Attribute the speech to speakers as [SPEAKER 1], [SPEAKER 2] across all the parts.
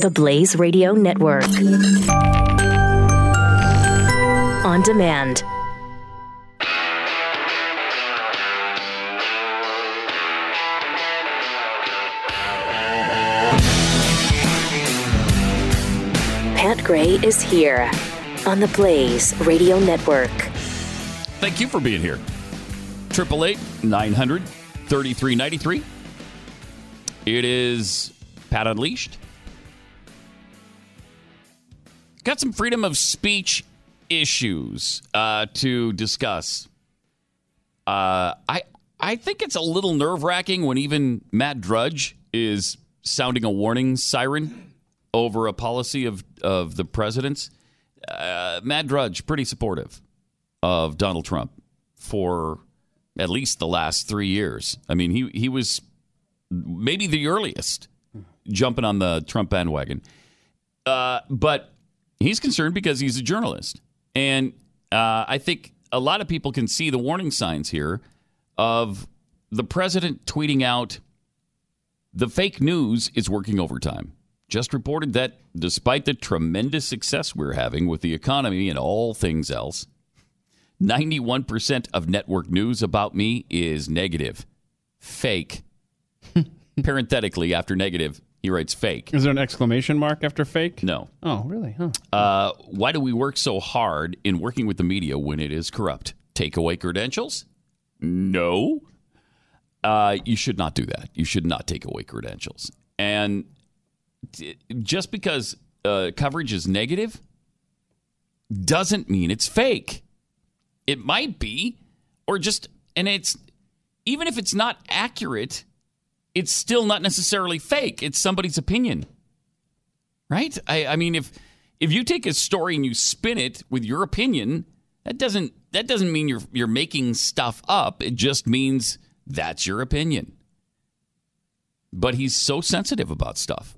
[SPEAKER 1] The Blaze Radio Network. On demand. Pat Gray is here on the Blaze Radio Network.
[SPEAKER 2] Thank you for being here. 888 900 3393. It is Pat Unleashed. Got some freedom of speech issues uh, to discuss. Uh, I I think it's a little nerve wracking when even Matt Drudge is sounding a warning siren over a policy of of the president's. Uh, Matt Drudge pretty supportive of Donald Trump for at least the last three years. I mean, he he was maybe the earliest jumping on the Trump bandwagon, uh, but he's concerned because he's a journalist, and uh, I think a lot of people can see the warning signs here of the president tweeting out the fake news is working overtime. Just reported that despite the tremendous success we're having with the economy and all things else, 91% of network news about me is negative. Fake. Parenthetically, after negative, he writes fake.
[SPEAKER 3] Is there an exclamation mark after fake?
[SPEAKER 2] No.
[SPEAKER 3] Oh, really? Huh.
[SPEAKER 2] Uh, why do we work so hard in working with the media when it is corrupt? Take away credentials? No. Uh, you should not do that. You should not take away credentials. And t- just because uh, coverage is negative doesn't mean it's fake. It might be, or just, and it's, even if it's not accurate, it's still not necessarily fake. It's somebody's opinion. Right? I, I mean, if, if you take a story and you spin it with your opinion, that doesn't, that doesn't mean you're, you're making stuff up. It just means that's your opinion. But he's so sensitive about stuff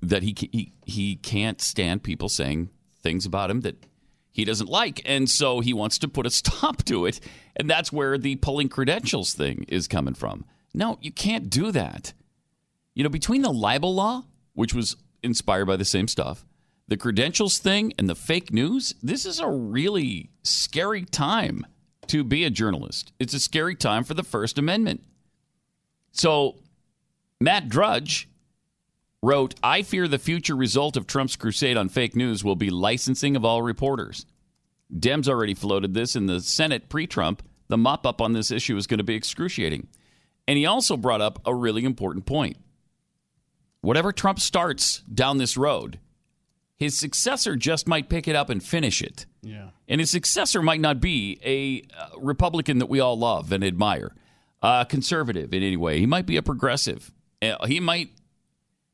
[SPEAKER 2] that he, he, he can't stand people saying things about him that he doesn't like. And so he wants to put a stop to it. And that's where the pulling credentials thing is coming from. No, you can't do that. You know, between the libel law, which was inspired by the same stuff, the credentials thing, and the fake news, this is a really scary time to be a journalist. It's a scary time for the First Amendment. So, Matt Drudge wrote, I fear the future result of Trump's crusade on fake news will be licensing of all reporters. Dems already floated this in the Senate pre Trump. The mop up on this issue is going to be excruciating. And he also brought up a really important point. Whatever Trump starts down this road, his successor just might pick it up and finish it.
[SPEAKER 3] Yeah.
[SPEAKER 2] And his successor might not be a uh, Republican that we all love and admire, a conservative in any way. He might be a progressive. Uh, He might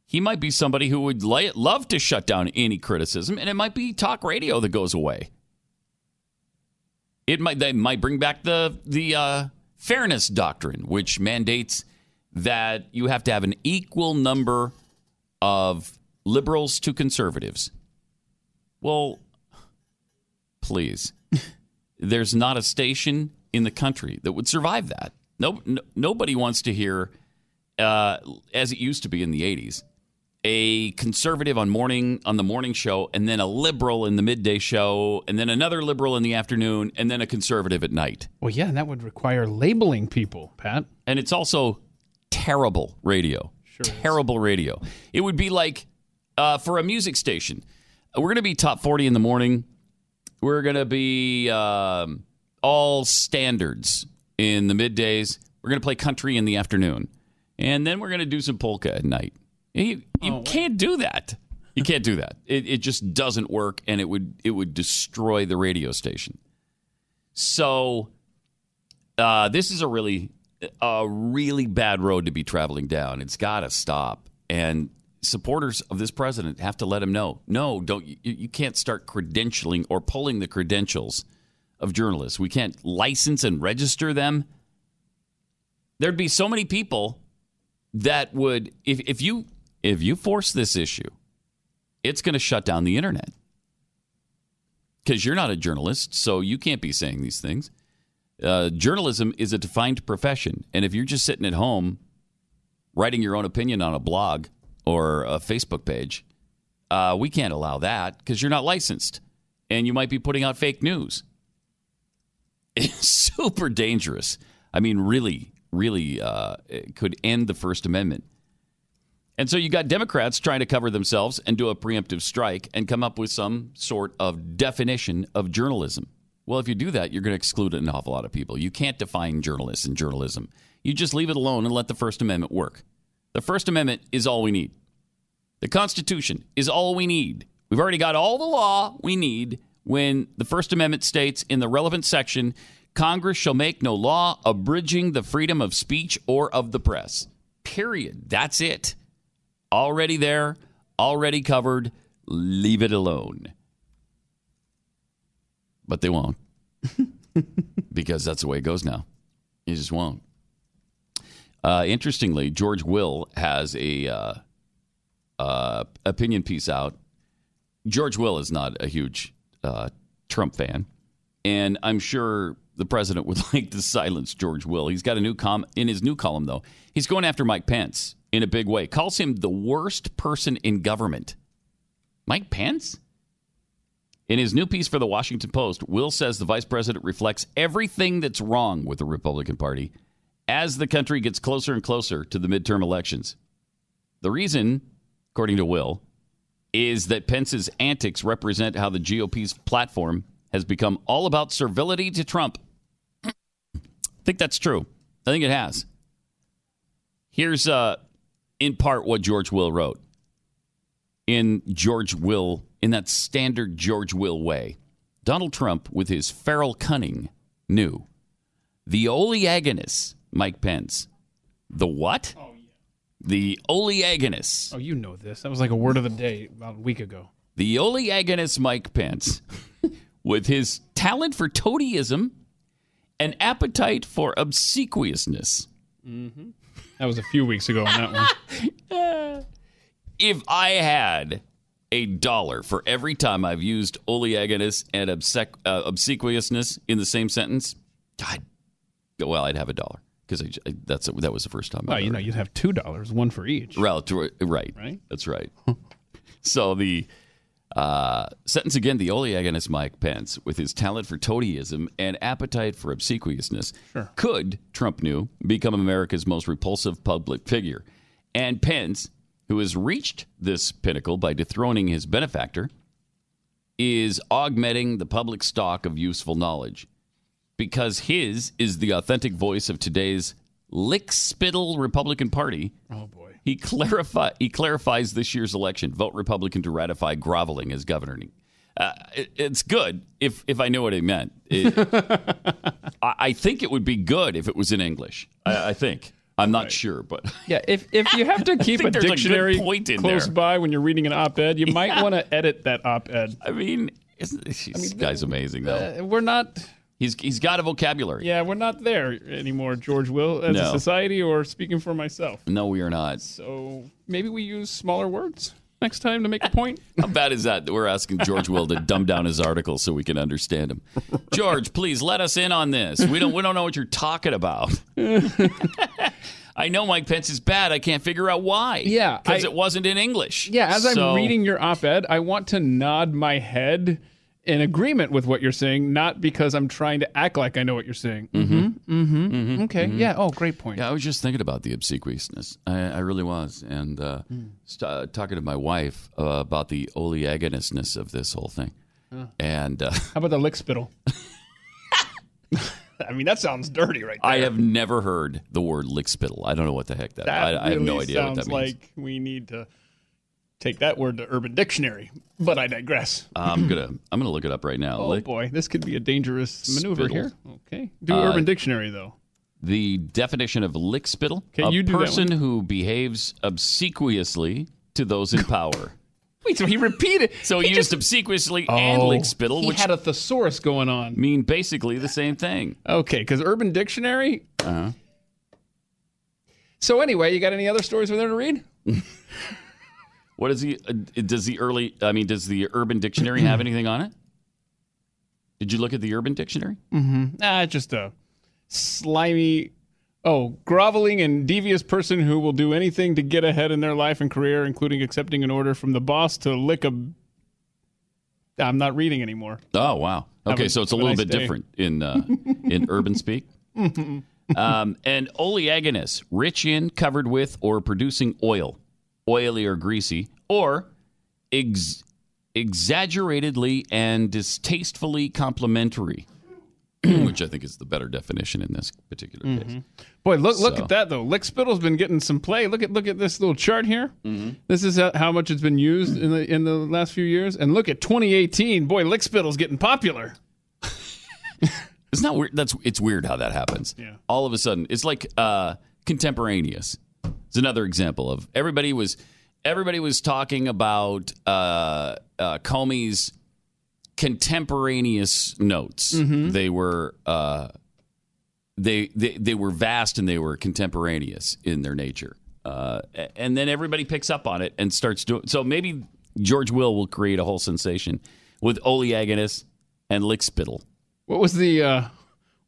[SPEAKER 2] he might be somebody who would lay, love to shut down any criticism, and it might be talk radio that goes away. It might they might bring back the the uh, fairness doctrine, which mandates that you have to have an equal number of liberals to conservatives. Well, please, there's not a station in the country that would survive that. No, no nobody wants to hear, uh, as it used to be in the '80s, a conservative on morning on the morning show, and then a liberal in the midday show, and then another liberal in the afternoon, and then a conservative at night.
[SPEAKER 3] Well, yeah, and that would require labeling people, Pat.
[SPEAKER 2] And it's also terrible radio. Sure terrible radio. It would be like uh, for a music station. We're going to be top 40 in the morning. We're going to be um, all standards in the middays. We're going to play country in the afternoon. And then we're going to do some polka at night. You, you can't do that. You can't do that. It, it just doesn't work, and it would it would destroy the radio station. So uh, this is a really a really bad road to be traveling down. It's got to stop. And supporters of this president have to let him know. No, don't you, you can't start credentialing or pulling the credentials of journalists. We can't license and register them. There'd be so many people that would if if you if you force this issue, it's going to shut down the internet. Because you're not a journalist, so you can't be saying these things. Uh, journalism is a defined profession. And if you're just sitting at home writing your own opinion on a blog or a Facebook page, uh, we can't allow that because you're not licensed and you might be putting out fake news. It's super dangerous. I mean, really, really uh, it could end the First Amendment. And so you got Democrats trying to cover themselves and do a preemptive strike and come up with some sort of definition of journalism. Well, if you do that, you're going to exclude an awful lot of people. You can't define journalists and journalism. You just leave it alone and let the First Amendment work. The First Amendment is all we need. The Constitution is all we need. We've already got all the law we need when the First Amendment states in the relevant section Congress shall make no law abridging the freedom of speech or of the press. Period. That's it. Already there, already covered. Leave it alone. But they won't because that's the way it goes now. You just won't. Uh, interestingly, George Will has a uh, uh, opinion piece out. George Will is not a huge uh, Trump fan, and I'm sure the president would like to silence George Will. He's got a new com in his new column though. He's going after Mike Pence in a big way. Calls him the worst person in government. Mike Pence. In his new piece for the Washington Post, Will says the vice president reflects everything that's wrong with the Republican Party as the country gets closer and closer to the midterm elections. The reason, according to Will, is that Pence's antics represent how the GOP's platform has become all about servility to Trump. I think that's true. I think it has. Here's, uh, in part, what George Will wrote in George Will, in that standard George Will way. Donald Trump, with his feral cunning, knew the oleaginous Mike Pence. The what?
[SPEAKER 3] Oh, yeah.
[SPEAKER 2] The oleaginous.
[SPEAKER 3] Oh, you know this. That was like a word of the day about a week ago.
[SPEAKER 2] The oleaginous Mike Pence, with his talent for toadyism and appetite for obsequiousness. Mm-hmm.
[SPEAKER 3] That was a few weeks ago on that one.
[SPEAKER 2] If I had a dollar for every time I've used oleaginous and obsec- uh, obsequiousness in the same sentence, God, well, I'd have a dollar because that's that was the first time.
[SPEAKER 3] Well, you know, you'd have two dollars, one for each.
[SPEAKER 2] Right, right,
[SPEAKER 3] Right?
[SPEAKER 2] That's right. so the uh, sentence again: the oleaginous Mike Pence, with his talent for toadyism and appetite for obsequiousness,
[SPEAKER 3] Sure.
[SPEAKER 2] could Trump knew become America's most repulsive public figure. And Pence, who has reached this pinnacle by dethroning his benefactor, is augmenting the public stock of useful knowledge because his is the authentic voice of today's lick-spittle Republican Party.
[SPEAKER 3] Oh boy.
[SPEAKER 2] He clarify he clarifies this year's election. Vote Republican to ratify groveling as governing. Uh, it- it's good if if I knew what he meant. It- I, I think it would be good if it was in English. I, I think. I'm not sure, but
[SPEAKER 3] Yeah, if if you have to keep a
[SPEAKER 2] think there's a
[SPEAKER 3] dictionary
[SPEAKER 2] point in
[SPEAKER 3] close
[SPEAKER 2] there.
[SPEAKER 3] by when you're reading an op-ed, you might want to edit that op-ed.
[SPEAKER 2] I mean, isn't, this guy's amazing though.
[SPEAKER 3] Uh, we're not.
[SPEAKER 2] He's he's got a vocabulary.
[SPEAKER 3] Yeah, we're not there anymore, George. Will as
[SPEAKER 2] No.
[SPEAKER 3] a society, or speaking for myself.
[SPEAKER 2] No, we are not.
[SPEAKER 3] So maybe we use smaller words next time to make a point.
[SPEAKER 2] How bad is that? We're asking George Will to dumb down his article so we can understand him. George, please let us in on this. We don't we don't know what you're talking about. I know Mike Pence is bad. I can't figure out why.
[SPEAKER 3] Yeah,
[SPEAKER 2] because it wasn't in English.
[SPEAKER 3] Yeah, as
[SPEAKER 2] So-
[SPEAKER 3] I'm reading your op-ed, I want to nod my head in agreement with what you're saying, not because I'm trying to act like I know what you're saying. Mm-hmm. Mm-hmm. Mm-hmm. Okay. Yeah. Oh, great point.
[SPEAKER 2] Yeah, I was just thinking about the obsequiousness. I, I really was, and uh, st- uh, talking to my wife uh, about the oleaginousness of this whole thing. And uh,
[SPEAKER 3] How about the lick spittle? I mean, that sounds dirty, right there.
[SPEAKER 2] I have never heard the word lickspittle. I don't know what the heck that.
[SPEAKER 3] That
[SPEAKER 2] I, I have no idea what that means.
[SPEAKER 3] like we need to take that word to Urban Dictionary. But I digress.
[SPEAKER 2] I'm gonna I'm gonna look it up right now.
[SPEAKER 3] Oh boy, this could be a dangerous maneuver
[SPEAKER 2] Spittle.
[SPEAKER 3] here. Okay, do
[SPEAKER 2] Uh,
[SPEAKER 3] Urban Dictionary though.
[SPEAKER 2] the definition of lickspittle:
[SPEAKER 3] Okay,
[SPEAKER 2] a
[SPEAKER 3] you do that
[SPEAKER 2] person who behaves obsequiously to those in power.
[SPEAKER 3] Wait, so he repeated.
[SPEAKER 2] So he, used obsequiously and
[SPEAKER 3] Oh,
[SPEAKER 2] lickspittle,
[SPEAKER 3] He
[SPEAKER 2] which
[SPEAKER 3] had a thesaurus going on.
[SPEAKER 2] mean basically the same thing.
[SPEAKER 3] Okay, because Urban Dictionary.
[SPEAKER 2] Uh-huh.
[SPEAKER 3] So anyway, you got any other stories for there to read?
[SPEAKER 2] What is he? Uh, does the early? I mean, does the Urban Dictionary have anything on it? Did you look at the Urban Dictionary? Mm-hmm.
[SPEAKER 3] Ah, just a slimy Oh, groveling and devious person who will do anything to get ahead in their life and career, including accepting an order from the boss to lick a. I'm not reading anymore.
[SPEAKER 2] Oh wow. Okay,
[SPEAKER 3] a-
[SPEAKER 2] so it's a
[SPEAKER 3] a
[SPEAKER 2] little
[SPEAKER 3] nice
[SPEAKER 2] bit
[SPEAKER 3] day.
[SPEAKER 2] different in uh, in urban speak. um, and oleaginous, rich in, covered with, or producing oil, oily or greasy, or ex- exaggeratedly and distastefully complimentary, which I think is the better definition in this particular case.
[SPEAKER 3] Boy, look look
[SPEAKER 2] So-
[SPEAKER 3] at that though. Lick Spittle's been getting some play. Look at look at this little chart here.
[SPEAKER 2] Mm-hmm.
[SPEAKER 3] This is how- much it's been used in the in the last few years. And look at 2018. Boy, Lick Spittle's getting popular.
[SPEAKER 2] It's not weird. That's it's weird how that happens.
[SPEAKER 3] Yeah.
[SPEAKER 2] All of a sudden, it's like uh, contemporaneous. It's another example of everybody was everybody was talking about uh, uh, Comey's contemporaneous notes. They were uh, they, they they were vast and they were contemporaneous in their nature. Uh, and then everybody picks up on it and starts doing. So maybe George Will will create a whole sensation with oleaginous and Lickspittle.
[SPEAKER 3] What was the uh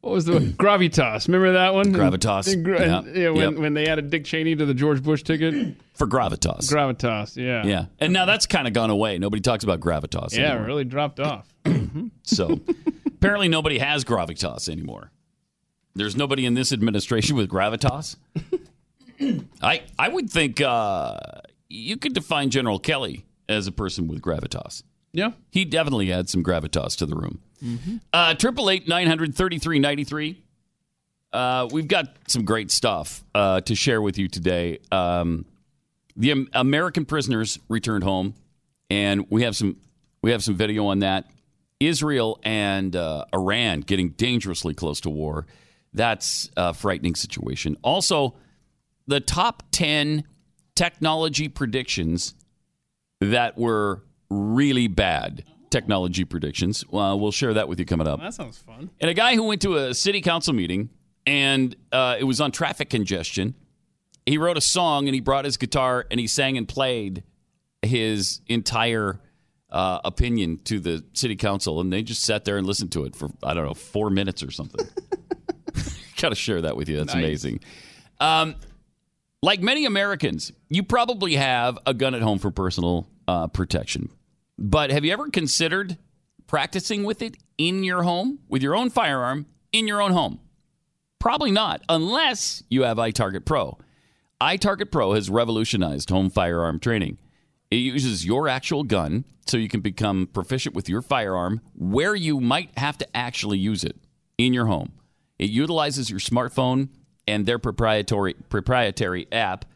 [SPEAKER 3] what was the one? gravitas? Remember that one?
[SPEAKER 2] Gravitas.
[SPEAKER 3] And- and-
[SPEAKER 2] Yeah.
[SPEAKER 3] yeah, when,
[SPEAKER 2] Yep.
[SPEAKER 3] when they added Dick Cheney to the George Bush ticket.
[SPEAKER 2] for gravitas.
[SPEAKER 3] Gravitas, yeah.
[SPEAKER 2] yeah, and now that's kind of gone away. Nobody talks about gravitas.
[SPEAKER 3] Yeah,
[SPEAKER 2] anymore.
[SPEAKER 3] really dropped off.
[SPEAKER 2] So apparently nobody has gravitas anymore. There's nobody in this administration with gravitas. I I would think uh, you could define General Kelly as a person with gravitas.
[SPEAKER 3] Yeah.
[SPEAKER 2] He definitely had some gravitas to the room. Uh, Triple eight nine hundred thirty three ninety three. Uh, we've got some great stuff uh, to share with you today. Um, the Am- American prisoners returned home, and we have some we have some video on that. Israel and uh, Iran getting dangerously close to war. That's a frightening situation. Also, the top ten technology predictions that were really bad technology predictions. Uh, we'll share that with you coming up.
[SPEAKER 3] That sounds fun.
[SPEAKER 2] And a guy who went to a city council meeting and uh, it was on traffic congestion. He wrote a song and he brought his guitar and he sang and played his entire uh, opinion to the city council. And they just sat there and listened to it for, I don't know, four minutes or something. Got to share that with you. That's
[SPEAKER 3] Nice.
[SPEAKER 2] amazing. Um, like many Americans, you probably have a gun at home for personal uh, protection. But have you ever considered practicing with it in your home, with your own firearm in your own home? Probably not, unless you have iTarget Pro. iTarget Pro has revolutionized home firearm training. It uses your actual gun so you can become proficient with your firearm where you might have to actually use it in your home. It utilizes your smartphone and their proprietary proprietary app,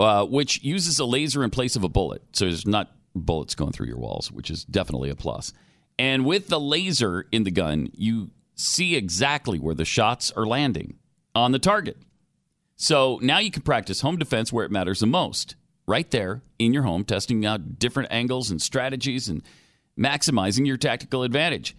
[SPEAKER 2] uh, which uses a laser in place of a bullet. So there's not bullets going through your walls, which is definitely a plus. And with the laser in the gun, you see exactly where the shots are landing on the target. So now you can practice home defense where it matters the most, right there in your home, testing out different angles and strategies and maximizing your tactical advantage.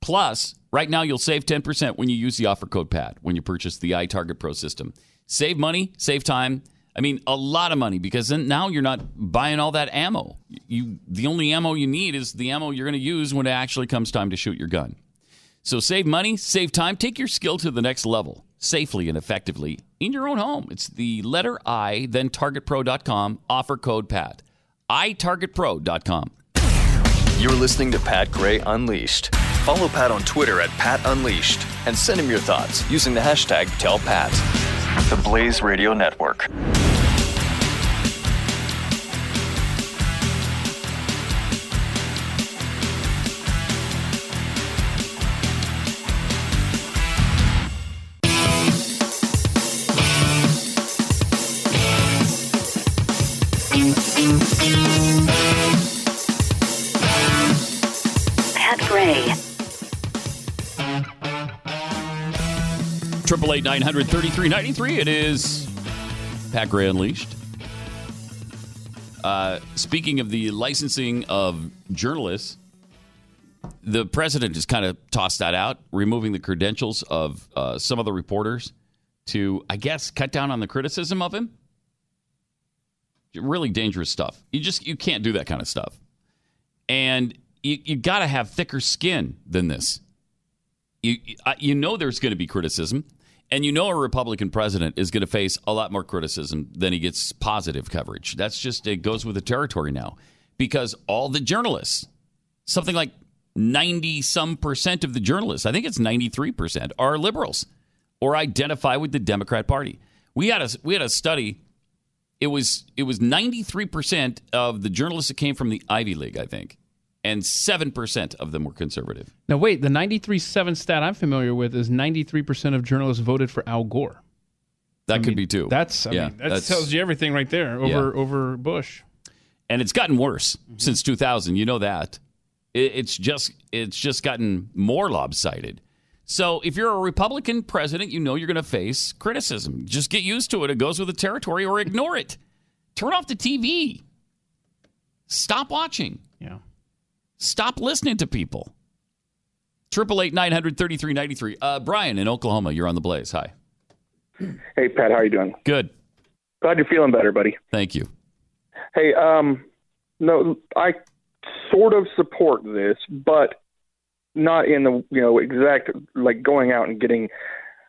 [SPEAKER 2] Plus, right now you'll save 10% when you use the offer code PAT when you purchase the iTarget Pro system. Save money, save time. I mean, a lot of money because then now you're not buying all that ammo. You the only ammo you need is the ammo you're going to use when it actually comes time to shoot your gun. So save money, save time, take your skill to the next level safely and effectively in your own home. It's the letter I, then targetpro.com, offer code PAT. itargetpro.com.
[SPEAKER 4] You're listening to Pat Gray Unleashed. Follow Pat on Twitter at Pat Unleashed and send him your thoughts using the hashtag TellPat. The Blaze Radio Network.
[SPEAKER 2] 900 3393. It is Pat Gray Unleashed. Uh, speaking of the licensing of journalists, the president just kind of tossed that out, removing the credentials of uh, some of the reporters to, I guess, cut down on the criticism of him. Really dangerous stuff. You just you can't do that kind of stuff, and you you got to have thicker skin than this. You you know there's going to be criticism. And you know a Republican president is going to face a lot more criticism than he gets positive coverage. That's just, it goes with the territory now. Because all the journalists, something like 90 some percent of the journalists, I think it's 93%, are liberals or identify with the Democrat Party. We had a, we had a study. It was, it was 93% of the journalists that came from the Ivy League, I think and 7% of them were conservative.
[SPEAKER 3] Now, wait, the 93 7 stat I'm familiar with is 93% of journalists voted for Al Gore.
[SPEAKER 2] That
[SPEAKER 3] I
[SPEAKER 2] could
[SPEAKER 3] mean,
[SPEAKER 2] be too.
[SPEAKER 3] That's, I
[SPEAKER 2] yeah,
[SPEAKER 3] mean, that
[SPEAKER 2] that's-
[SPEAKER 3] tells you everything right there over,
[SPEAKER 2] Yeah.
[SPEAKER 3] over Bush.
[SPEAKER 2] and it's gotten worse mm-hmm. since 2000. You know that. It, it's just it's just gotten more lopsided. So if you're a Republican president, you know you're going to face criticism. Just get used to it. It goes with the territory, or ignore it. Turn off the TV. Stop watching. Stop listening to people. Triple eight nine hundred thirty three ninety three. Uh, Brian in Oklahoma, you're on the blaze. Hi.
[SPEAKER 5] Hey, Pat, how are you doing?
[SPEAKER 2] Good.
[SPEAKER 5] Glad you're feeling better, buddy.
[SPEAKER 2] Thank you.
[SPEAKER 5] Hey, um, no, I sort of support this, but not in the you know exact like going out and getting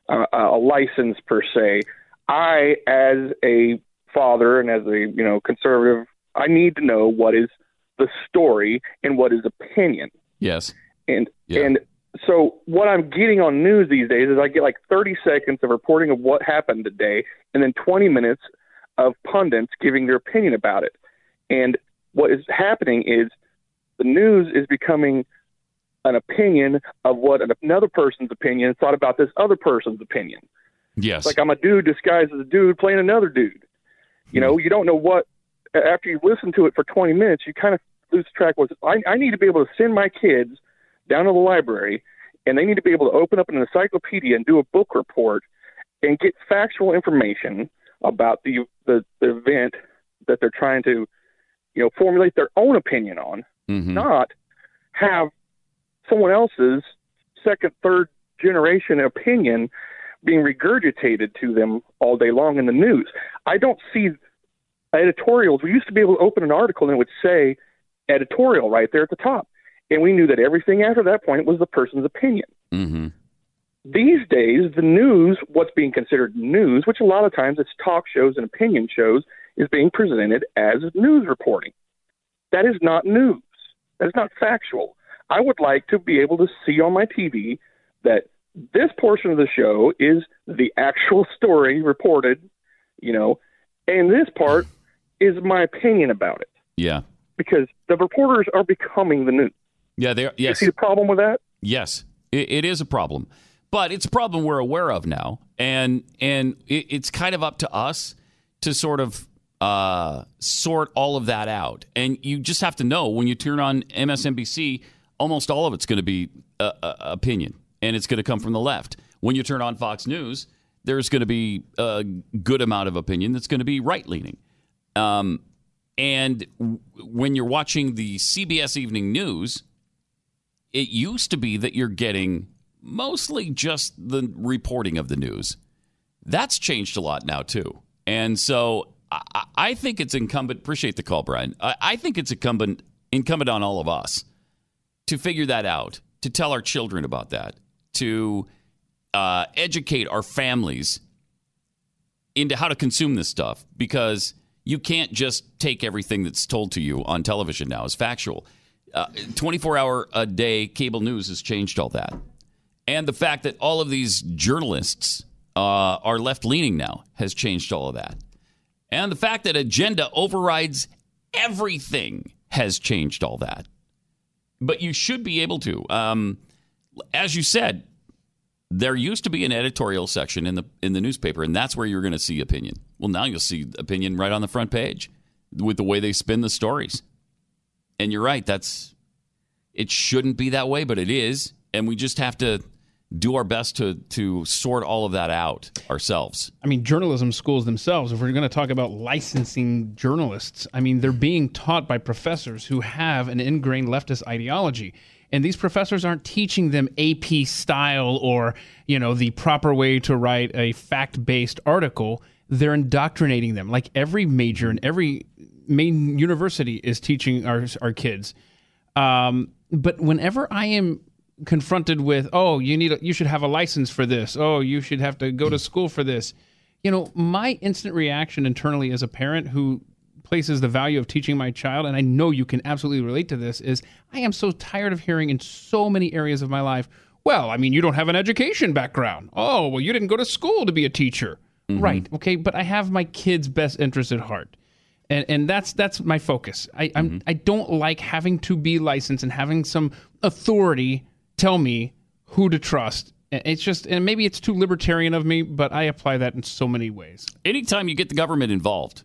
[SPEAKER 5] uh, a license per se. I, as a father and as a you know conservative, I need to know what is the story and what is opinion.
[SPEAKER 2] Yes.
[SPEAKER 5] And
[SPEAKER 2] Yeah.
[SPEAKER 5] and so what I'm getting on news these days is I get like 30 seconds of reporting of what happened today, and then 20 minutes of pundits giving their opinion about it. And what is happening is the news is becoming an opinion of what another person's opinion thought about this other person's opinion.
[SPEAKER 2] Yes.
[SPEAKER 5] It's like I'm a dude disguised as a dude playing another dude. You hmm. know, you don't know what. After you listen to it for 20 minutes, you kind of lose track. With I, I need to be able to send my kids down to the library, and they need to be able to open up an encyclopedia and do a book report and get factual information about the the, the event that they're trying to, you know, formulate their own opinion on,
[SPEAKER 2] Mhm.
[SPEAKER 5] not have someone else's second, third generation opinion being regurgitated to them all day long in the news. I don't see editorials. We used to be able to open an article and it would say editorial right there at the top. And we knew that everything after that point was the person's opinion.
[SPEAKER 2] Mhm.
[SPEAKER 5] These days, the news, what's being considered news, which a lot of times it's talk shows and opinion shows, is being presented as news reporting. That is not news. That is not factual. I would like to be able to see on my TV that this portion of the show is the actual story reported, you know, and this part is my opinion about it
[SPEAKER 2] Yeah.
[SPEAKER 5] because the reporters are becoming the news.
[SPEAKER 2] Yeah. There.
[SPEAKER 5] You
[SPEAKER 2] Yes.
[SPEAKER 5] see the problem with that?
[SPEAKER 2] Yes, it, it is a problem, but it's a problem we're aware of now, and and it, it's kind of up to us to sort of uh, sort all of that out. And you just have to know when you turn on MSNBC, almost all of it's going to be uh, uh, opinion, and it's going to come from the left. When you turn on Fox News, there's going to be a good amount of opinion that's going to be right leaning. Um, and w- when you're watching the CBS Evening News, it used to be that you're getting mostly just the reporting of the news. That's changed a lot now too, and so I, I- think it's incumbent. Appreciate the call, Brian. I, I think it's incumbent incumbent on all of us to figure that out, to tell our children about that, to uh, educate our families into how to consume this stuff because you can't just take everything that's told to you on television now as factual. Uh, 24 hour a day cable news has changed all that. And the fact that all of these journalists uh, are left leaning now has changed all of that. And the fact that agenda overrides everything has changed all that. But you should be able to. Um, as you said, there used to be an editorial section in the in the newspaper, and that's where you're going to see opinion. Well, now you'll see opinion right on the front page with the way they spin the stories. And you're right, that's it shouldn't be that way, but it is, and we just have to do our best to to sort all of that out ourselves.
[SPEAKER 3] I mean, journalism schools themselves, if we're going to talk about licensing journalists, I mean, they're being taught by professors who have an ingrained leftist ideology. And these professors aren't teaching them AP style or, you know, the proper way to write a fact based article. They're indoctrinating them. Like every major and every main university is teaching our, our kids. Um, but whenever I am confronted with, oh, you need, a, you should have a license for this. Oh, you should have to go to school for this. You know, my instant reaction internally as a parent who places the value of teaching my child, and I know you can absolutely relate to this, is I am so tired of hearing in so many areas of my life, well, I mean, you don't have an education background. Oh, well, you didn't go to school to be a teacher. Mm-hmm. Right. Okay. But I have my kids' best interest at heart. And, and that's that's my focus. I I'm, mm-hmm. I don't like having to be licensed and having some authority tell me who to trust it's just and maybe it's too libertarian of me but i apply that in so many ways
[SPEAKER 2] anytime you get the government involved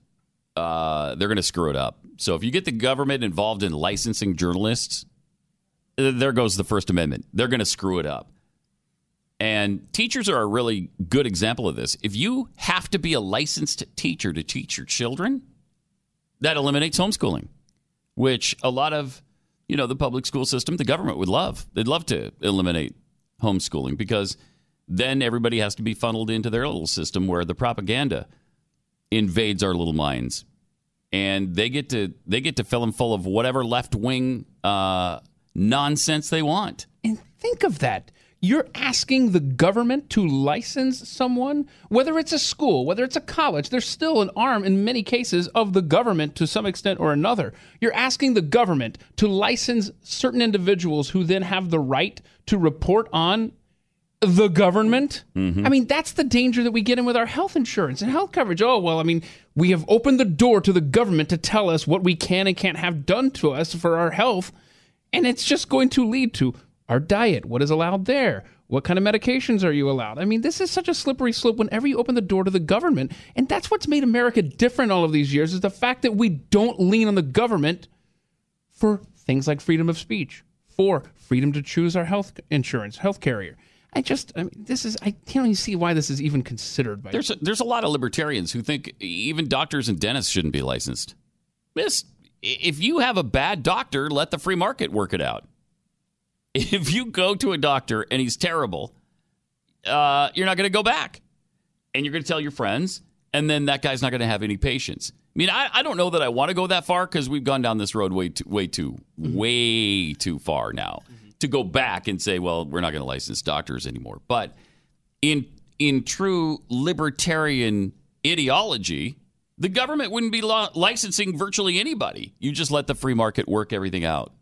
[SPEAKER 2] uh, they're going to screw it up so if you get the government involved in licensing journalists there goes the first amendment they're going to screw it up and teachers are a really good example of this if you have to be a licensed teacher to teach your children that eliminates homeschooling which a lot of you know, the public school system, the government would love. They'd love to eliminate homeschooling because then everybody has to be funneled into their little system where the propaganda invades our little minds, and they get to they get to fill them full of whatever left wing uh, nonsense they want.
[SPEAKER 3] And think of that. You're asking the government to license someone, whether it's a school, whether it's a college, there's still an arm in many cases of the government to some extent or another. You're asking the government to license certain individuals who then have the right to report on the government. Mm-hmm. I mean, that's the danger that we get in with our health insurance and health coverage. Oh, well, I mean, we have opened the door to the government to tell us what we can and can't have done to us for our health. And it's just going to lead to our diet, what is allowed there? What kind of medications are you allowed? I mean, this is such a slippery slope whenever you open the door to the government. And that's what's made America different all of these years is the fact that we don't lean on the government for things like freedom of speech, for freedom to choose our health insurance, health carrier. I just, I mean, this is, I can't even see why this is even considered. By
[SPEAKER 2] there's a, there's a lot of libertarians who think even doctors and dentists shouldn't be licensed. Miss, if you have a bad doctor, let the free market work it out if you go to a doctor and he's terrible, uh, you're not going to go back. And you're going to tell your friends, and then that guy's not going to have any patience. I mean, I, I don't know that I want to go that far because we've gone down this road way too, way too, mm-hmm. way too far now mm-hmm. to go back and say, well, we're not going to license doctors anymore. But in in true libertarian ideology, the government wouldn't be licensing virtually anybody. You just let the free market work everything out.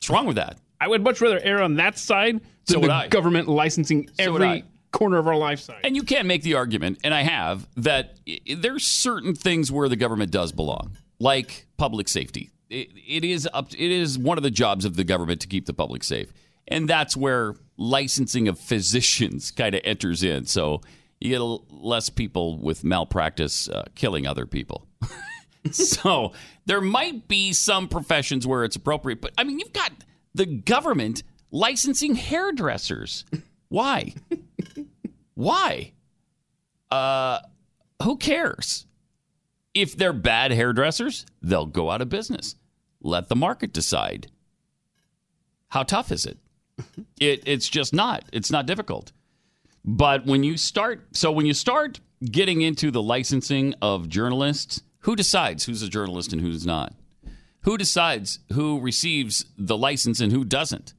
[SPEAKER 2] What's wrong with that?
[SPEAKER 3] I would much rather err on that side than so the I. government licensing every so corner of our life side.
[SPEAKER 2] And you can't make the argument, and I have, that there's certain things where the government does belong, like public safety. It, it is up. It is one of the jobs of the government to keep the public safe, and that's where licensing of physicians kind of enters in. So you get less people with malpractice uh, killing other people. so there might be some professions where it's appropriate, but I mean, you've got the government licensing hairdressers. Why? Why? Uh, who cares? If they're bad hairdressers, they'll go out of business. Let the market decide. How tough is it? it it's just not. It's not difficult. But when you start, so when you start getting into the licensing of journalists, who decides who's a journalist and who's not? Who decides who receives the license and who doesn't?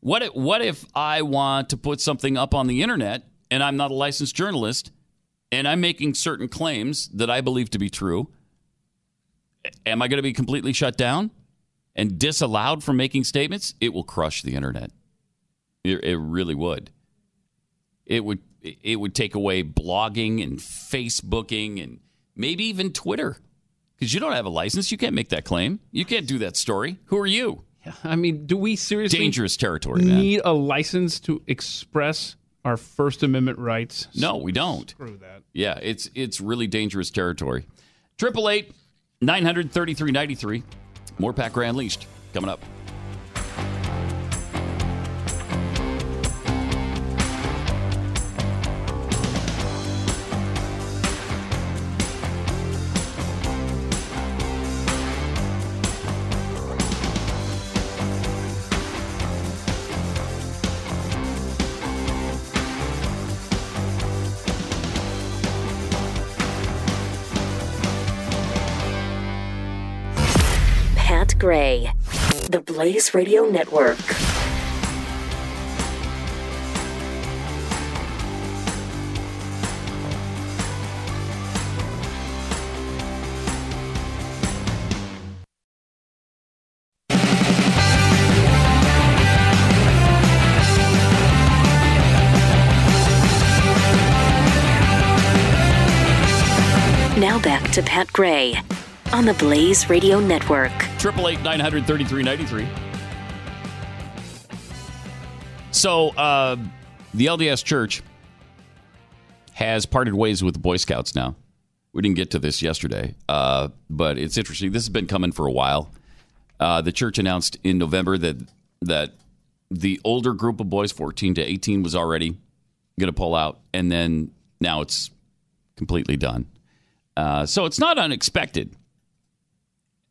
[SPEAKER 2] What if, what if I want to put something up on the internet and I'm not a licensed journalist and I'm making certain claims that I believe to be true? Am I going to be completely shut down and disallowed from making statements? It will crush the internet. It, it really would. It would it would take away blogging and Facebooking and maybe even Twitter. Because you don't have a license. You can't make that claim. You can't do that story. Who are you?
[SPEAKER 3] I mean, do we seriously
[SPEAKER 2] dangerous territory?
[SPEAKER 3] Need a license to express our First Amendment rights?
[SPEAKER 2] No, we don't.
[SPEAKER 3] Screw that.
[SPEAKER 2] Yeah, it's it's really dangerous territory. Triple eight nine hundred thirty three ninety three. More Gray Unleashed coming up.
[SPEAKER 1] Blaze Radio Network. Now back to Pat Gray on the Blaze Radio Network.
[SPEAKER 2] Triple eight nine hundred thirty three ninety three. So uh, the LDS Church has parted ways with the Boy Scouts now. We didn't get to this yesterday, uh, but it's interesting. This has been coming for a while. Uh, the church announced in November that that the older group of boys, fourteen to eighteen, was already going to pull out, and then now it's completely done. Uh, so it's not unexpected.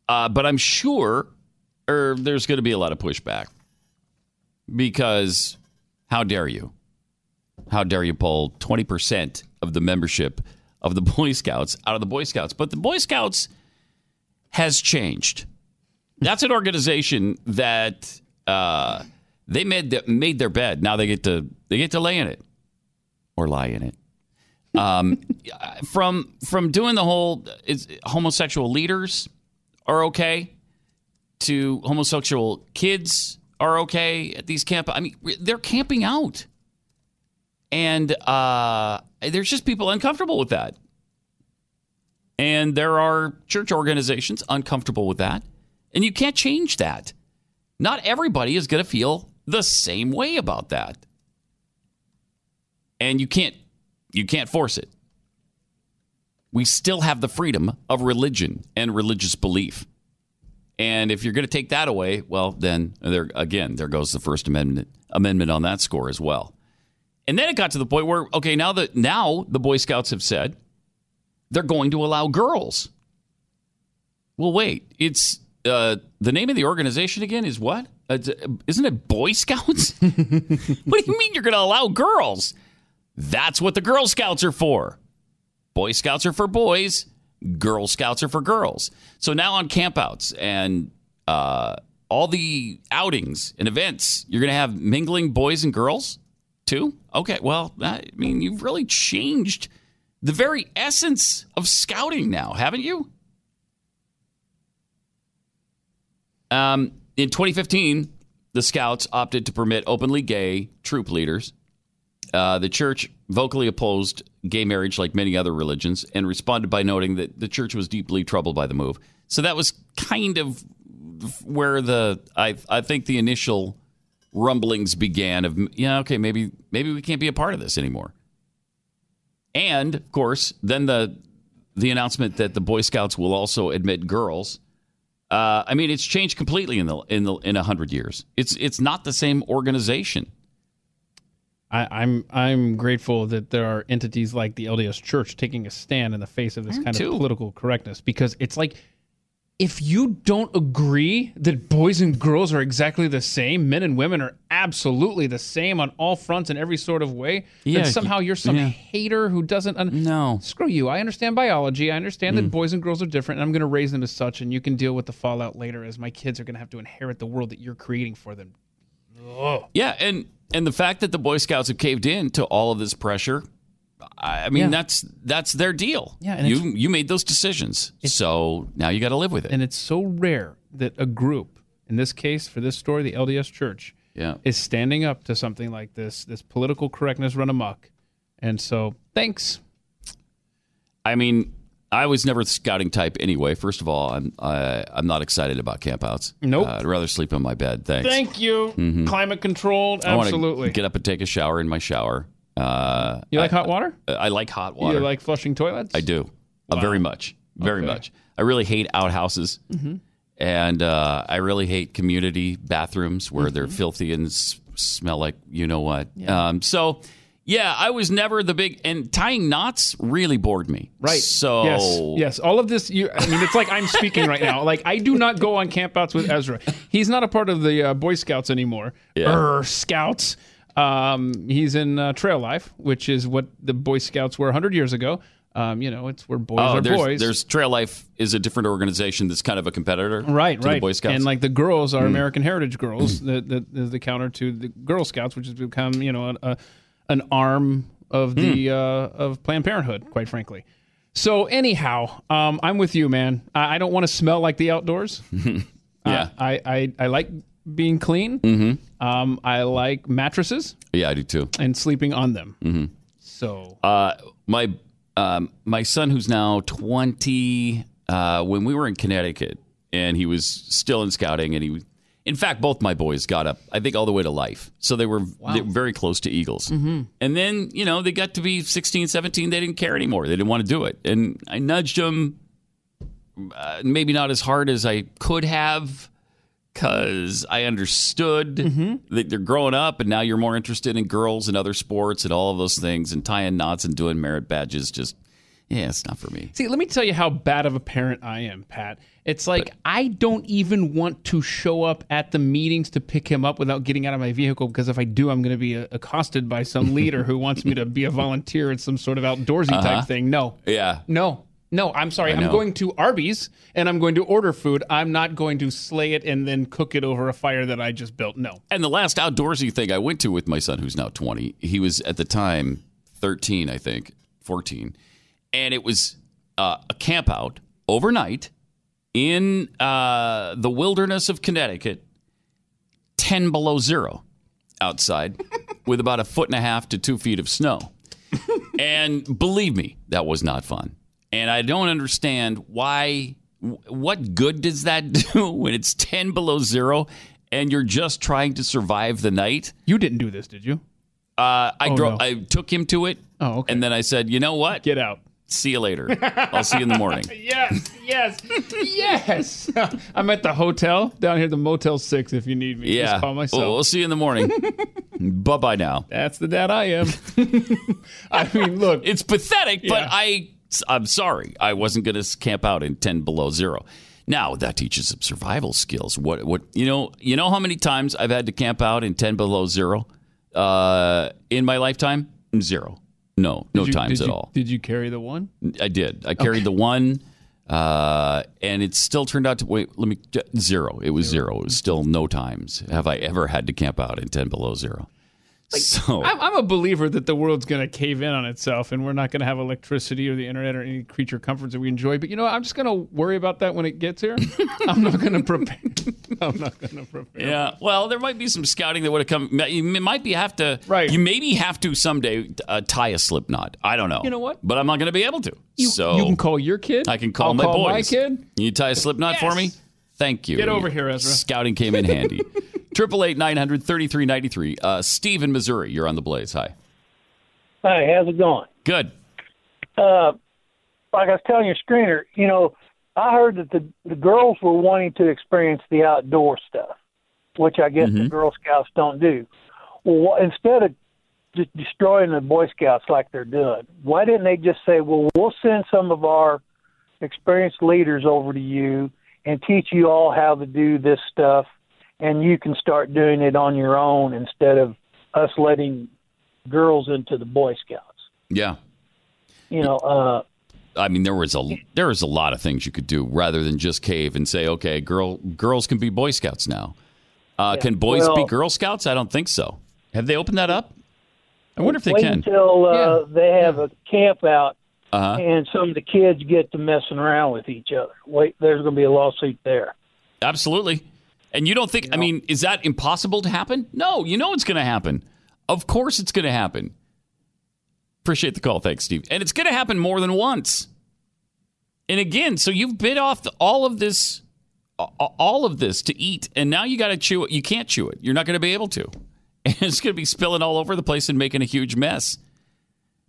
[SPEAKER 2] Uh, but I'm sure er, there's going to be a lot of pushback because how dare you? How dare you pull 20% of the membership of the Boy Scouts out of the Boy Scouts? But the Boy Scouts has changed. That's an organization that uh, they made the, made their bed. Now they get to they get to lay in it or lie in it. Um, from from doing the whole is homosexual leaders are okay to homosexual kids are okay at these camp. I mean, they're camping out, and uh, there's just people uncomfortable with that, and there are church organizations uncomfortable with that, and you can't change that. Not everybody is going to feel the same way about that, and you can't you can't force it. We still have the freedom of religion and religious belief. And if you're going to take that away, well, then there again, there goes the First Amendment amendment on that score as well. And then it got to the point where, okay, now that now the Boy Scouts have said they're going to allow girls. Well, wait, it's uh, the name of the organization again is what? Uh, isn't it Boy Scouts? what do you mean you're going to allow girls? That's what the Girl Scouts are for. Boy Scouts are for boys, Girl Scouts are for girls. So now on campouts and uh, all the outings and events, you're going to have mingling boys and girls too? Okay, well, I mean, you've really changed the very essence of scouting now, haven't you? Um, in 2015, the Scouts opted to permit openly gay troop leaders uh, the church vocally opposed gay marriage like many other religions and responded by noting that the church was deeply troubled by the move. So that was kind of where the I I think the initial rumblings began of yeah okay maybe maybe we can't be a part of this anymore. And of course, then the the announcement that the Boy Scouts will also admit girls. Uh, I mean, it's changed completely in the in the in a hundred years. It's it's not the same organization.
[SPEAKER 3] I, am I'm, I'm grateful that there are entities like the LDS Church taking a stand in the face of this kind
[SPEAKER 2] too.
[SPEAKER 3] of political correctness because it's like if you don't agree that boys and girls are exactly the same, men and women are absolutely the same on all fronts in every sort of way,
[SPEAKER 2] Yeah,
[SPEAKER 3] then somehow you're some
[SPEAKER 2] yeah.
[SPEAKER 3] hater who doesn't. Un-
[SPEAKER 2] No.
[SPEAKER 3] Screw you. I understand biology. I understand that mm. boys and girls are different, and I'm going to raise them as such, and you can deal with the fallout later as my kids are going to have to inherit the world that you're creating for them.
[SPEAKER 2] Yeah, and and the fact that the Boy Scouts have caved in to all of this pressure, I mean
[SPEAKER 3] Yeah.
[SPEAKER 2] that's that's their deal.
[SPEAKER 3] Yeah, and
[SPEAKER 2] you you made those decisions, so now you got to live with it.
[SPEAKER 3] And it's so rare that a group, in this case for this story, the LDS Church,
[SPEAKER 2] yeah,
[SPEAKER 3] is standing up to something like this, this political correctness run amok. And so, thanks.
[SPEAKER 2] I mean, I was never the scouting type anyway. First of all, I'm I, I'm not excited about campouts.
[SPEAKER 3] Nope.
[SPEAKER 2] Uh, I'd rather sleep in my bed. Thanks.
[SPEAKER 3] Thank you. Climate controlled,
[SPEAKER 2] Mm-hmm. I wanna
[SPEAKER 3] absolutely.
[SPEAKER 2] get up and take a shower in my shower. Uh,
[SPEAKER 3] you like
[SPEAKER 2] I,
[SPEAKER 3] hot water?
[SPEAKER 2] I like hot water.
[SPEAKER 3] You like flushing toilets?
[SPEAKER 2] I do. Uh, very much. Very
[SPEAKER 3] Okay.
[SPEAKER 2] much. I really hate outhouses. And uh, I really hate community bathrooms where they're filthy and s- smell like you know what. Um, so, yeah, I was never the big. And tying knots really bored me.
[SPEAKER 3] Right.
[SPEAKER 2] So,
[SPEAKER 3] yes, yes. All of this. You, I mean, it's like I'm speaking right now. Like I do not go on campouts with Ezra. He's not a part of the uh, Boy Scouts anymore.
[SPEAKER 2] Yeah.
[SPEAKER 3] Er, Scouts. Um, he's in uh, Trail Life, which is what the Boy Scouts were 100 years ago. Um, you know, it's where boys
[SPEAKER 2] Oh,
[SPEAKER 3] are
[SPEAKER 2] there's,
[SPEAKER 3] boys.
[SPEAKER 2] there's Trail Life is a different organization that's kind of a competitor,
[SPEAKER 3] Right,
[SPEAKER 2] to
[SPEAKER 3] right.
[SPEAKER 2] the Boy Scouts.
[SPEAKER 3] And like the girls are American Heritage Girls, that that is the counter to the Girl Scouts, which has become you know a, a, an arm of the
[SPEAKER 2] Hmm.
[SPEAKER 3] uh, of Planned Parenthood, quite frankly. So anyhow, um, I'm with you, man. I, I don't want to smell like the outdoors.
[SPEAKER 2] yeah,
[SPEAKER 3] I, I I like being clean. Mm-hmm. Um, I like mattresses
[SPEAKER 2] yeah, I do too.
[SPEAKER 3] and sleeping on them. Mm-hmm. So
[SPEAKER 2] Uh, my um, my son, who's now twenty, uh, when we were in Connecticut, and he was still in scouting, and he, in fact, both my boys got up. I think all the way to life, so they were, they were very close to Eagles. Mm-hmm. And then you know they got to be 16, 17, They didn't care anymore. They didn't want to do it, and I nudged them. Uh, maybe not as hard as I could have. Because I understood that they're growing up, and now you're more interested in girls and other sports and all of those things, and tying knots and doing merit badges. Just, yeah, it's not for me.
[SPEAKER 3] See, let me tell you how bad of a parent I am, Pat. It's like I don't even want to show up at the meetings to pick him up without getting out of my vehicle because if I do, I'm going to be uh, accosted by some leader who wants me to be a volunteer at some sort of outdoorsy type thing. No,
[SPEAKER 2] Yeah,
[SPEAKER 3] no, no. I'm sorry. I'm going to Arby's and I'm going to order food. I'm not going to slay it and then cook it over a fire that I just built. No.
[SPEAKER 2] And the last outdoorsy thing I went to with my son, who's now 20, he was at the time 13, I think, 14. And it was uh, a camp out overnight in uh, the wilderness of Connecticut, 10 below zero outside with about a foot and a half to two feet of snow. and believe me, that was not fun. And I don't understand why. What good does that do when it's 10 below zero and you're just trying to survive the night?
[SPEAKER 3] You didn't do this, did you?
[SPEAKER 2] Uh, I
[SPEAKER 3] Oh,
[SPEAKER 2] drove.
[SPEAKER 3] no.
[SPEAKER 2] I took him to it.
[SPEAKER 3] Oh, okay.
[SPEAKER 2] And then I said, you know what?
[SPEAKER 3] Get out.
[SPEAKER 2] See you later. I'll see you in the morning.
[SPEAKER 3] Yes, yes, yes. I'm at the hotel down here, the Motel 6, if you need me.
[SPEAKER 2] Yeah.
[SPEAKER 3] Just call myself.
[SPEAKER 2] Well, we'll see you in the morning. bye bye now.
[SPEAKER 3] That's the dad I am. I mean, look,
[SPEAKER 2] It's pathetic, but I I'm sorry. I wasn't going to camp out in 10 below 0. Now, that teaches some survival skills. What what you know, you know how many times I've had to camp out in 10 below 0 uh, in my lifetime? Zero. No, no
[SPEAKER 3] you-
[SPEAKER 2] times at
[SPEAKER 3] you-
[SPEAKER 2] all.
[SPEAKER 3] Did you carry the one?
[SPEAKER 2] I did. I carried the one, uh, and it still turned out to wait. Let me zero. It was zero. It was still no times have I ever had to camp out in ten below zero. So
[SPEAKER 3] I'm, I'm a believer that the world's going to cave in on itself and we're not going to have electricity or the internet or any creature comforts that we enjoy. But you know? I'm just going to worry about that when it gets here. I'm not going to prepare. I'm not going to prepare.
[SPEAKER 2] yeah, well, there might be some scouting that would have come. You might be have to.
[SPEAKER 3] Right.
[SPEAKER 2] You maybe have to someday uh, tie a slip knot. I don't know.
[SPEAKER 3] You know what?
[SPEAKER 2] But I'm not going to be able to.
[SPEAKER 3] You,
[SPEAKER 2] so
[SPEAKER 3] you can call your kid.
[SPEAKER 2] I can call
[SPEAKER 3] I'll
[SPEAKER 2] my
[SPEAKER 3] call
[SPEAKER 2] boys.
[SPEAKER 3] my kid.
[SPEAKER 2] You tie a slip knot for me? Thank you.
[SPEAKER 3] Get over here, Ezra.
[SPEAKER 2] Scouting came in handy. Triple eight nine hundred thirty three ninety three. Uh, Steve in Missouri, you're on the Blaze. Hi.
[SPEAKER 6] Hi. how's it going?
[SPEAKER 2] Good.
[SPEAKER 6] Uh, like I was telling your screener, you know, I heard that the the girls were wanting to experience the outdoor stuff, which I guess the Girl Scouts don't do. Well, instead of just destroying the Boy Scouts like they're doing, why didn't they just say, "Well, we'll send some of our experienced leaders over to you and teach you all how to do this stuff, and you can start doing it on your own instead of us letting girls into the Boy Scouts."
[SPEAKER 2] Yeah.
[SPEAKER 6] You know, uh,
[SPEAKER 2] I mean, there was a there was a lot of things you could do rather than just cave and say, okay, girl, girls can be Boy Scouts now. Uh, Can boys be Girl Scouts? I don't think so. Have they opened that up? I wonder if they
[SPEAKER 6] wait
[SPEAKER 2] can.
[SPEAKER 6] until uh,
[SPEAKER 3] Yeah.
[SPEAKER 6] they have a camp out
[SPEAKER 2] Uh-huh.
[SPEAKER 6] and some of the kids get to messing around with each other. Wait, there's going to be a lawsuit there.
[SPEAKER 2] Absolutely. And you don't think? I mean, is that impossible to happen? No. You know it's going to happen. Of course, it's going to happen. Appreciate the call. Thanks, Steve. And it's going to happen more than once. And again, so you've bit off the, all of this, all of this to eat, and now you got to chew it. You can't chew it. You're not going to be able to. And it's going to be spilling all over the place and making a huge mess.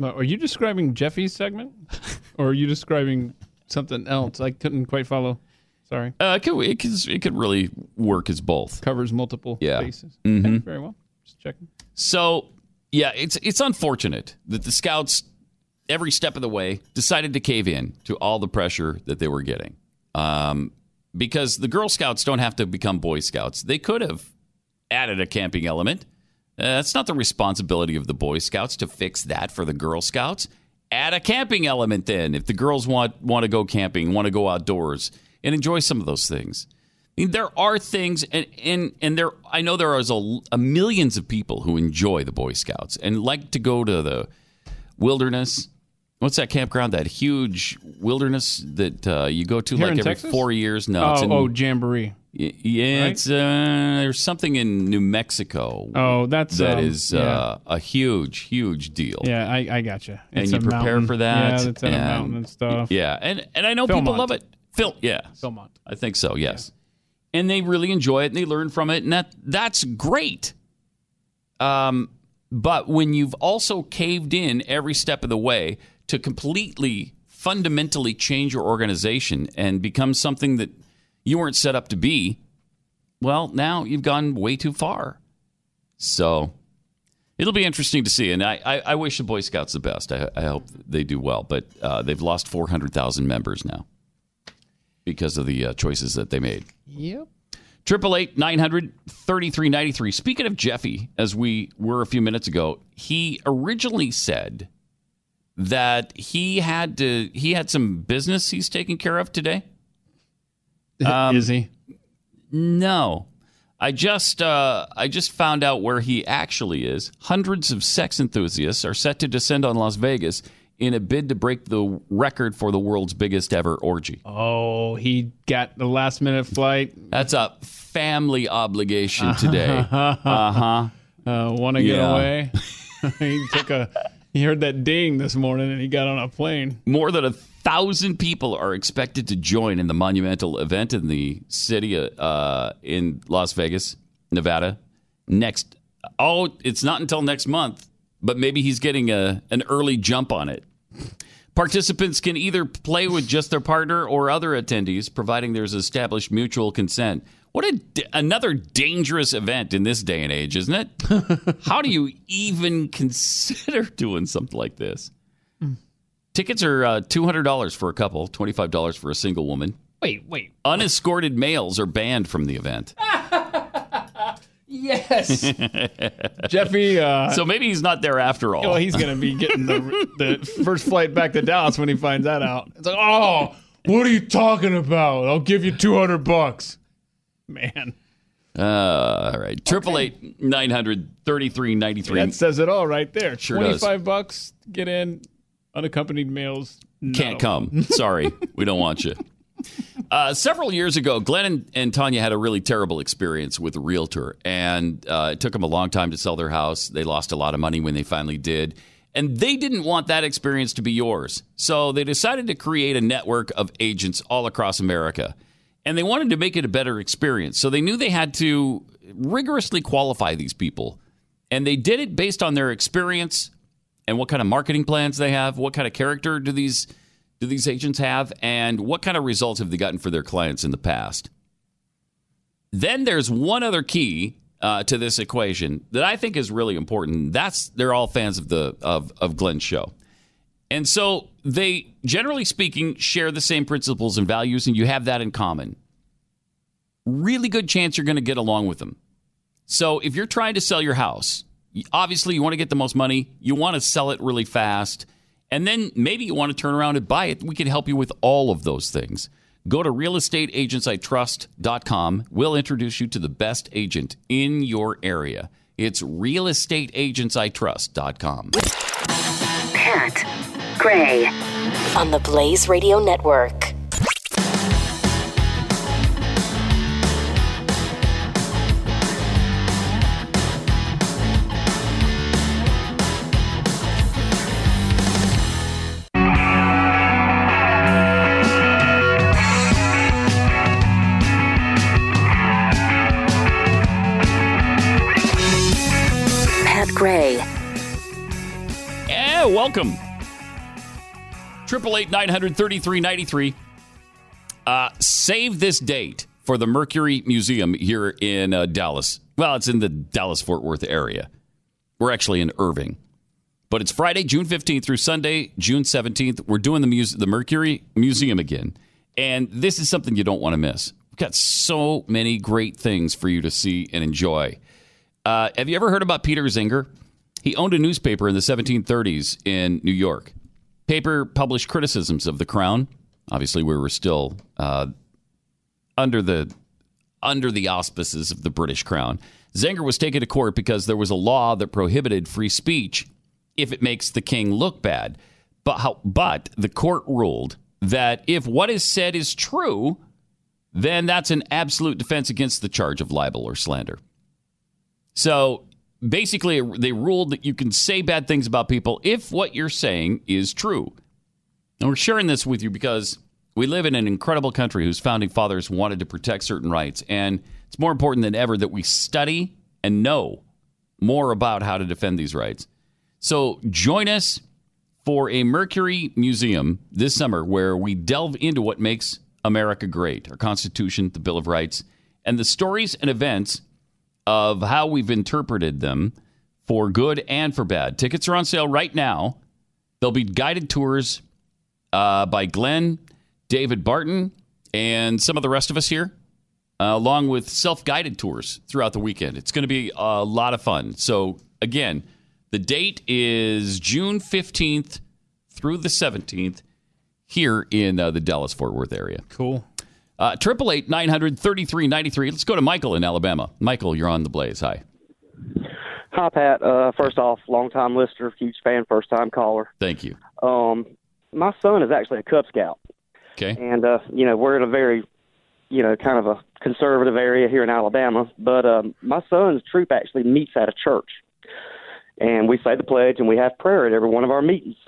[SPEAKER 3] Are you describing Jeffy's segment, or are you describing something else? I couldn't quite follow. Sorry,
[SPEAKER 2] Uh, it, could, it, could, it could really work as both.
[SPEAKER 3] covers multiple
[SPEAKER 2] Yeah.
[SPEAKER 3] bases. Okay, very well. Just checking.
[SPEAKER 2] So, yeah, it's it's unfortunate that the scouts every step of the way decided to cave in to all the pressure that they were getting. Um, because the Girl Scouts don't have to become Boy Scouts. They could have added a camping element. Uh, that's not the responsibility of the Boy Scouts to fix that for the Girl Scouts. add a camping element then if the girls want want to go camping, want to go outdoors and enjoy some of those things. I mean, there are things, and and, and there. I know there are a, a millions of people who enjoy the Boy Scouts and like to go to the wilderness. What's that campground? That huge wilderness that uh, you go to
[SPEAKER 3] Here
[SPEAKER 2] like every
[SPEAKER 3] Texas?
[SPEAKER 2] four years? No, it's
[SPEAKER 3] Oh,
[SPEAKER 2] in,
[SPEAKER 3] oh, Jamboree.
[SPEAKER 2] Yeah,
[SPEAKER 3] Right?
[SPEAKER 2] it's uh, there's something in New Mexico.
[SPEAKER 3] Oh, that's,
[SPEAKER 2] that
[SPEAKER 3] um,
[SPEAKER 2] is
[SPEAKER 3] yeah.
[SPEAKER 2] uh, a huge, huge deal.
[SPEAKER 3] Yeah, I, I got you.
[SPEAKER 2] and you prepare for that.
[SPEAKER 3] Yeah, it's in a mountain and stuff.
[SPEAKER 2] Yeah, and and I know people love it. Phil, yeah,
[SPEAKER 3] Philmont.
[SPEAKER 2] I think so. Yes, and they really enjoy it and they learn from it, and that that's great. Um, but when you've also caved in every step of the way to completely, fundamentally change your organization and become something that you weren't set up to be, well, now you've gone way too far. So it'll be interesting to see. And I, I, I wish the Boy Scouts the best. I, I hope they do well. But uh, they've lost 400,000 members now because of the uh, choices that they made.
[SPEAKER 3] Yep.
[SPEAKER 2] Triple eight nine hundred thirty three ninety three. Speaking of Jeffy, as we were a few minutes ago, he originally said that he had to he had some business he's taking care of today. Um,
[SPEAKER 3] Is he?
[SPEAKER 2] No, I just uh, I just found out where he actually is. Hundreds of sex enthusiasts are set to descend on Las Vegas in a bid to break the record for the world's biggest ever orgy.
[SPEAKER 3] Oh, he got the last minute flight.
[SPEAKER 2] That's a family obligation today. Uh huh.
[SPEAKER 3] Uh, Want to get
[SPEAKER 2] Yeah.
[SPEAKER 3] away? he took a. He heard that ding this morning, and he got on a plane.
[SPEAKER 2] More than a thousand people are expected to join in the monumental event in the city uh, in Las Vegas, Nevada. Next, oh, it's not until next month, but maybe he's getting a an early jump on it. Participants can either play with just their partner or other attendees, providing there's established mutual consent. What a d- another dangerous event in this day and age, isn't it? How do you even consider doing something like this? Tickets are uh, $200 for a couple, $25 for a single woman.
[SPEAKER 3] Wait, wait.
[SPEAKER 2] Unescorted males are banned from the event.
[SPEAKER 3] Yes. Jeffy. Uh,
[SPEAKER 2] So maybe he's not there after all.
[SPEAKER 3] well, he's going to be getting the the first flight back to Dallas when he finds that out. It's like, oh, what are you talking about? I'll give you two hundred bucks. Man,
[SPEAKER 2] Uh, all right. Triple eight nine hundred thirty three ninety three.
[SPEAKER 3] that says it all right there.
[SPEAKER 2] Sure does.
[SPEAKER 3] Twenty-five bucks, get in. Unaccompanied males not
[SPEAKER 2] Can't come. Sorry, we don't want you. Uh, several years ago, Glenn and, and Tanya had a really terrible experience with a realtor, and uh, it took them a long time to sell their house. They lost a lot of money when they finally did, and they didn't want that experience to be yours. So they decided to create a network of agents all across America, and they wanted to make it a better experience. So they knew they had to rigorously qualify these people, and they did it based on their experience and what kind of marketing plans they have, what kind of character do these do these agents have, and what kind of results have they gotten for their clients in the past. Then there's one other key uh, to this equation that I think is really important. That's they're all fans of the of of Glenn's show, and so they generally speaking share the same principles and values, and you have that in common. Really good chance you're going to get along with them. So if you're trying to sell your house, obviously you want to get the most money, you want to sell it really fast, and then maybe you want to turn around and buy it. We can help you with all of those things. Go to realestateagentsitrust.com. We'll introduce you to the best agent in your area. It's realestateagentsitrust.com.
[SPEAKER 1] Pat Gray on the Blaze Radio Network.
[SPEAKER 2] Welcome. Triple eight nine hundred thirty three ninety three. Uh, save this date for the Mercury Museum here in uh, Dallas. Well, it's in the Dallas Fort Worth area. We're actually in Irving, but it's Friday, June fifteenth through Sunday, June seventeenth. We're doing the muse- the Mercury Museum again, and this is something you don't want to miss. We've got so many great things for you to see and enjoy. Uh, have you ever heard about Peter Zenger? He owned a newspaper in the 1730s in New York. Paper published criticisms of the crown. Obviously, we were still uh, under the under the auspices of the British crown. Zenger was taken to court because there was a law that prohibited free speech if it makes the king look bad. But how, but the court ruled that if what is said is true, then that's an absolute defense against the charge of libel or slander. So basically, they ruled that you can say bad things about people if what you're saying is true. And we're sharing this with you because we live in an incredible country whose founding fathers wanted to protect certain rights. And it's more important than ever that we study and know more about how to defend these rights. So join us for a Mercury Museum this summer where we delve into what makes America great our Constitution, the Bill of Rights, and the stories and events of how we've interpreted them for good and for bad. Tickets are on sale right now. There'll be guided tours uh, by Glenn, David Barton, and some of the rest of us here, uh, along with self guided tours throughout the weekend. It's going to be a lot of fun. So, again, the date is June 15th through the 17th here in uh, the Dallas Fort Worth area.
[SPEAKER 3] Cool.
[SPEAKER 2] Uh, Triple eight nine hundred thirty three ninety three. Let's go to Michael in Alabama. Michael, you're on the Blaze. Hi.
[SPEAKER 7] Hi, Pat. Uh, first off, long time listener, huge fan, first time caller.
[SPEAKER 2] Thank you.
[SPEAKER 7] Um, my son is actually a Cub Scout.
[SPEAKER 2] Okay.
[SPEAKER 7] And, uh, you know, we're in a very, you know, kind of a conservative area here in Alabama. But um, my son's troop actually meets at a church. And we say the pledge and we have prayer at every one of our meetings.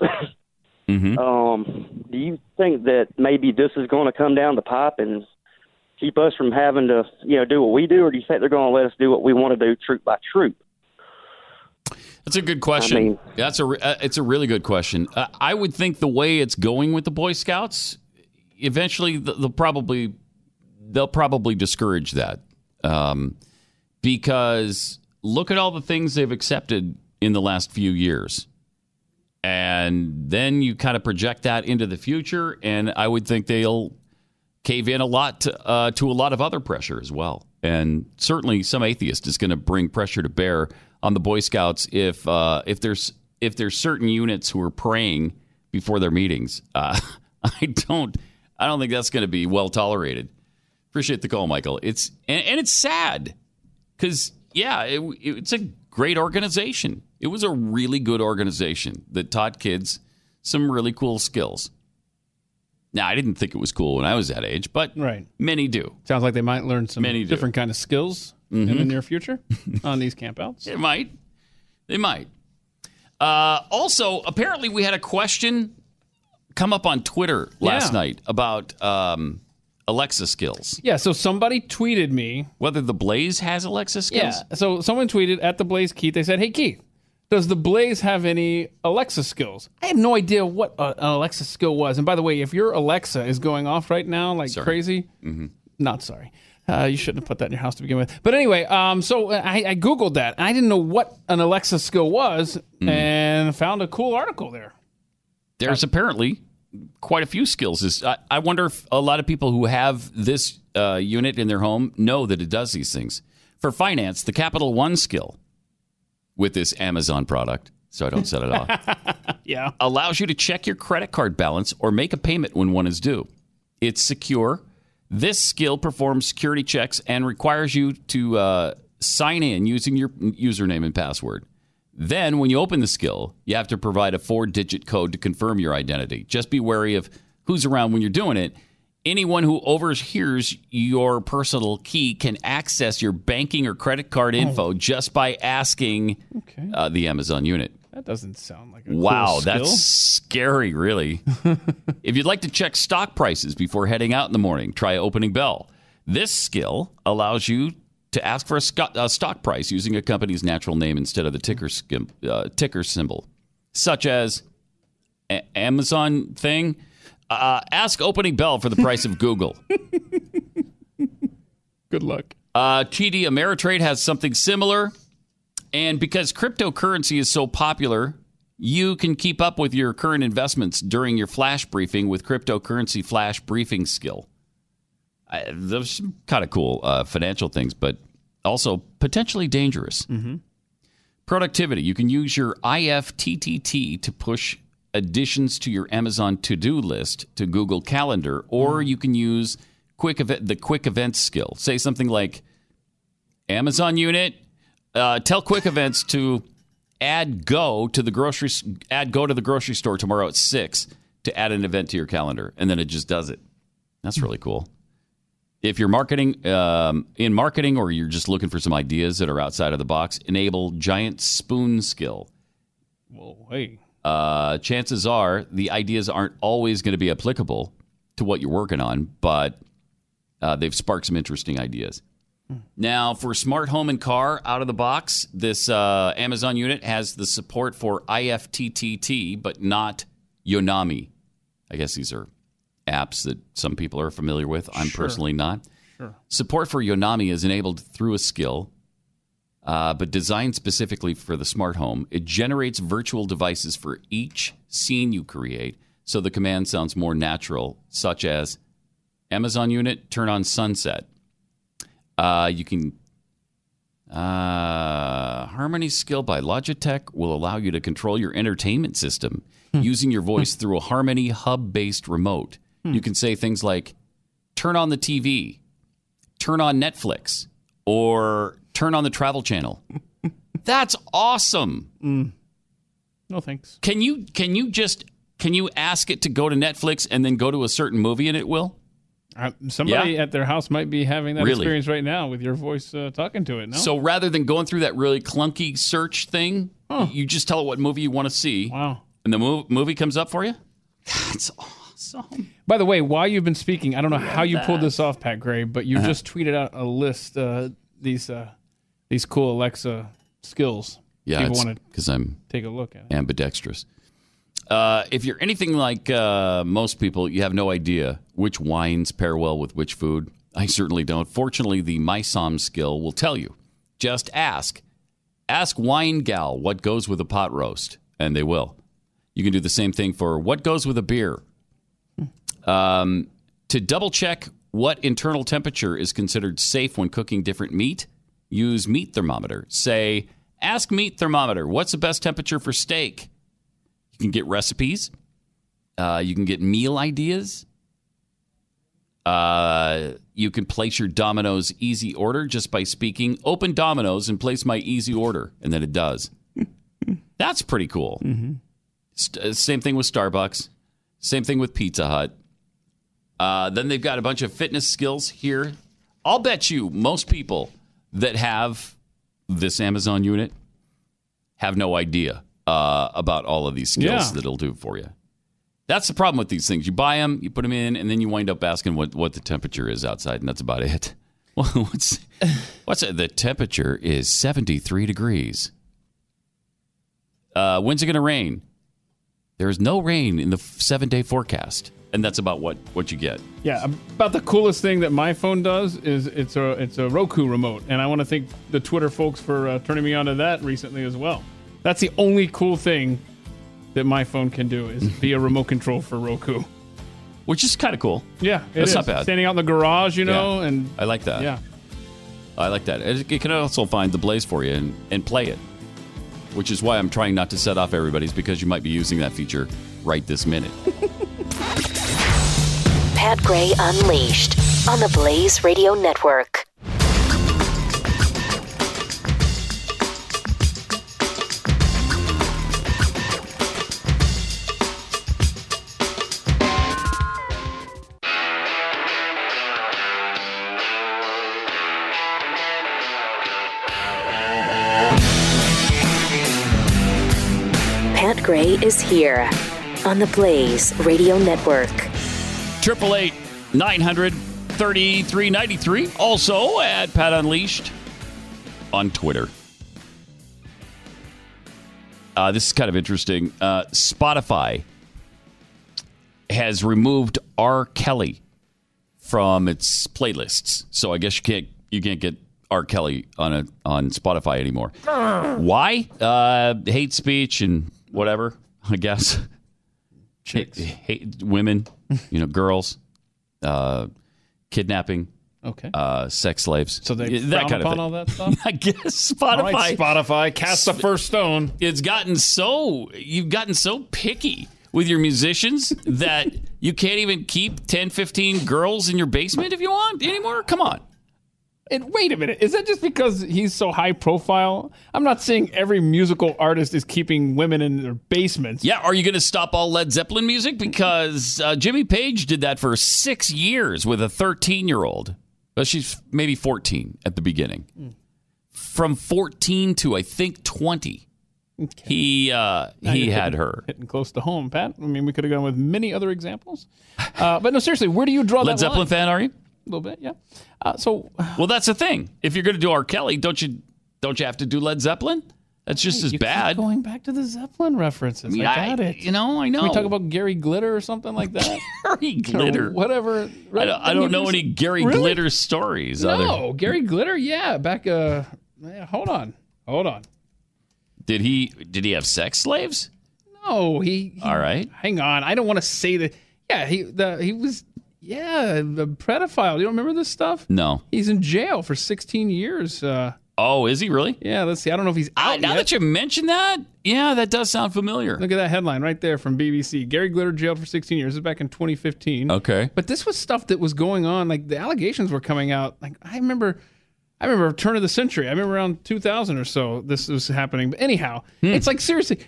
[SPEAKER 2] mm-hmm.
[SPEAKER 7] um, do you think that maybe this is going to come down the pipe and keep us from having to, you know, do what we do? Or do you think they're going to let us do what we want to do troop by troop?
[SPEAKER 2] That's a good question.
[SPEAKER 7] I mean-
[SPEAKER 2] That's a re- uh, it's a really good question. Uh, I would think the way it's going with the Boy Scouts, eventually they'll probably they'll probably discourage that um, because look at all the things they've accepted in the last few years, and then you kind of project that into the future, and I would think they'll cave in a lot to, uh, to a lot of other pressure as well. And certainly, some atheist is going to bring pressure to bear on the Boy Scouts if uh, if there's if there's certain units who are praying before their meetings. Uh, I don't I don't think that's going to be well tolerated. Appreciate the call, Michael. It's and, and it's sad because yeah, it, it's a great organization. It was a really good organization that taught kids some really cool skills. Now, I didn't think it was cool when I was that age, but
[SPEAKER 3] Right.
[SPEAKER 2] many do.
[SPEAKER 3] Sounds like they might learn some
[SPEAKER 2] Many do.
[SPEAKER 3] different kind of skills in the near future on these campouts.
[SPEAKER 2] It might. They might. Uh, also, apparently, we had a question come up on Twitter last
[SPEAKER 3] Yeah.
[SPEAKER 2] night about um, Alexa skills.
[SPEAKER 3] Yeah, so somebody tweeted me.
[SPEAKER 2] Whether the Blaze has Alexa skills.
[SPEAKER 3] Yeah, so someone tweeted at the Blaze Keith. They said, "Hey Keith, does the Blaze have any Alexa skills?" I had no idea what uh, an Alexa skill was. And by the way, if your Alexa is going off right now like
[SPEAKER 2] Sorry.
[SPEAKER 3] crazy, not sorry. Uh, you shouldn't have put that in your house to begin with. But anyway, um, so I, I googled that. I didn't know what an Alexa skill was, and found a cool article there.
[SPEAKER 2] There's apparently quite a few skills. Is- I, I wonder if a lot of people who have this uh, unit in their home know that it does these things. For finance, the Capital One skill with this Amazon product, so I don't set it off.
[SPEAKER 3] Yeah.
[SPEAKER 2] allows you to check your credit card balance or make a payment when one is due. It's secure. This skill performs security checks and requires you to uh, sign in using your username and password. Then, when you open the skill, you have to provide a four digit code to confirm your identity. Just be wary of who's around when you're doing it. Anyone who overhears your personal key can access your banking or credit card info just by asking
[SPEAKER 3] Okay.
[SPEAKER 2] uh, the Amazon unit.
[SPEAKER 3] That doesn't sound like a
[SPEAKER 2] Wow,
[SPEAKER 3] skill.
[SPEAKER 2] that's scary, really. if you'd like to check stock prices before heading out in the morning, try opening bell. This skill allows you to ask for a, sco- a stock price using a company's natural name instead of the ticker skim, uh, ticker symbol, such as a- Amazon thing. Uh, ask opening bell for the price of Google.
[SPEAKER 3] Good luck.
[SPEAKER 2] Uh, TD Ameritrade has something similar. And because cryptocurrency is so popular, you can keep up with your current investments during your flash briefing with cryptocurrency flash briefing skill. I, those some kind of cool uh, financial things, but also potentially dangerous. Productivity. You can use your IFTTT to push additions to your Amazon to-do list to Google Calendar, or you can use quick event, the quick events skill. Say something like, Amazon unit, uh, tell quick events to add go to the grocery add go to the grocery store tomorrow at six to add an event to your calendar, and then it just does it. That's really cool. If you're marketing um, in marketing, or you're just looking for some ideas that are outside of the box, enable giant spoon skill.
[SPEAKER 3] Whoa, hey.
[SPEAKER 2] Uh, chances are the ideas aren't always going to be applicable to what you're working on, but uh, they've sparked some interesting ideas. Now, for smart home and car out of the box, this uh, Amazon unit has the support for IFTTT, but not Yonomi. I guess these are apps that some people are familiar with. I'm
[SPEAKER 3] Sure.
[SPEAKER 2] personally not.
[SPEAKER 3] Sure.
[SPEAKER 2] Support for Yonomi is enabled through a skill, uh, but designed specifically for the smart home. It generates virtual devices for each scene you create, so the command sounds more natural, such as Amazon unit, turn on sunset. Uh, you can. Uh, Harmony skill by Logitech will allow you to control your entertainment system using your voice through a Harmony hub based remote. You can say things like, turn on the TV, turn on Netflix, or turn on the travel channel. That's awesome.
[SPEAKER 3] No thanks.
[SPEAKER 2] Can you can you just can you ask it to go to Netflix and then go to a certain movie and it will?
[SPEAKER 3] Uh, somebody
[SPEAKER 2] Yeah.
[SPEAKER 3] at their house might be having that
[SPEAKER 2] Really?
[SPEAKER 3] experience right now with your voice uh, talking to it. No.
[SPEAKER 2] So rather than going through that really clunky search thing, you just tell it what movie you want to see,
[SPEAKER 3] wow.
[SPEAKER 2] and the mov- movie comes up for you. That's awesome.
[SPEAKER 3] By the way, while you've been speaking, I don't know how you pulled this off, Pat Gray, but you
[SPEAKER 2] Uh-huh.
[SPEAKER 3] just tweeted out a list uh, these uh, these cool Alexa skills.
[SPEAKER 2] Yeah,
[SPEAKER 3] people want to
[SPEAKER 2] because I'm
[SPEAKER 3] take a look at. it.
[SPEAKER 2] ambidextrous. Uh, if you're anything like uh, most people, you have no idea which wines pair well with which food. I certainly don't. Fortunately, the MySom skill will tell you. Just ask. Ask Wine Gal what goes with a pot roast, and they will. You can do the same thing for what goes with a beer. Um, to double check what internal temperature is considered safe when cooking different meat, use meat thermometer. Say, ask meat thermometer, what's the best temperature for steak? You can get recipes. Uh, you can get meal ideas. Uh, you can place your Domino's easy order just by speaking, open Domino's and place my easy order. And then it does. That's pretty cool. St- uh, same thing with Starbucks. Same thing with Pizza Hut. Uh, then they've got a bunch of fitness skills here. I'll bet you most people that have this Amazon unit have no idea uh, about all of these skills
[SPEAKER 3] Yeah.
[SPEAKER 2] that it'll do for you. That's the problem with these things. You buy them, you put them in, and then you wind up asking what, what the temperature is outside, and that's about it. Well, what's what's it? The temperature is seventy three degrees. Uh, when's it going to rain? There is no rain in the seven day forecast, and that's about what what you get.
[SPEAKER 3] Yeah, about the coolest thing that my phone does is it's a it's a Roku remote, and I want to thank the Twitter folks for uh, turning me onto that recently as well. That's the only cool thing that my phone can do is be a remote control for Roku.
[SPEAKER 2] which is kind of cool.
[SPEAKER 3] Yeah, it
[SPEAKER 2] That's
[SPEAKER 3] is.
[SPEAKER 2] not bad.
[SPEAKER 3] Standing out in the garage, you know,
[SPEAKER 2] Yeah.
[SPEAKER 3] and
[SPEAKER 2] I like that.
[SPEAKER 3] yeah,
[SPEAKER 2] I like that. It it can also find the blaze for you and, and play it, which is why I'm trying not to set off everybody's because you might be using that feature right this minute.
[SPEAKER 1] Pat Gray Unleashed on the Blaze Radio Network. Pat Gray is here on the Blaze Radio Network.
[SPEAKER 2] Triple eight nine hundred thirty three ninety three. Also at Pat Unleashed on Twitter. Uh, this is kind of interesting. Uh, Spotify has removed R. Kelly from its playlists, so I guess you can't you can't get R. Kelly on a on Spotify anymore. Why? Uh, hate speech and whatever. I guess.
[SPEAKER 3] Chicks.
[SPEAKER 2] Hate, hate women, you know, girls, uh, kidnapping,
[SPEAKER 3] okay.
[SPEAKER 2] uh, sex slaves.
[SPEAKER 3] so they
[SPEAKER 2] that kind of thing.
[SPEAKER 3] all that stuff.
[SPEAKER 2] I guess Spotify.
[SPEAKER 3] right, Spotify, cast the first stone.
[SPEAKER 2] it's gotten so you've gotten so picky with your musicians that you can't even keep 10, 15 girls in your basement if you want anymore? Come on.
[SPEAKER 3] And wait a minute, is that just because he's so high profile? I'm not saying every musical artist is keeping women in their basements.
[SPEAKER 2] Yeah, are you going to stop all Led Zeppelin music? Because uh, Jimmy Page did that for six years with a 13 year old. Well, she's maybe 14 at the beginning. From 14 to I think 20, he uh, he had her.
[SPEAKER 3] hitting close to home, Pat. I mean, we could have gone with many other examples, uh, but no, seriously, where do you draw
[SPEAKER 2] Led
[SPEAKER 3] that
[SPEAKER 2] Zeppelin
[SPEAKER 3] line?
[SPEAKER 2] fan, are you?
[SPEAKER 3] A little bit, yeah. Uh, so
[SPEAKER 2] Well, that's the thing. If you're going to do R. Kelly, don't you don't you have to do Led Zeppelin? That's just as bad.
[SPEAKER 3] going back to the Zeppelin references. I,
[SPEAKER 2] I-
[SPEAKER 3] got it.
[SPEAKER 2] You know, I know.
[SPEAKER 3] Can we talk about Gary Glitter or something like that?
[SPEAKER 2] Gary Glitter.
[SPEAKER 3] Or whatever.
[SPEAKER 2] I don't, I don't know any Gary
[SPEAKER 3] Really?
[SPEAKER 2] Glitter stories.
[SPEAKER 3] No,
[SPEAKER 2] other-
[SPEAKER 3] Gary Glitter. Yeah, back. Uh, yeah, hold on, hold on.
[SPEAKER 2] Did he did he have sex slaves?
[SPEAKER 3] No, he. he-
[SPEAKER 2] All right.
[SPEAKER 3] Hang on. I don't want to say that. Yeah, he the he was. Yeah, the pedophile. You don't remember this stuff?
[SPEAKER 2] No.
[SPEAKER 3] He's in jail for 16 years. Uh,
[SPEAKER 2] Oh, is he really?
[SPEAKER 3] yeah, let's see. I don't know if he's out
[SPEAKER 2] now
[SPEAKER 3] yet.
[SPEAKER 2] that you mention that, yeah, that does sound familiar.
[SPEAKER 3] Look at that headline right there from BBC. Gary Glitter jailed for 16 years. This is back in 2015.
[SPEAKER 2] Okay.
[SPEAKER 3] But this was stuff that was going on. Like the allegations were coming out. Like I remember, I remember turn of the century. I remember around 2000 or so. This was happening. But anyhow,
[SPEAKER 2] Hmm.
[SPEAKER 3] it's like seriously,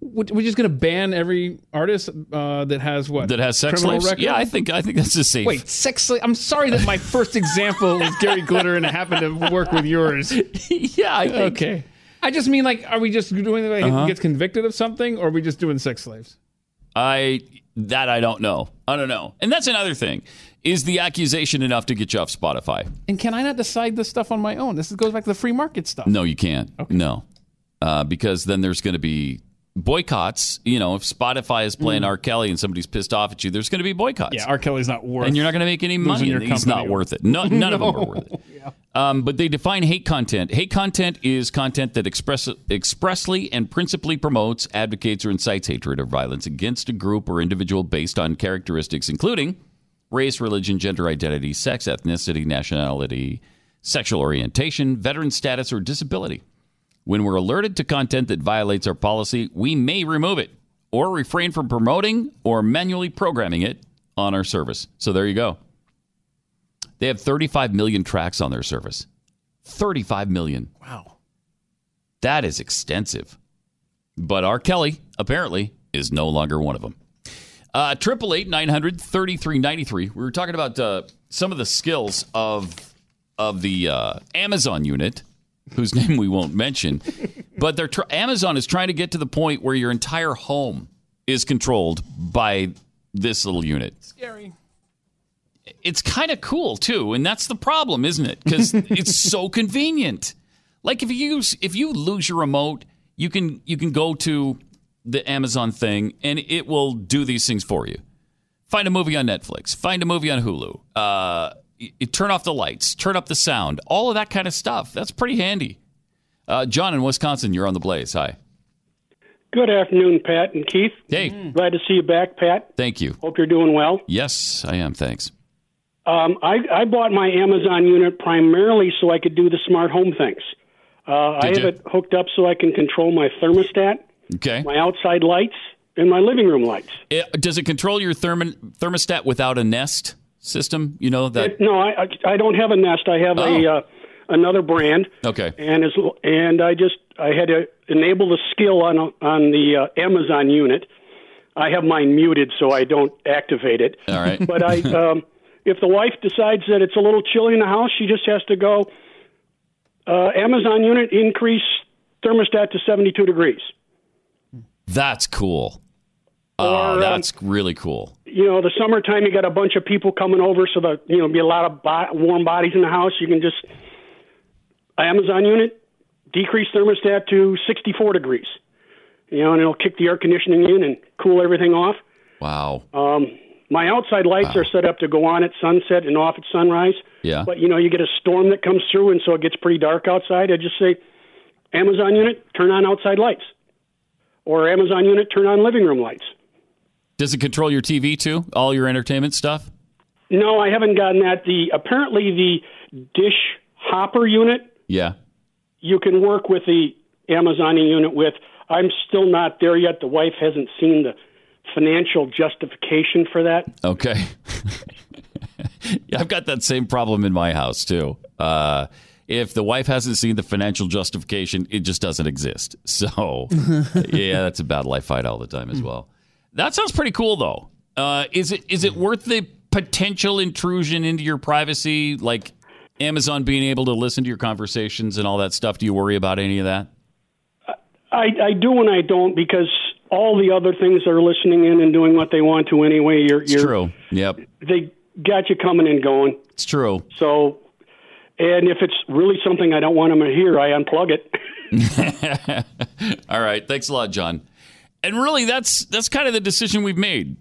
[SPEAKER 3] we're just going to ban every artist uh, that has what
[SPEAKER 2] That has sex slaves?
[SPEAKER 3] record?
[SPEAKER 2] Yeah, I think I think that's a safe.
[SPEAKER 3] Wait, sex slave? I'm sorry that my first example was Gary Glitter and it happened to work with yours.
[SPEAKER 2] yeah, I think
[SPEAKER 3] Okay. I just mean like, are we just doing the way
[SPEAKER 2] Uh-huh.
[SPEAKER 3] he gets convicted of something, or are we just doing sex slaves?
[SPEAKER 2] I that I don't know. I don't know. And that's another thing. Is the accusation enough to get you off Spotify?
[SPEAKER 3] And can I not decide this stuff on my own? This goes back to the free market stuff.
[SPEAKER 2] No, you can't. Okay. No, uh, because then there's going to be boycotts. You know, if Spotify is playing R. Kelly and somebody's pissed off at you, there's going to be boycotts.
[SPEAKER 3] Mm. Yeah, R. Kelly's not worth.
[SPEAKER 2] and you're not going to make any money.
[SPEAKER 3] your
[SPEAKER 2] He's not worth it. No, none of them are worth it. Um, but they define hate content. Hate content is content that express, expressly and principally promotes, advocates, or incites hatred or violence against a group or individual based on characteristics including race, religion, gender identity, sex, ethnicity, nationality, sexual orientation, veteran status, or disability. When we're alerted to content that violates our policy, we may remove it or refrain from promoting or manually programming it on our service. So there you go. They have 35 million tracks on their service. 35 million.
[SPEAKER 3] Wow.
[SPEAKER 2] That is extensive. But R. Kelly, apparently, is no longer one of them. Uh, Triple eight nine hundred thirty three ninety three. We were talking about uh, some of the skills of of the uh, Amazon unit, whose name we won't mention. But they're tr- Amazon is trying to get to the point where your entire home is controlled by this little unit.
[SPEAKER 3] Scary.
[SPEAKER 2] It's kind of cool too, and that's the problem, isn't it? Because it's so convenient. Like if you use if you lose your remote, you can you can go to the Amazon thing and it will do these things for you. Find a movie on Netflix. Find a movie on Hulu. Uh, y- y- turn off the lights. Turn up the sound. All of that kind of stuff. That's pretty handy. Uh, John in Wisconsin, you're on the Blaze. Hi.
[SPEAKER 8] Good afternoon, Pat and Keith.
[SPEAKER 2] Hey.
[SPEAKER 8] Glad to see you back, Pat.
[SPEAKER 2] Thank you.
[SPEAKER 8] Hope you're doing well.
[SPEAKER 2] Yes, I am. Thanks.
[SPEAKER 8] Um, I, I bought my Amazon unit primarily so I could do the smart home things. Uh, I have
[SPEAKER 2] you?
[SPEAKER 8] it hooked up so I can control my thermostat,
[SPEAKER 2] Okay.
[SPEAKER 8] my outside lights, and my living room lights.
[SPEAKER 2] It- does it control your therm- thermostat without a Nest system? You know that.
[SPEAKER 8] It- no, I, I don't have a Nest. I have a
[SPEAKER 2] Oh.
[SPEAKER 8] uh, another brand,
[SPEAKER 2] Okay.
[SPEAKER 8] and as and I just I had to enable the skill on on the uh, Amazon unit. I have mine muted so I don't activate it.
[SPEAKER 2] All right.
[SPEAKER 8] But I, um, if the wife decides that it's a little chilly in the house, she just has to go. Uh, Amazon unit increase thermostat to 72 degrees.
[SPEAKER 2] That's cool.
[SPEAKER 8] Or,
[SPEAKER 2] Oh,
[SPEAKER 8] um,
[SPEAKER 2] that's really cool.
[SPEAKER 8] You know, the summertime you got a bunch of people coming over, so the you know be a lot of bo- warm bodies in the house. You can just Amazon unit decrease thermostat to 64 degrees. You know, and it'll kick the air conditioning in and cool everything off.
[SPEAKER 2] Wow.
[SPEAKER 8] Um, my outside lights are set up to go on at sunset and off at sunrise.
[SPEAKER 2] Yeah.
[SPEAKER 8] But you know, you get a storm that comes through, and so it gets pretty dark outside. I just say, Amazon unit, turn on outside lights, or Amazon unit, turn on living room lights.
[SPEAKER 2] Does it control your TV too? All your entertainment stuff?
[SPEAKER 8] No, I haven't gotten that. The apparently the dish hopper unit
[SPEAKER 2] Yeah.
[SPEAKER 8] you can work with the Amazon unit with. I'm still not there yet. The wife hasn't seen the financial justification for that.
[SPEAKER 2] Okay. yeah, I've got that same problem in my house too. Uh, if the wife hasn't seen the financial justification, it just doesn't exist. So, yeah, that's a battle I fight all the time as well. That sounds pretty cool, though. Uh, is it is it worth the potential intrusion into your privacy, like Amazon being able to listen to your conversations and all that stuff? Do you worry about any of that?
[SPEAKER 8] I, I do and I don't because all the other things are listening in and doing what they want to anyway. You're,
[SPEAKER 2] It's
[SPEAKER 8] you're
[SPEAKER 2] true. Yep,
[SPEAKER 8] They got you coming and going.
[SPEAKER 2] it's true.
[SPEAKER 8] So, and if it's really something I don't want them to hear, I unplug it.
[SPEAKER 2] All right, thanks a lot, John. And really, that's that's kind of the decision we've made.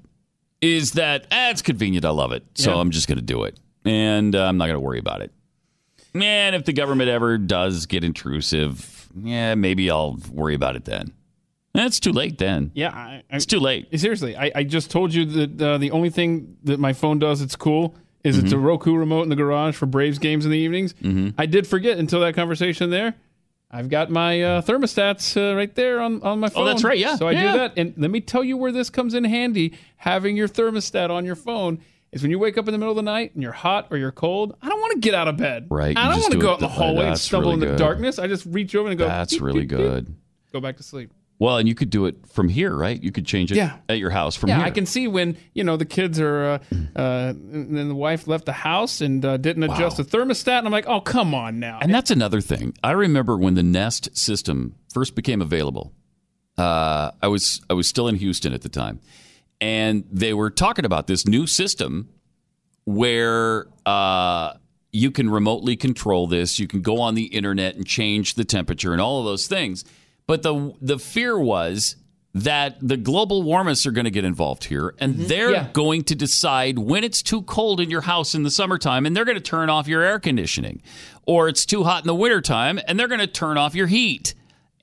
[SPEAKER 2] Is that eh, it's convenient? I love it, so
[SPEAKER 3] Yeah.
[SPEAKER 2] I'm just going to do it, and uh, I'm not going to worry about it. Man, if the government ever does get intrusive, yeah, maybe I'll worry about it then. Eh, It's too late then.
[SPEAKER 3] Yeah, I, I,
[SPEAKER 2] It's too late.
[SPEAKER 3] Seriously, I, I just told you that uh, the only thing that my phone does that's cool is it's a
[SPEAKER 2] Mm-hmm.
[SPEAKER 3] Roku remote in the garage for Braves games in the evenings. I did forget until that conversation there. I've got my uh, thermostats uh, right there on, on my phone.
[SPEAKER 2] Oh, that's right, yeah,
[SPEAKER 3] So I
[SPEAKER 2] yeah.
[SPEAKER 3] do that. And let me tell you where this comes in handy. Having your thermostat on your phone is when you wake up in the middle of the night and you're hot or you're cold. I don't want to get out of bed.
[SPEAKER 2] Right,
[SPEAKER 3] I don't want to go out in the hallway and stumble
[SPEAKER 2] really
[SPEAKER 3] in the
[SPEAKER 2] good.
[SPEAKER 3] darkness. I just reach over and go.
[SPEAKER 2] That's
[SPEAKER 3] beep,
[SPEAKER 2] really
[SPEAKER 3] beep, beep,
[SPEAKER 2] good.
[SPEAKER 3] Go back to sleep.
[SPEAKER 2] Well, and you could do it from here, right? You could change it
[SPEAKER 3] Yeah.
[SPEAKER 2] at your house from
[SPEAKER 3] yeah,
[SPEAKER 2] here.
[SPEAKER 3] I can see when you know the kids are, uh, uh, and then the wife left the house and uh, didn't adjust the thermostat, and I'm like, oh come on now.
[SPEAKER 2] And that's another thing. I remember when the Nest system first became available. Uh, I was I was still in Houston at the time, and they were talking about this new system where uh, you can remotely control this. You can go on the internet and change the temperature and all of those things. But the the fear was that the global warmists are going to get involved here, and mm-hmm. they're
[SPEAKER 3] Yeah.
[SPEAKER 2] going to decide when it's too cold in your house in the summertime, and they're going to turn off your air conditioning, or it's too hot in the wintertime, and they're going to turn off your heat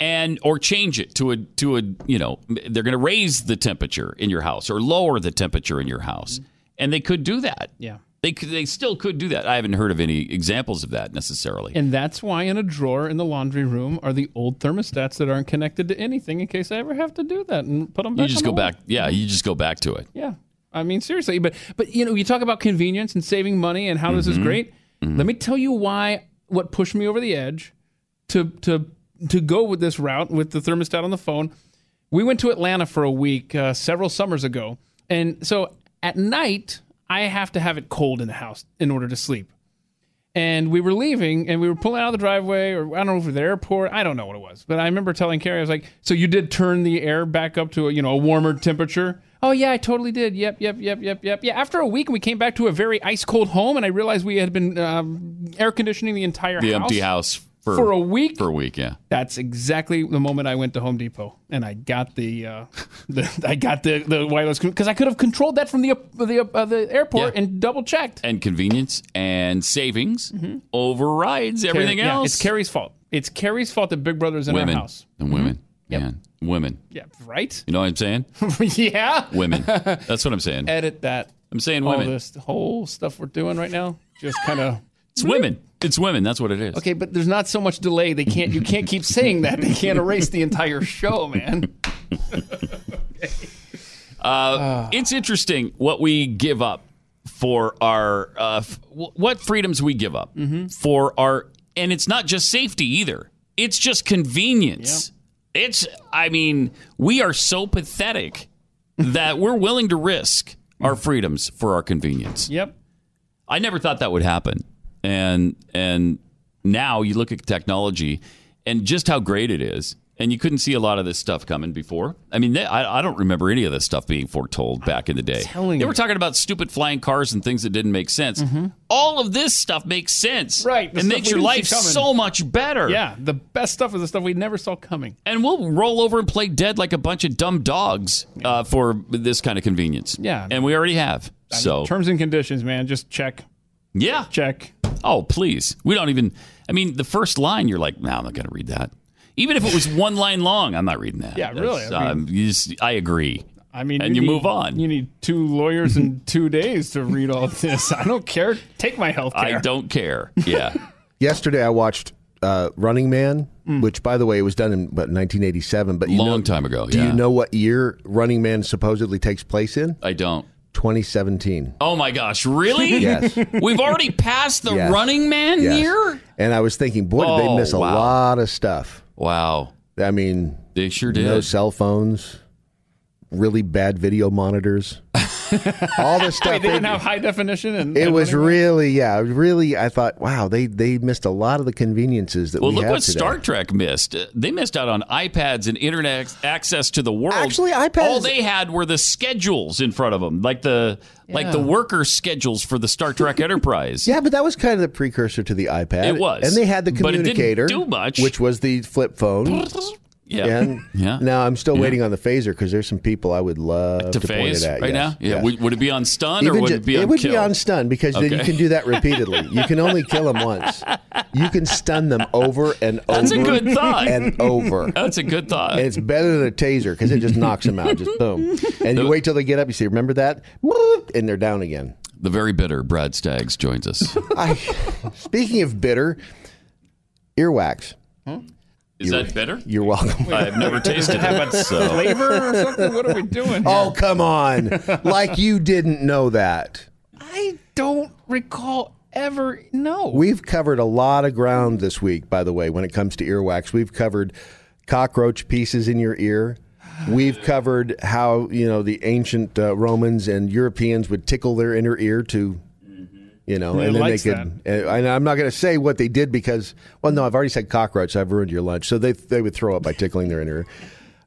[SPEAKER 2] and or change it to a to a you know they're going to raise the temperature in your house or lower the temperature in your house. Mm-hmm. And they could do that.
[SPEAKER 3] Yeah.
[SPEAKER 2] They could they still could do that i haven't heard of any examples of that necessarily
[SPEAKER 3] And that's why in a drawer in the laundry room are the old thermostats that aren't connected to anything in case I ever have to do that and put them back.
[SPEAKER 2] you just go back
[SPEAKER 3] wall.
[SPEAKER 2] yeah you just go back to it
[SPEAKER 3] Yeah. I mean, seriously, but but you know, you talk about convenience and saving money and how this
[SPEAKER 2] Mm-hmm.
[SPEAKER 3] is great. Let me tell you why. What pushed me over the edge to to to go with this route with the thermostat on the phone. We went to Atlanta for a week uh, several summers ago, and so at night I have to have it cold in the house in order to sleep. And we were leaving, and we were pulling out of the driveway, or I don't know if it was the airport. I don't know what it was, but I remember telling Carrie, I was like, "So you did turn the air back up to a you know a warmer temperature?" Oh yeah, I totally did. Yep, yep, yep, yep, yep. Yeah. After a week, we came back to a very ice cold home, and I realized we had been um, air conditioning the entire
[SPEAKER 2] the
[SPEAKER 3] house
[SPEAKER 2] empty house for,
[SPEAKER 3] for a week.
[SPEAKER 2] for a week yeah
[SPEAKER 3] That's exactly the moment I went to Home Depot and I got the, uh, the I got the the wireless because I could have controlled that from the the uh, the airport
[SPEAKER 2] Yeah.
[SPEAKER 3] and double checked.
[SPEAKER 2] and convenience and savings overrides everything
[SPEAKER 3] Yeah,
[SPEAKER 2] else
[SPEAKER 3] it's Carrie's fault. It's Carrie's fault that Big Brother's in
[SPEAKER 2] women
[SPEAKER 3] our house.
[SPEAKER 2] and women man women
[SPEAKER 3] Yeah, right.
[SPEAKER 2] you know what i'm saying
[SPEAKER 3] yeah.
[SPEAKER 2] women that's what i'm saying
[SPEAKER 3] Edit that.
[SPEAKER 2] i'm saying
[SPEAKER 3] All
[SPEAKER 2] women
[SPEAKER 3] this whole stuff we're doing right now, just kind of.
[SPEAKER 2] it's women it's women that's what it is
[SPEAKER 3] Okay, but there's not so much delay. They can't. You can't keep saying that. They can't erase the entire show, man.
[SPEAKER 2] Uh, it's interesting what we give up for our uh, f- what freedoms we give up for our and it's not just safety either it's just convenience it's i mean we are so pathetic that we're willing to risk our freedoms for our convenience
[SPEAKER 3] Yep.
[SPEAKER 2] I never thought that would happen. And and now you look at technology and just how great it is. And you couldn't see a lot of this stuff coming before. I mean, they, I, I don't remember any of this stuff being foretold back in the day. they
[SPEAKER 3] you.
[SPEAKER 2] were talking about stupid flying cars and things that didn't make sense. All of this stuff makes sense,
[SPEAKER 3] Mm-hmm. Right, It
[SPEAKER 2] makes your life so much better.
[SPEAKER 3] Yeah, the best stuff is the stuff we never saw coming.
[SPEAKER 2] and we'll roll over and play dead like a bunch of dumb dogs uh, for this kind of convenience.
[SPEAKER 3] Yeah.
[SPEAKER 2] and we already have. So
[SPEAKER 3] Terms and conditions, man. Just check,
[SPEAKER 2] yeah,
[SPEAKER 3] check.
[SPEAKER 2] Oh, please. We don't even. I mean, the first line, you're like, no, I'm not going to read that. Even if it was one line long, I'm not reading that.
[SPEAKER 3] Yeah, really,
[SPEAKER 2] That's,
[SPEAKER 3] I mean-
[SPEAKER 2] um, you just- I agree.
[SPEAKER 3] I mean,
[SPEAKER 2] And you
[SPEAKER 3] need-
[SPEAKER 2] move on.
[SPEAKER 3] You need two lawyers in two days to read all this. I don't care. Take my health care.
[SPEAKER 2] I don't care. Yeah.
[SPEAKER 9] Yesterday, I watched uh, Running Man which, by the way, was done in what 1987. But you
[SPEAKER 2] Long
[SPEAKER 9] know,
[SPEAKER 2] time ago,
[SPEAKER 9] Do you know what year Running Man supposedly takes place in?
[SPEAKER 2] I don't.
[SPEAKER 9] 2017.
[SPEAKER 2] Oh my gosh, really?
[SPEAKER 9] Yes.
[SPEAKER 2] We've already passed the
[SPEAKER 9] Yes.
[SPEAKER 2] Running Man
[SPEAKER 9] Yes.
[SPEAKER 2] year?
[SPEAKER 9] And I was thinking, boy, did they
[SPEAKER 2] Oh,
[SPEAKER 9] miss a lot of stuff.
[SPEAKER 2] Wow.
[SPEAKER 9] I mean,
[SPEAKER 2] They sure did.
[SPEAKER 9] no cell phones, really bad video monitors, all this stuff.
[SPEAKER 3] Wait, they didn't have high definition, and
[SPEAKER 9] it was really, yeah, really. I thought, wow, they they missed a lot of the conveniences that
[SPEAKER 2] Well,
[SPEAKER 9] we
[SPEAKER 2] look what
[SPEAKER 9] today.
[SPEAKER 2] Star Trek missed. They missed out on iPads and internet access to the world.
[SPEAKER 9] Actually, iPads-
[SPEAKER 2] All they had were the schedules in front of them, like the like the worker schedules for the Star Trek Enterprise.
[SPEAKER 9] Yeah, but that was kind of the precursor to the iPad.
[SPEAKER 2] It was.
[SPEAKER 9] and they had the
[SPEAKER 2] But it didn't
[SPEAKER 9] communicator,
[SPEAKER 2] do much.
[SPEAKER 9] which was the flip phone.
[SPEAKER 2] Yeah.
[SPEAKER 9] And
[SPEAKER 2] Yeah.
[SPEAKER 9] now I'm still
[SPEAKER 2] Yeah.
[SPEAKER 9] waiting on the phaser because there's some people I would love
[SPEAKER 2] to
[SPEAKER 9] to, point it at
[SPEAKER 2] right
[SPEAKER 9] yes.
[SPEAKER 2] now. Yeah. Would, would it be on stun or would it be on It
[SPEAKER 9] would
[SPEAKER 2] kill?
[SPEAKER 9] be on stun because then you can do that repeatedly. You can only kill them once. You can stun them over and over
[SPEAKER 2] That's a good thought.
[SPEAKER 9] and over.
[SPEAKER 2] That's a good thought.
[SPEAKER 9] And it's better than a taser because it just knocks them out. Just boom. And you wait till they get up. You say, "Remember that?" And they're down again.
[SPEAKER 2] the very bitter Brad Staggs joins us.
[SPEAKER 9] I, speaking of bitter, earwax. Hmm?
[SPEAKER 2] Is that bitter?
[SPEAKER 9] You're welcome.
[SPEAKER 2] I've never tasted
[SPEAKER 3] have
[SPEAKER 2] it.
[SPEAKER 3] a
[SPEAKER 2] So.
[SPEAKER 3] flavor or something. What are we doing?
[SPEAKER 9] Oh, come on. like you didn't know that.
[SPEAKER 3] I don't recall ever. No.
[SPEAKER 9] We've covered a lot of ground this week, by the way, when it comes to earwax. We've covered cockroach pieces in your ear. We've covered how, you know, the ancient uh, Romans and Europeans would tickle their inner ear to, you know,
[SPEAKER 3] They
[SPEAKER 9] and then they could. And and I'm not going to say what they did because, well, no, I've already said cockroach. So I've ruined your lunch. So they, they would throw up by tickling their inner ear.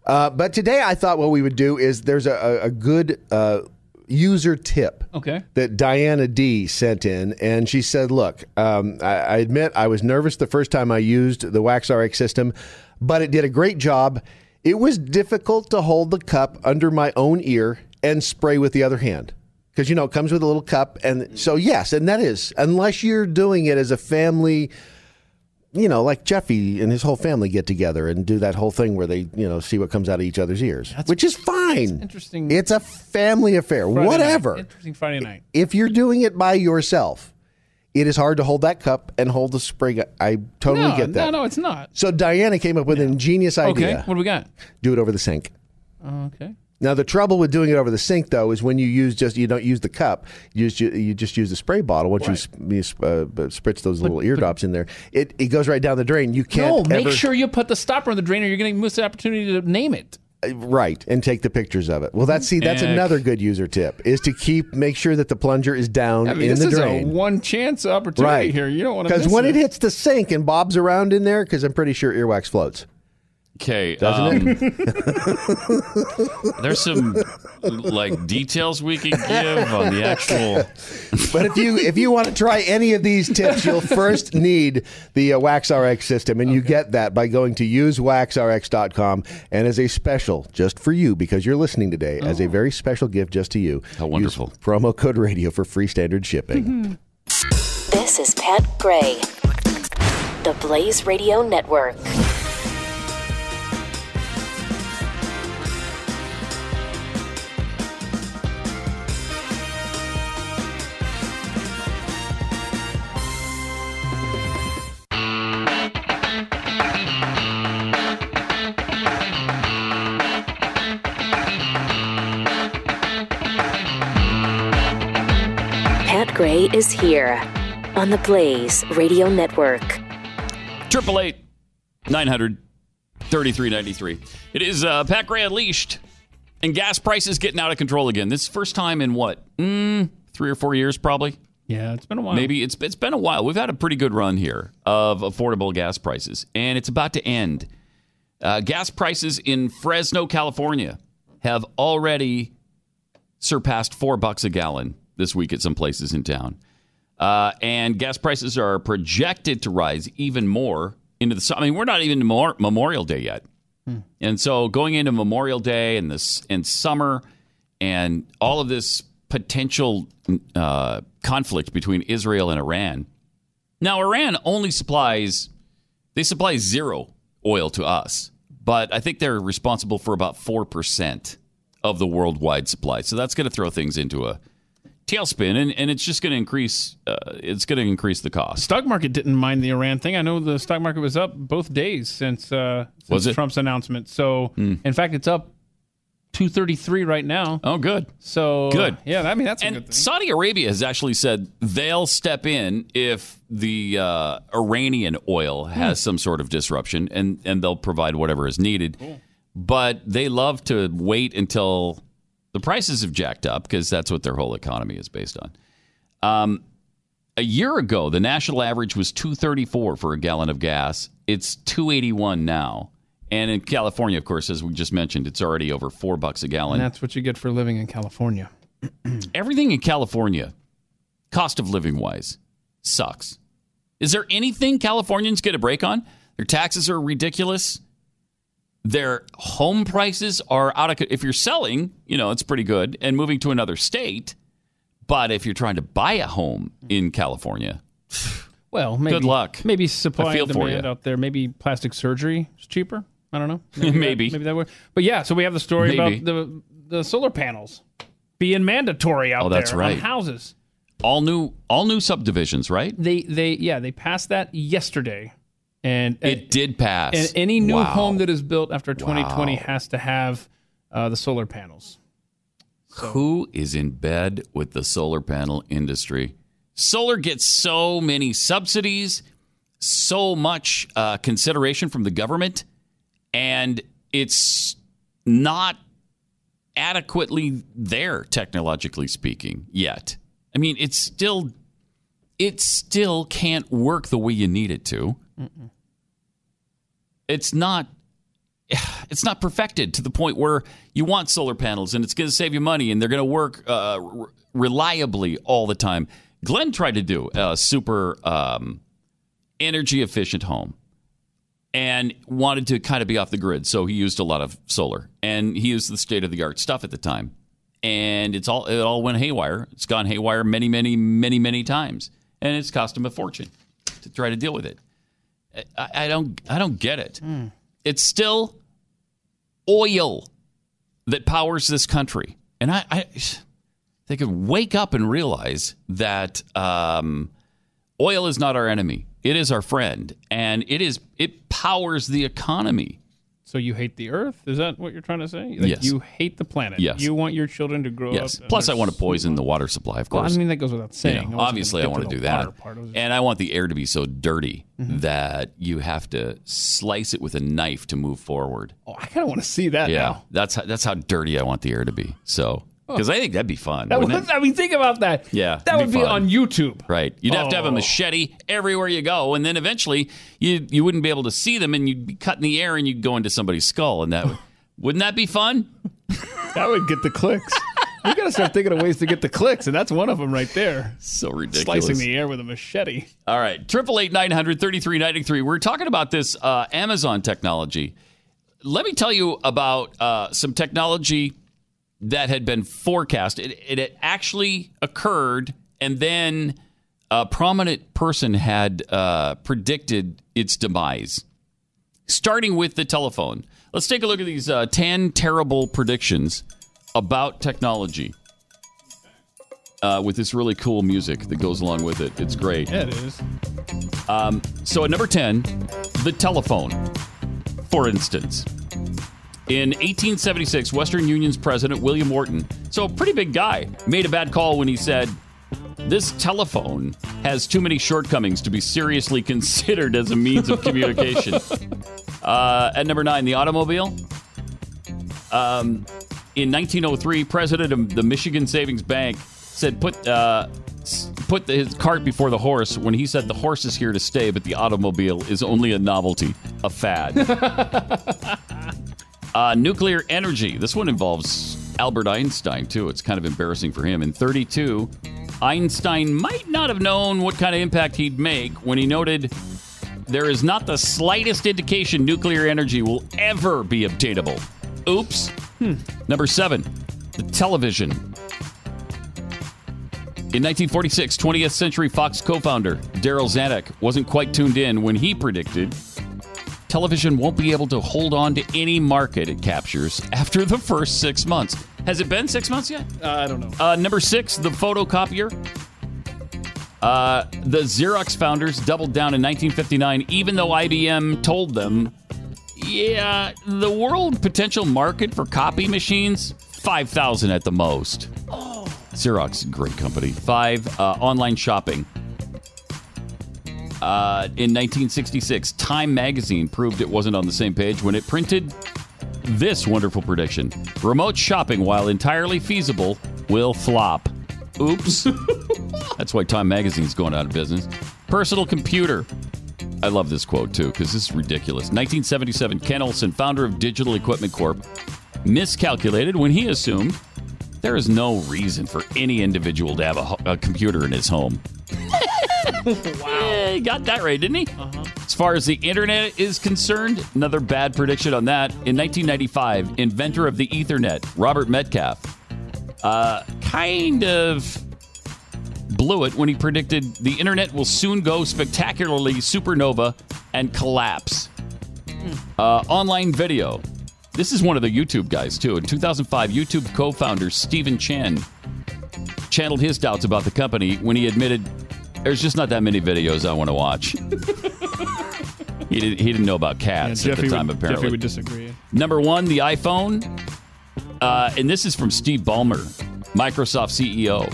[SPEAKER 9] Uh, but today I thought what we would do is there's a, a, good uh, user tip
[SPEAKER 3] Okay.
[SPEAKER 9] that Diana D sent in, and she said, "Look, um, I, I admit I was nervous the first time I used the Wax RX system, but it did a great job. It was difficult to hold the cup under my own ear and spray with the other hand." Because you know it comes with a little cup, and mm-hmm. so yes, and that is unless you're doing it as a family, you know, like Jeffy and his whole family get together and do that whole thing where they, you know, see what comes out of each other's ears, which is fine.
[SPEAKER 3] interesting.
[SPEAKER 9] It's a family affair.
[SPEAKER 3] Friday
[SPEAKER 9] Whatever
[SPEAKER 3] Night. Interesting Friday night.
[SPEAKER 9] if you're doing it by yourself, it is hard to hold that cup and hold the spring. I totally
[SPEAKER 3] no,
[SPEAKER 9] get that.
[SPEAKER 3] No, no, it's not.
[SPEAKER 9] So Diana came up with an ingenious idea. Okay.
[SPEAKER 3] What do we got?
[SPEAKER 9] Do it over the sink.
[SPEAKER 3] Okay.
[SPEAKER 9] Now the trouble with doing it over the sink though is when you use just you don't use the cup. You just you just use the spray bottle. Once you, you uh, spritz those little eardrops in there, it, it goes right down the drain. You can't No,
[SPEAKER 3] make
[SPEAKER 9] ever-
[SPEAKER 3] sure you put the stopper in the drain, or you're going to miss the opportunity to name it.
[SPEAKER 9] Uh, right and take the pictures of it. Well, that's see that's another good user tip is to keep make sure that the plunger is down
[SPEAKER 3] I mean,
[SPEAKER 9] in
[SPEAKER 3] this
[SPEAKER 9] the
[SPEAKER 3] is
[SPEAKER 9] drain.
[SPEAKER 3] a one chance opportunity
[SPEAKER 9] right
[SPEAKER 3] here. You don't want to
[SPEAKER 9] because when it
[SPEAKER 3] it.
[SPEAKER 9] hits the sink and bobs around in there, because I'm pretty sure earwax floats.
[SPEAKER 2] Okay.
[SPEAKER 9] Doesn't
[SPEAKER 2] um, There's some like details we could give on the actual.
[SPEAKER 9] But if you if you want to try any of these tips, you'll first need the uh, Wax RX system, and you get that by going to usewaxrx.com. And as a special, just for you, because you're listening today, as a very special gift just to you,
[SPEAKER 2] How wonderful.
[SPEAKER 9] use promo code radio for free standard shipping.
[SPEAKER 1] This is Pat Gray, the Blaze Radio Network. Pat is here on the Blaze Radio Network.
[SPEAKER 2] Triple eight nine hundred thirty three ninety three. It is uh, Pat Gray unleashed, and gas prices getting out of control again. This is first time in what mm, three or four years, probably.
[SPEAKER 3] Yeah, it's been a while.
[SPEAKER 2] Maybe it's it's been a while. We've had a pretty good run here of affordable gas prices, and it's about to end. Uh, gas prices in Fresno, California, have already surpassed four bucks a gallon this week at some places in town, uh, and gas prices are projected to rise even more into the. I mean, we're not even Memor- Memorial Day yet, and so going into Memorial Day and this and summer and all of this potential uh, conflict between Israel and Iran. Now, Iran only supplies they supply zero oil to us, but I think they're responsible for about four percent of the worldwide supply. So that's going to throw things into a tailspin, and, and it's just going to increase. Uh, it's going to increase the cost.
[SPEAKER 3] Stock market didn't mind the Iran thing. I know the stock market was up both days since, uh, since?
[SPEAKER 2] Hmm.
[SPEAKER 3] Trump's announcement. So, in fact, it's up 233 right now.
[SPEAKER 2] Oh, good.
[SPEAKER 3] So
[SPEAKER 2] Good.
[SPEAKER 3] Yeah, I mean that's a good
[SPEAKER 2] And. Saudi Arabia has actually said they'll step in if the uh, Iranian oil has some sort of disruption, and and they'll provide whatever is needed. But they love to wait until the prices have jacked up because that's what their whole economy is based on. Um, a year ago, the national average was two thirty four for a gallon of gas. It's two eighty one now. And in California, of course, as we just mentioned, it's already over four bucks a gallon.
[SPEAKER 3] And that's what you get for living in California.
[SPEAKER 2] everything in California, cost of living wise, sucks. Is there anything Californians get a break on? Their taxes are ridiculous. Their home prices are out of. If you're selling, you know it's pretty good, and moving to another state. But if you're trying to buy a home in California,
[SPEAKER 3] Well, maybe,
[SPEAKER 2] Good luck.
[SPEAKER 3] Maybe supply and demand out there. Maybe plastic surgery is cheaper. I don't know.
[SPEAKER 2] Maybe.
[SPEAKER 3] that, maybe that would. But yeah, so we have the story
[SPEAKER 2] Maybe.
[SPEAKER 3] about the the solar panels being mandatory out
[SPEAKER 2] Oh, that's
[SPEAKER 3] there
[SPEAKER 2] right.
[SPEAKER 3] on houses.
[SPEAKER 2] all new, all new subdivisions, right?
[SPEAKER 3] They they yeah they passed that yesterday, and
[SPEAKER 2] It did pass.
[SPEAKER 3] and any new
[SPEAKER 2] Wow.
[SPEAKER 3] home that is built after 2020
[SPEAKER 2] Wow.
[SPEAKER 3] has to have uh, the solar panels.
[SPEAKER 2] Who is in bed with the solar panel industry? Solar gets so many subsidies, so much uh, consideration from the government, and it's not adequately there, technologically speaking, yet. I mean, it's still, it still can't work the way you need it to. It's not it's not perfected to the point where you want solar panels and it's going to save you money and they're going to work uh, re- reliably all the time. Glenn tried to do a super um, energy efficient home and wanted to kind of be off the grid, so he used a lot of solar and he used the state of the art stuff at the time, and it's all it all went haywire. It's gone haywire many, many, many, many times, and it's cost him a fortune to try to deal with it. I, I don't, I don't get it. It's still oil that powers this country. And I, I they could wake up and realize that um, oil is not our enemy. It is our friend, and it is it powers the economy.
[SPEAKER 3] So you hate the Earth? Is that what you're trying to say? Like
[SPEAKER 2] Yes.
[SPEAKER 3] You hate the planet.
[SPEAKER 2] Yes.
[SPEAKER 3] You want your children to grow
[SPEAKER 2] Yes.
[SPEAKER 3] up. and
[SPEAKER 2] Plus, I want to poison the water supply. Of
[SPEAKER 3] Well,
[SPEAKER 2] course.
[SPEAKER 3] I mean that goes without
[SPEAKER 2] You
[SPEAKER 3] saying.
[SPEAKER 2] know,
[SPEAKER 3] wasn't gonna
[SPEAKER 2] obviously, I
[SPEAKER 3] get
[SPEAKER 2] want
[SPEAKER 3] to the
[SPEAKER 2] do
[SPEAKER 3] water
[SPEAKER 2] that,
[SPEAKER 3] part. I was just-
[SPEAKER 2] and I want the air to be so dirty
[SPEAKER 3] Mhm.
[SPEAKER 2] that you have to slice it with a knife to move forward.
[SPEAKER 3] Oh, I kind of want to see that
[SPEAKER 2] yeah,
[SPEAKER 3] now.
[SPEAKER 2] that's how, that's how dirty I want the air to be. So, because I think that'd be fun.
[SPEAKER 3] That
[SPEAKER 2] wouldn't it?
[SPEAKER 3] I mean, think about that.
[SPEAKER 2] Yeah,
[SPEAKER 3] that
[SPEAKER 2] it'd be
[SPEAKER 3] be on YouTube.
[SPEAKER 2] Right. You'd have to have a
[SPEAKER 3] Oh.
[SPEAKER 2] machete everywhere you go, and then eventually you you wouldn't be able to see them, and you'd be cutting the air, and you'd go into somebody's skull, and that would, wouldn't that be fun?
[SPEAKER 3] That would get the clicks. we got to start thinking of ways to get the clicks, and that's one of them right there.
[SPEAKER 2] So ridiculous.
[SPEAKER 3] Slicing the air with a machete.
[SPEAKER 2] All right, triple eight nine hundred thirty three ninety three. We're talking about this uh, Amazon technology. Let me tell you about uh, some technology that had been forecast. It, it had actually occurred, and then a prominent person had uh, predicted its demise. Starting with the telephone, let's take a look at these uh, ten terrible predictions about technology. Uh, with this really cool music that goes along with it. It's great.
[SPEAKER 3] Yeah, it is.
[SPEAKER 2] Um, so at number 10, the telephone, for instance. In 1876, Western Union's president, William Orton, so a pretty big guy, made a bad call when he said, This telephone has too many shortcomings to be seriously considered as a means of communication. uh, at number nine, the automobile. Um, in 1903, president of the Michigan Savings Bank said, "Put uh, put the, his cart before the horse." When he said, "The horse is here to stay, but the automobile is only a novelty, a fad." uh, nuclear energy. This one involves Albert Einstein too. It's kind of embarrassing for him. In 32, Einstein might not have known what kind of impact he'd make when he noted. There is not the slightest indication nuclear energy will ever be obtainable. Oops. Number seven, the television. In 1946, 20th Century Fox co founder Darryl Zanuck wasn't quite tuned in when he predicted television won't be able to hold on to any market it captures after the first six months. Has it been six months yet?
[SPEAKER 3] Uh, I don't know.
[SPEAKER 2] Uh, number six, the photocopier. Uh, the Xerox founders doubled down in 1959, even though IBM told them, yeah, the world potential market for copy machines, 5,000 at the most. Xerox, great company. Five, uh, online shopping. Uh, in 1966, Time magazine proved it wasn't on the same page when it printed this wonderful prediction Remote shopping, while entirely feasible, will flop. Oops. That's why Time magazine's going out of business. Personal computer. I love this quote too because this is ridiculous. 1977, Ken Olsen, founder of Digital Equipment Corp., miscalculated when he assumed there is no reason for any individual to have a, a computer in his home. wow. he got that right, didn't he? Uh-huh. As far as the internet is concerned, another bad prediction on that. In 1995, inventor of the Ethernet, Robert Metcalfe, uh, kind of blew it when he predicted the internet will soon go spectacularly supernova and collapse. Uh, online video. This is one of the YouTube guys, too. In 2005, YouTube co founder Stephen Chen channeled his doubts about the company when he admitted there's just not that many videos I want to watch. he, did, he didn't know about cats
[SPEAKER 3] Yeah,
[SPEAKER 2] at the time,
[SPEAKER 3] would-
[SPEAKER 2] apparently.
[SPEAKER 3] Jeffy would disagree.
[SPEAKER 2] Number one, the iPhone. Uh, and this is from Steve Ballmer, Microsoft CEO.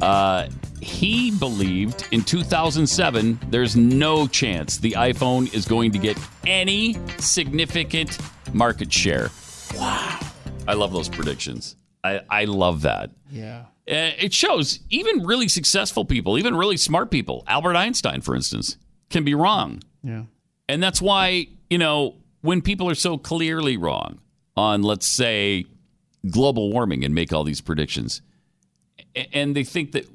[SPEAKER 2] Uh, he believed in 2007 there's no chance the iPhone is going to get any significant market share. Wow. I love those predictions. I, I love that.
[SPEAKER 3] Yeah.
[SPEAKER 2] It shows even really successful people, even really smart people, Albert Einstein, for instance, can be wrong.
[SPEAKER 3] Yeah.
[SPEAKER 2] And that's why, you know, when people are so clearly wrong on, let's say, global warming and make all these predictions, and they think that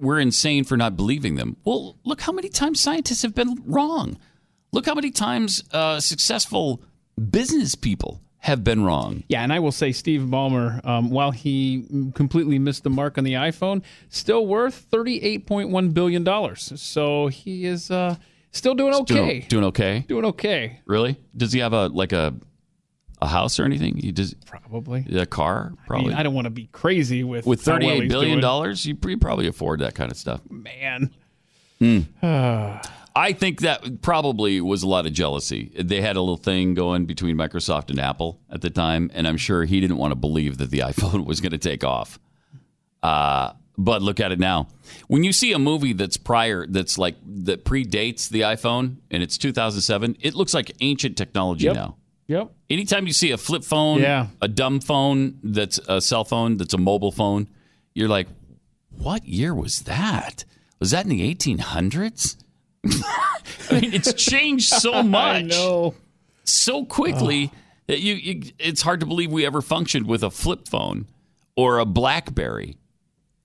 [SPEAKER 2] we're insane for not believing them. Well, look how many times scientists have been wrong. Look how many times uh, successful business people have been wrong.
[SPEAKER 3] Yeah, and I will say Steve Ballmer, um, while he completely missed the mark on the iPhone, still worth $38.1 billion. So he is uh, still doing okay.
[SPEAKER 2] Doing, doing okay?
[SPEAKER 3] Doing okay.
[SPEAKER 2] Really? Does he have a like a a house or anything? He does
[SPEAKER 3] Probably.
[SPEAKER 2] a car?
[SPEAKER 3] I
[SPEAKER 2] Probably.
[SPEAKER 3] mean, I don't want to be crazy with
[SPEAKER 2] With
[SPEAKER 3] how well
[SPEAKER 2] billion dollars, you probably afford that kind of stuff.
[SPEAKER 3] Man.
[SPEAKER 2] Hmm. I think that probably was a lot of jealousy. They had a little thing going between Microsoft and Apple at the time, and I'm sure he didn't want to believe that the iPhone was going to take off. Uh, but look at it now. When you see a movie that's prior, that's like that predates the iPhone, and it's 2007, it looks like ancient technology
[SPEAKER 3] Yep.
[SPEAKER 2] now.
[SPEAKER 3] Yep.
[SPEAKER 2] Anytime you see a flip phone,
[SPEAKER 3] Yeah.
[SPEAKER 2] a dumb phone that's a cell phone, that's a mobile phone, you're like, what year was that? Was that in the 1800s? I mean, it's changed so much
[SPEAKER 3] I know.
[SPEAKER 2] so quickly that you, you it's hard to believe we ever functioned with a flip phone or a BlackBerry.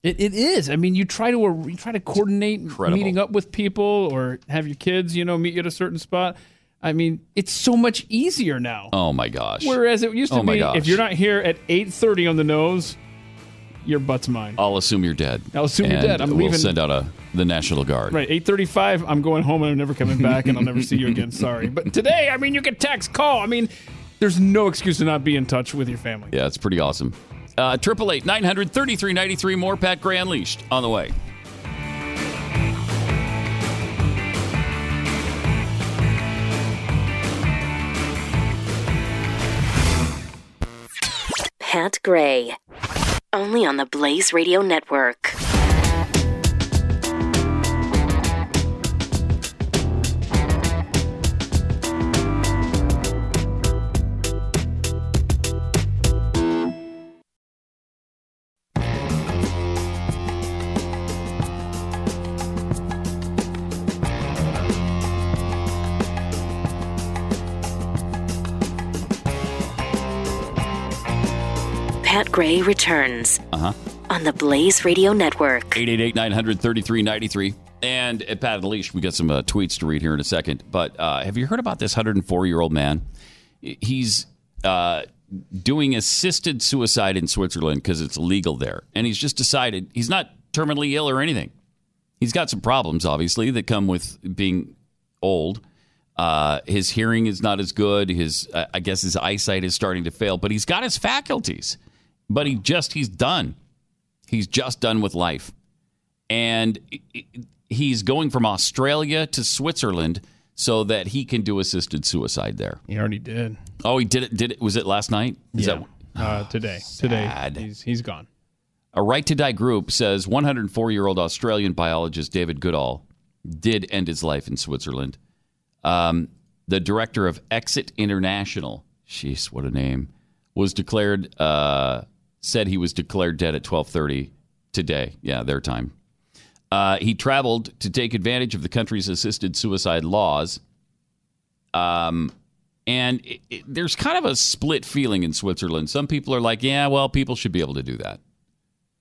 [SPEAKER 3] It, it is. I mean, you try to you try to coordinate meeting up with people or have your kids, you know, meet you at a certain spot. I mean, it's so much easier now.
[SPEAKER 2] Oh my gosh!
[SPEAKER 3] Whereas it used to
[SPEAKER 2] Oh my
[SPEAKER 3] be,
[SPEAKER 2] gosh.
[SPEAKER 3] if you're not here at 8:30 on the nose, your butt's mine.
[SPEAKER 2] I'll assume you're dead.
[SPEAKER 3] I'll assume you're dead. I'm
[SPEAKER 2] we'll
[SPEAKER 3] leaving-
[SPEAKER 2] send out a the National Guard.
[SPEAKER 3] Right, 8:35. I'm going home and I'm never coming back, and I'll never see you again. Sorry, but today, I mean, you can text, call. I mean, there's no excuse to not be in touch with your family.
[SPEAKER 2] Yeah, it's pretty awesome. Uh, Triple eight nine hundred thirty three ninety three. More Pat Gray Unleashed on the way.
[SPEAKER 1] Pat Gray. Only on the Blaze Radio Network. Returns
[SPEAKER 2] Uh huh.
[SPEAKER 1] on the Blaze Radio Network.
[SPEAKER 2] 888 900 3393. And at Pat Unleashed, we got some uh, tweets to read here in a second. But uh, have you heard about this 104 year old man? He's uh, doing assisted suicide in Switzerland because it's legal there. And he's just decided he's not terminally ill or anything. He's got some problems, obviously, that come with being old. Uh, his hearing is not as good. His, uh, I guess, his eyesight is starting to fail, but he's got his faculties. But he just he's done. He's just done with life, and he's going from Australia to Switzerland so that he can do assisted suicide there.
[SPEAKER 3] He already did.
[SPEAKER 2] Oh, he did it. Did it? Was it last night? Is
[SPEAKER 3] yeah.
[SPEAKER 2] that
[SPEAKER 3] uh, today. Today. He's, he's gone.
[SPEAKER 2] A Right to Die group says 104 year old Australian biologist David Goodall did end his life in Switzerland. Um, the director of Exit International, jeez, what a name, was declared, uh, said he was declared dead at 1230 today. Yeah, their time. Uh, he traveled to take advantage of the country's assisted suicide laws. Um, and it, it, there's kind of a split feeling in Switzerland. Some people are like, yeah, well, people should be able to do that.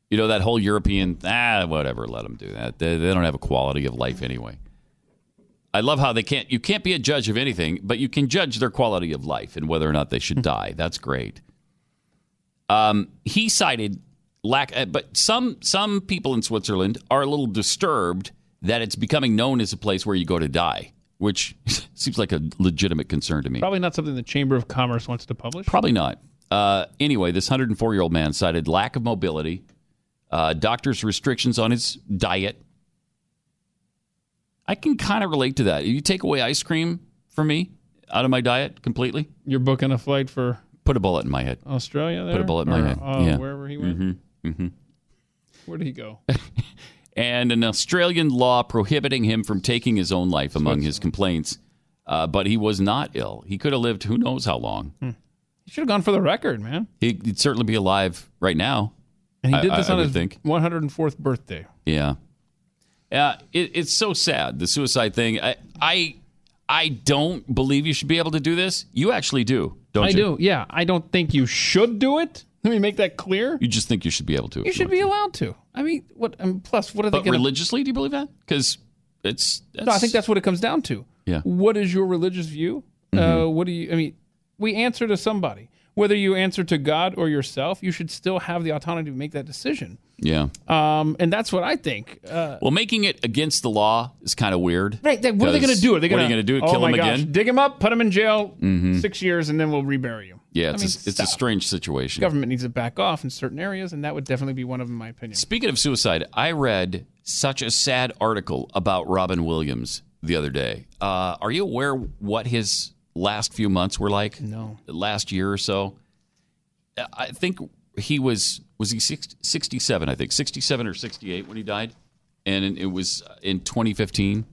[SPEAKER 2] You know, that whole European, ah, whatever, let them do that. They, they don't have a quality of life anyway. I love how they can't, you can't be a judge of anything, but you can judge their quality of life and whether or not they should die. That's great. Um, he cited lack, uh, but some, some people in Switzerland are a little disturbed that it's becoming known as a place where you go to die, which seems like a legitimate concern to me.
[SPEAKER 3] Probably not something the Chamber of Commerce wants to publish.
[SPEAKER 2] Probably not. Uh, anyway, this 104 year old man cited lack of mobility, uh, doctors' restrictions on his diet. I can kind of relate to that. You take away ice cream for me out of my diet completely.
[SPEAKER 3] You're booking a flight for
[SPEAKER 2] Put a bullet in my head.
[SPEAKER 3] Australia there?
[SPEAKER 2] Put a bullet in my
[SPEAKER 3] Or,
[SPEAKER 2] head.
[SPEAKER 3] uh,
[SPEAKER 2] yeah.
[SPEAKER 3] Wherever he went.
[SPEAKER 2] Mm-hmm. Mm-hmm.
[SPEAKER 3] Where did he go?
[SPEAKER 2] and an Australian law prohibiting him from taking his own life among his complaints. Uh, but he was not ill. He could have lived who knows how long.
[SPEAKER 3] He should have gone for the record, man.
[SPEAKER 2] He, would certainly be alive right now.
[SPEAKER 3] And he
[SPEAKER 2] I-
[SPEAKER 3] did this
[SPEAKER 2] I- I
[SPEAKER 3] on
[SPEAKER 2] would
[SPEAKER 3] his
[SPEAKER 2] think.
[SPEAKER 3] 104th birthday.
[SPEAKER 2] Yeah. Yeah, it, it's so sad the suicide thing. I, I I don't believe you should be able to do this. You actually do, don't
[SPEAKER 3] I
[SPEAKER 2] you?
[SPEAKER 3] do. Yeah, I don't think you should do it. Let me make that clear.
[SPEAKER 2] You just think you should be able to.
[SPEAKER 3] You should be allowed to. I mean, what? Um, plus, what are they
[SPEAKER 2] But
[SPEAKER 3] going to?
[SPEAKER 2] religiously, do you believe that? Because it's,
[SPEAKER 3] No, I think that's what it comes down to.
[SPEAKER 2] Yeah.
[SPEAKER 3] What is your religious view? Uh,
[SPEAKER 2] Mhm.
[SPEAKER 3] what do you? I mean, we answer to somebody. Whether you answer to God or yourself, you should still have the autonomy to make that decision.
[SPEAKER 2] yeah.
[SPEAKER 3] Um, and that's what I think. Uh,
[SPEAKER 2] Well, making it against the law is kind of weird.
[SPEAKER 3] right. They, what are they going to do? Are they
[SPEAKER 2] What
[SPEAKER 3] going
[SPEAKER 2] are you going to do?
[SPEAKER 3] Oh
[SPEAKER 2] Kill
[SPEAKER 3] my
[SPEAKER 2] him
[SPEAKER 3] gosh,
[SPEAKER 2] again?
[SPEAKER 3] Dig him up, put him in jail
[SPEAKER 2] Mhm.
[SPEAKER 3] six years, and then we'll rebury you.
[SPEAKER 2] Yeah,
[SPEAKER 3] I
[SPEAKER 2] it's,
[SPEAKER 3] mean,
[SPEAKER 2] a, it's a strange situation.
[SPEAKER 3] Government needs to back off in certain areas, and that would definitely be one of them, in my opinion.
[SPEAKER 2] Speaking of suicide, I read such a sad article about Robin Williams the other day. Uh, are you aware what his last few months were like?
[SPEAKER 3] No.
[SPEAKER 2] Last year or so? I think he was, was he 67, I think, 67 or 68 when he died? And it was in 2015.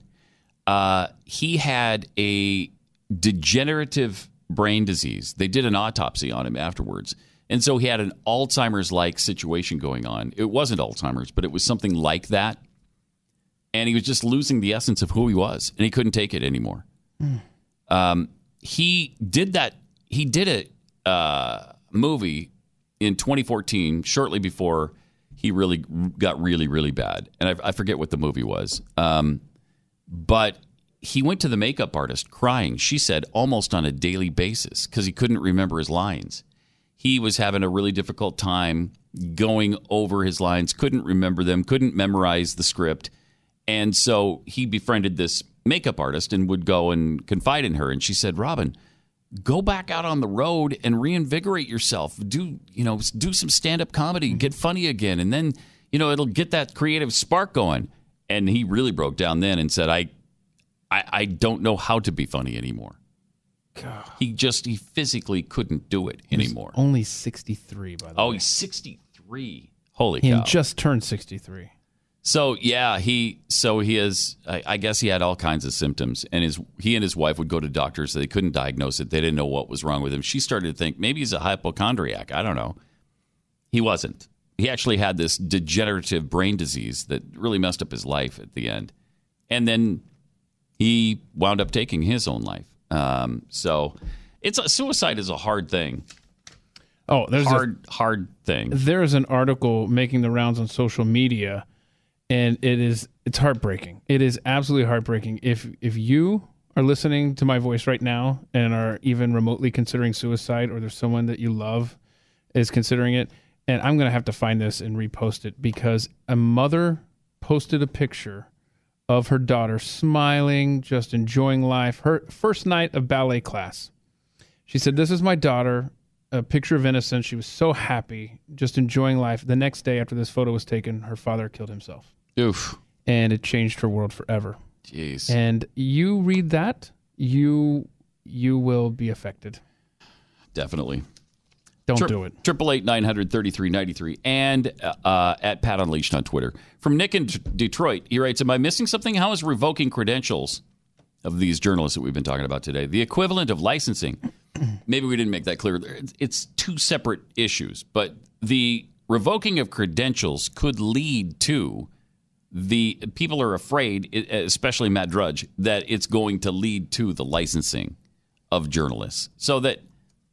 [SPEAKER 2] Uh, he had a degenerative brain disease. They did an autopsy on him afterwards. And so he had an Alzheimer's like situation going on. It wasn't Alzheimer's, but it was something like that. And he was just losing the essence of who he was, and he couldn't take it anymore. Um, he did that. He did a uh, movie in 2014, shortly before he really got really, really bad. And I, I forget what the movie was. Um, but he went to the makeup artist crying, she said, almost on a daily basis because he couldn't remember his lines. He was having a really difficult time going over his lines, couldn't remember them, couldn't memorize the script. And so he befriended this makeup artist and would go and confide in her. And she said, Robin, go back out on the road and reinvigorate yourself. Do, you know, do some stand up comedy, mm-hmm. get funny again. And then, you know, it'll get that creative spark going. And he really broke down then and said, I, I, I don't know how to be funny anymore. He just, he physically couldn't do it anymore.
[SPEAKER 3] Only 63, by the
[SPEAKER 2] Oh,
[SPEAKER 3] way.
[SPEAKER 2] Oh, he's 63. Holy
[SPEAKER 3] He
[SPEAKER 2] cow.
[SPEAKER 3] just turned 63.
[SPEAKER 2] So yeah, he so he is. I, I guess he had all kinds of symptoms, and his he and his wife would go to doctors. They couldn't diagnose it. They didn't know what was wrong with him. She started to think maybe he's a hypochondriac. I don't know. He wasn't. He actually had this degenerative brain disease that really messed up his life at the end, and then he wound up taking his own life. Um, so it's a, suicide is a hard thing.
[SPEAKER 3] Oh, there's a-
[SPEAKER 2] hard hard thing.
[SPEAKER 3] There's an article making the rounds on social media, and it is it's heartbreaking. It is absolutely heartbreaking. If if you are listening to my voice right now and are even remotely considering suicide, or there's someone that you love is considering it, and I'm gonna have to find this and repost it because a mother posted a picture of her daughter smiling, just enjoying life. Her first night of ballet class. She said, This is my daughter. a picture of innocence. She was so happy, just enjoying life. The next day after this photo was taken, her father killed himself.
[SPEAKER 2] Oof.
[SPEAKER 3] And it changed her world forever.
[SPEAKER 2] Jeez.
[SPEAKER 3] And you read that, you you will be affected.
[SPEAKER 2] Definitely.
[SPEAKER 3] Don't do it.
[SPEAKER 2] Triple eight nine hundred thirty three ninety three and uh, at Pat Unleashed on Twitter. From Nick in D- Detroit, he writes: Am I missing something? How is revoking credentials of these journalists that we've been talking about today the equivalent of licensing? Maybe we didn't make that clear. It's two separate issues, but the revoking of credentials could lead to the people are afraid, especially Matt Drudge, that it's going to lead to the licensing of journalists, so that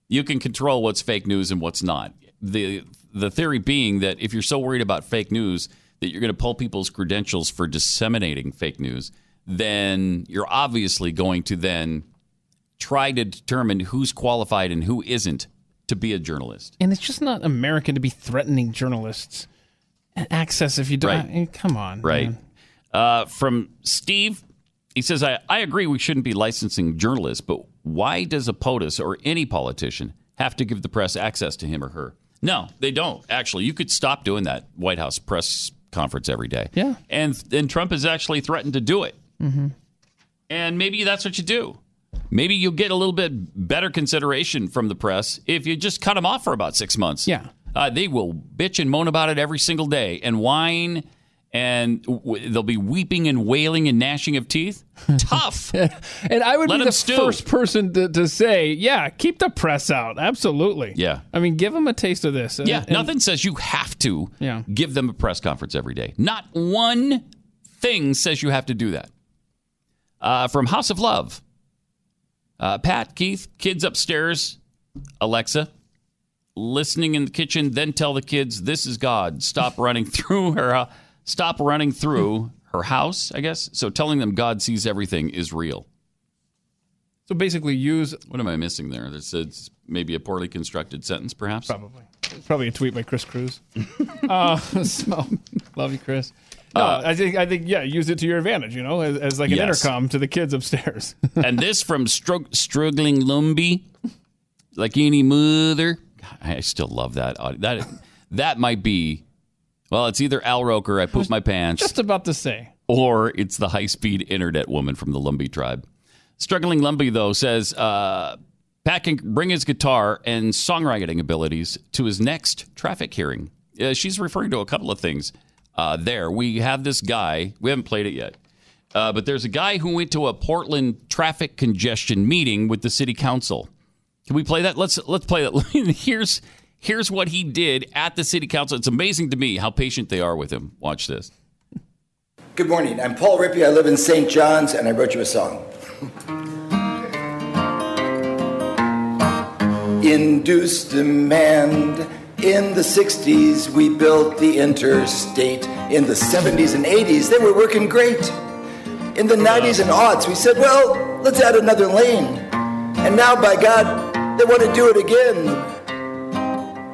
[SPEAKER 2] you can control what's fake news and what's not. the The theory being that if you're so worried about fake news that you're going to pull people's credentials for disseminating fake news, then you're obviously going to then try to determine who's qualified and who isn't to be a journalist.
[SPEAKER 3] And it's just not American to be threatening journalists access if you don't.
[SPEAKER 2] Right.
[SPEAKER 3] I mean, come on,
[SPEAKER 2] Right. Uh, from Steve, he says, I, I agree we shouldn't be licensing journalists, but why does a POTUS or any politician have to give the press access to him or her? No, they don't. Actually, you could stop doing that White House press conference every day.
[SPEAKER 3] Yeah.
[SPEAKER 2] And, and Trump has actually threatened to do it.
[SPEAKER 3] Mm-hmm.
[SPEAKER 2] And maybe that's what you do. Maybe you'll get a little bit better consideration from the press if you just cut them off for about six months.
[SPEAKER 3] Yeah.
[SPEAKER 2] Uh, they will bitch and moan about it every single day and whine, and w- they'll be weeping and wailing and gnashing of teeth. Tough.
[SPEAKER 3] And I would
[SPEAKER 2] Let
[SPEAKER 3] be the
[SPEAKER 2] stew.
[SPEAKER 3] first person to, to say, yeah, keep the press out. Absolutely.
[SPEAKER 2] Yeah.
[SPEAKER 3] I mean, give them a taste of this.
[SPEAKER 2] Yeah,
[SPEAKER 3] And-
[SPEAKER 2] nothing says you have to
[SPEAKER 3] Yeah.
[SPEAKER 2] give them a press conference every day. Not one thing says you have to do that. Uh, from House of Love, uh, Pat, Keith, kids upstairs, Alexa, listening in the kitchen, then tell the kids, this is God. Stop running through her, uh, stop running through her house, I guess. So telling them God sees everything is real.
[SPEAKER 3] So basically, use.
[SPEAKER 2] What am I missing there? That's it's maybe a poorly constructed sentence, perhaps?
[SPEAKER 3] Probably. Probably a tweet by Chris Cruz. uh, so, love you, Chris. No,
[SPEAKER 2] Uh,
[SPEAKER 3] I think I think yeah, use it to your advantage. You know, as, as like an
[SPEAKER 2] Yes.
[SPEAKER 3] intercom to the kids upstairs.
[SPEAKER 2] and this from Strug- struggling Lumbee, like any mother. I still love that. That that might be. Well, it's either Al Roker, I poop my pants,
[SPEAKER 3] Just about to say.
[SPEAKER 2] or it's the high speed internet woman from the Lumbee tribe. Struggling Lumbee though says uh, Pat can bring his guitar and songwriting abilities to his next traffic hearing. Uh, she's referring to a couple of things uh, there. We have this guy. We haven't played it yet. Uh, but there's a guy who went to a Portland traffic congestion meeting with the city council. Can we play that? Let's let's play that. here's here's what he did at the city council. It's amazing to me how patient they are with him. Watch this.
[SPEAKER 10] Good morning. I'm Paul Rippey. I live in St. John's, and I wrote you a song. Induced demand. In the 60s, we built the interstate. In the 70s and 80s, they were working great. In the 90s and aughts, we said, well, let's add another lane. And now, by God, they want to do it again.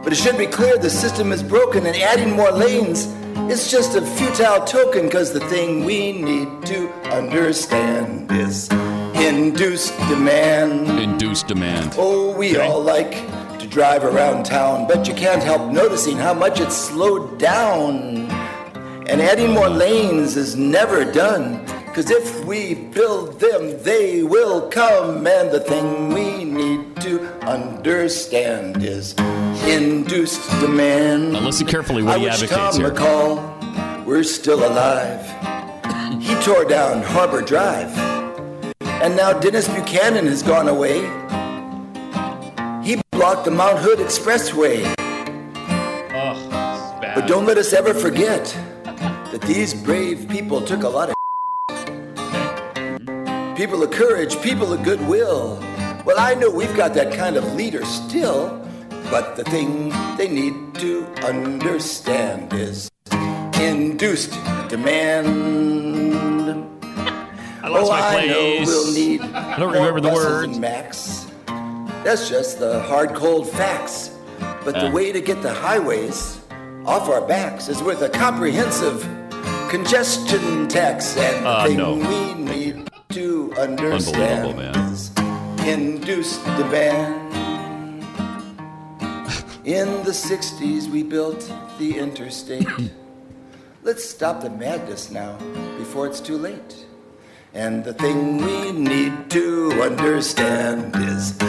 [SPEAKER 10] But it should be clear the system is broken, and adding more lanes is just a futile token, because the thing we need to understand is induced demand.
[SPEAKER 2] Induced demand.
[SPEAKER 10] Oh, we all like to drive around town, but you can't help noticing how much it's slowed down. And adding more lanes is never done, because if we build them, they will come. And the thing we need to understand is induced demand.
[SPEAKER 2] Now listen carefully what
[SPEAKER 10] I
[SPEAKER 2] he advocates
[SPEAKER 10] Tom
[SPEAKER 2] here.
[SPEAKER 10] McCall were still alive. He tore down Harbor Drive. And now Dennis Buchanan has gone away. He blocked the Mount Hood Expressway. But don't let us ever forget that these brave people took a lot of people of courage, people of goodwill. Well, I know we've got that kind of leader still, but the thing they need to understand is induced demand.
[SPEAKER 2] I lost
[SPEAKER 10] oh,
[SPEAKER 2] my
[SPEAKER 10] I know we'll need.
[SPEAKER 2] I don't remember the words.
[SPEAKER 10] and Max. That's just the hard, cold facts. But the
[SPEAKER 2] Uh.
[SPEAKER 10] way to get the highways off our backs is with a comprehensive congestion tax. And the
[SPEAKER 2] Uh,
[SPEAKER 10] thing
[SPEAKER 2] no.
[SPEAKER 10] we need to understand
[SPEAKER 2] Unbelievable, man.
[SPEAKER 10] Is induced demand. In the 60s, we built the interstate. Let's stop the madness now before it's too late. And the thing we need to understand is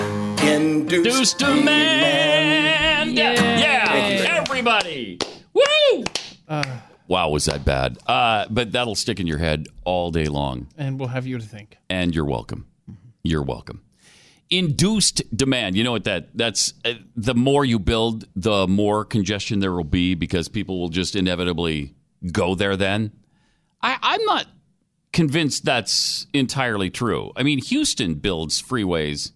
[SPEAKER 10] induced
[SPEAKER 2] demand. Yeah, everybody. Woo! wow, was that bad? Uh, but that'll stick in your head all day long.
[SPEAKER 3] And we'll have you to think.
[SPEAKER 2] And you're welcome. You're welcome. Induced demand. You know what that that's uh, the more you build, the more congestion there will be because people will just inevitably go there then. I, I'm not convinced that's entirely true. I mean, Houston builds freeways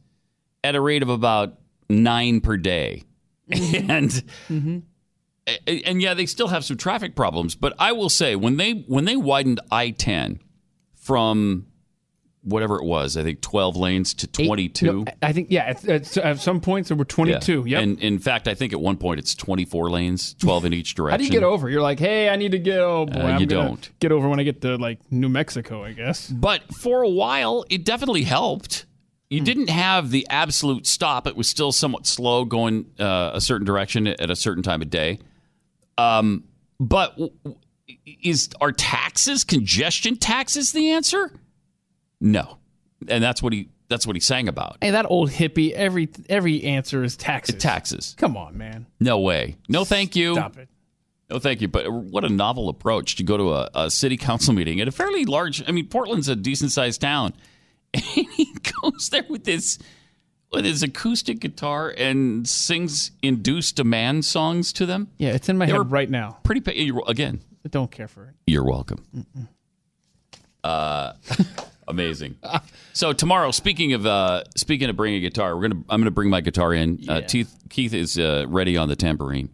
[SPEAKER 2] at a rate of about nine per day. And and yeah, they still have some traffic problems. But I will say when they when they widened I ten from whatever it was, I think twelve lanes to twenty two.
[SPEAKER 3] No, I think, yeah, at, at, at some points there were 22. Yep.
[SPEAKER 2] And in fact, I think at one point it's twenty four lanes, twelve in each direction.
[SPEAKER 3] How do you get over? You're like, hey, I need to get. Oh boy,
[SPEAKER 2] Uh,
[SPEAKER 3] I'm
[SPEAKER 2] you don't.
[SPEAKER 3] get over when I get to like New Mexico, I guess.
[SPEAKER 2] But for a while, it definitely helped. You didn't have the absolute stop. It was still somewhat slow going uh, a certain direction at a certain time of day. Um, but w- w- is are taxes, congestion taxes, the answer? No, and that's what he that's what he sang about.
[SPEAKER 3] Hey, that old hippie. Every every answer is taxes.
[SPEAKER 2] It taxes.
[SPEAKER 3] Come on, man.
[SPEAKER 2] No way. No, thank you.
[SPEAKER 3] Stop it.
[SPEAKER 2] No, thank you. But what a novel approach to go to a, a city council meeting at a fairly large. I mean, Portland's a decent sized town, and he goes there with this with his acoustic guitar and sings induced demand songs to them.
[SPEAKER 3] Yeah, it's in my
[SPEAKER 2] They
[SPEAKER 3] head right now.
[SPEAKER 2] Pretty pa- again.
[SPEAKER 3] I don't care for it.
[SPEAKER 2] You're welcome. Uh, amazing. So tomorrow, speaking of uh, speaking of bringing a guitar, we're gonna I'm gonna bring my guitar in. Uh, Keith Keith is uh, ready on the tambourine,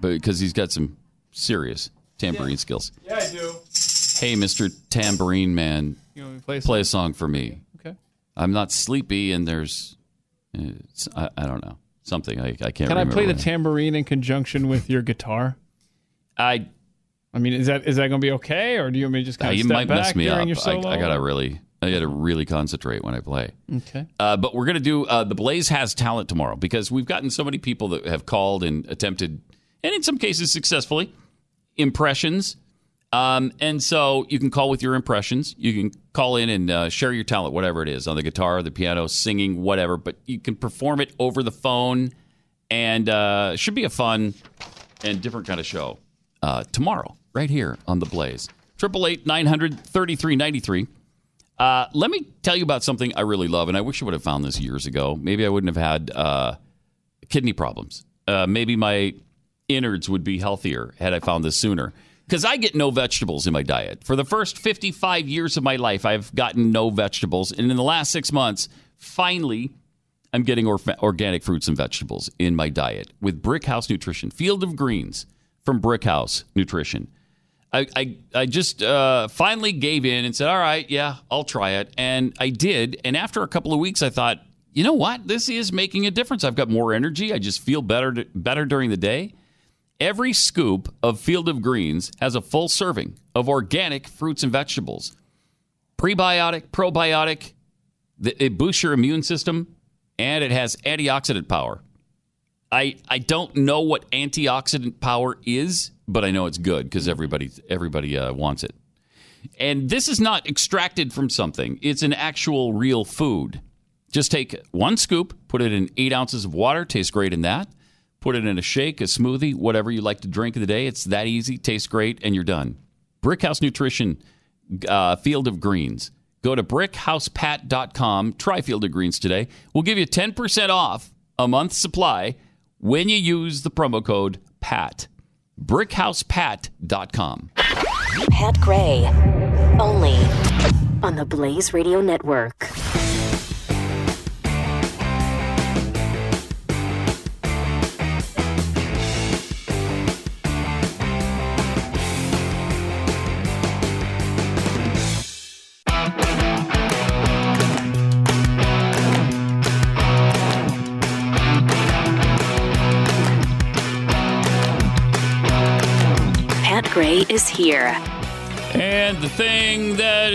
[SPEAKER 2] because he's got some serious tambourine skills.
[SPEAKER 3] Yeah, I do.
[SPEAKER 2] Hey, Mister Tambourine Man,
[SPEAKER 3] You want me to play a
[SPEAKER 2] play a song for me.
[SPEAKER 3] Okay.
[SPEAKER 2] I'm not sleepy, and there's uh, it's, I, I don't know something I, I can't.
[SPEAKER 3] Can I play the tambourine in conjunction with your guitar?
[SPEAKER 2] I.
[SPEAKER 3] I mean, is that is that going to be okay, or do you want me to just kind of
[SPEAKER 2] You
[SPEAKER 3] step
[SPEAKER 2] might
[SPEAKER 3] back
[SPEAKER 2] mess me up. I. I gotta really, I gotta really concentrate when I play.
[SPEAKER 3] Okay.
[SPEAKER 2] Uh, but we're going to do uh, the Blaze has talent tomorrow because we've gotten so many people that have called and attempted, and in some cases successfully, impressions. Um, and so you can call with your impressions. You can call in and uh, share your talent, whatever it is, on the guitar, the piano, singing, whatever. But you can perform it over the phone, and uh, should be a fun and different kind of show uh, tomorrow, right here on the Blaze. Triple eight nine hundred thirty three ninety three. Uh, let me tell you about something I really love, and I wish I would have found this years ago. Maybe I wouldn't have had uh, kidney problems. Uh, maybe my innards would be healthier had I found this sooner. Because I get no vegetables in my diet. For the first 55 years of my life, I've gotten no vegetables. And in the last six months, finally, I'm getting orf- organic fruits and vegetables in my diet with Brickhouse Nutrition, Field of Greens from Brickhouse Nutrition. I, I, I just uh, finally gave in and said, all right, yeah, I'll try it. And I did. And after a couple of weeks, I thought, you know what? This is making a difference. I've got more energy. I just feel better, better during the day. Every scoop of Field of Greens has a full serving of organic fruits and vegetables. Prebiotic, probiotic, it boosts your immune system, and it has antioxidant power. I I don't know what antioxidant power is, but I know it's good because everybody everybody uh, wants it. And this is not extracted from something; it's an actual real food. Just take one scoop, put it in eight ounces of water. Tastes great in that. Put it in a shake, a smoothie, whatever you like to drink the day. It's that easy. Tastes great, and you're done. Brickhouse Nutrition, uh, Field of Greens. Go to brickhousepat.com. Try Field of Greens today. We'll give you 10% off a month's supply when you use the promo code PAT. Brickhousepat.com.
[SPEAKER 1] Pat Gray, only on the Blaze Radio Network. Gray is here.
[SPEAKER 2] And the thing that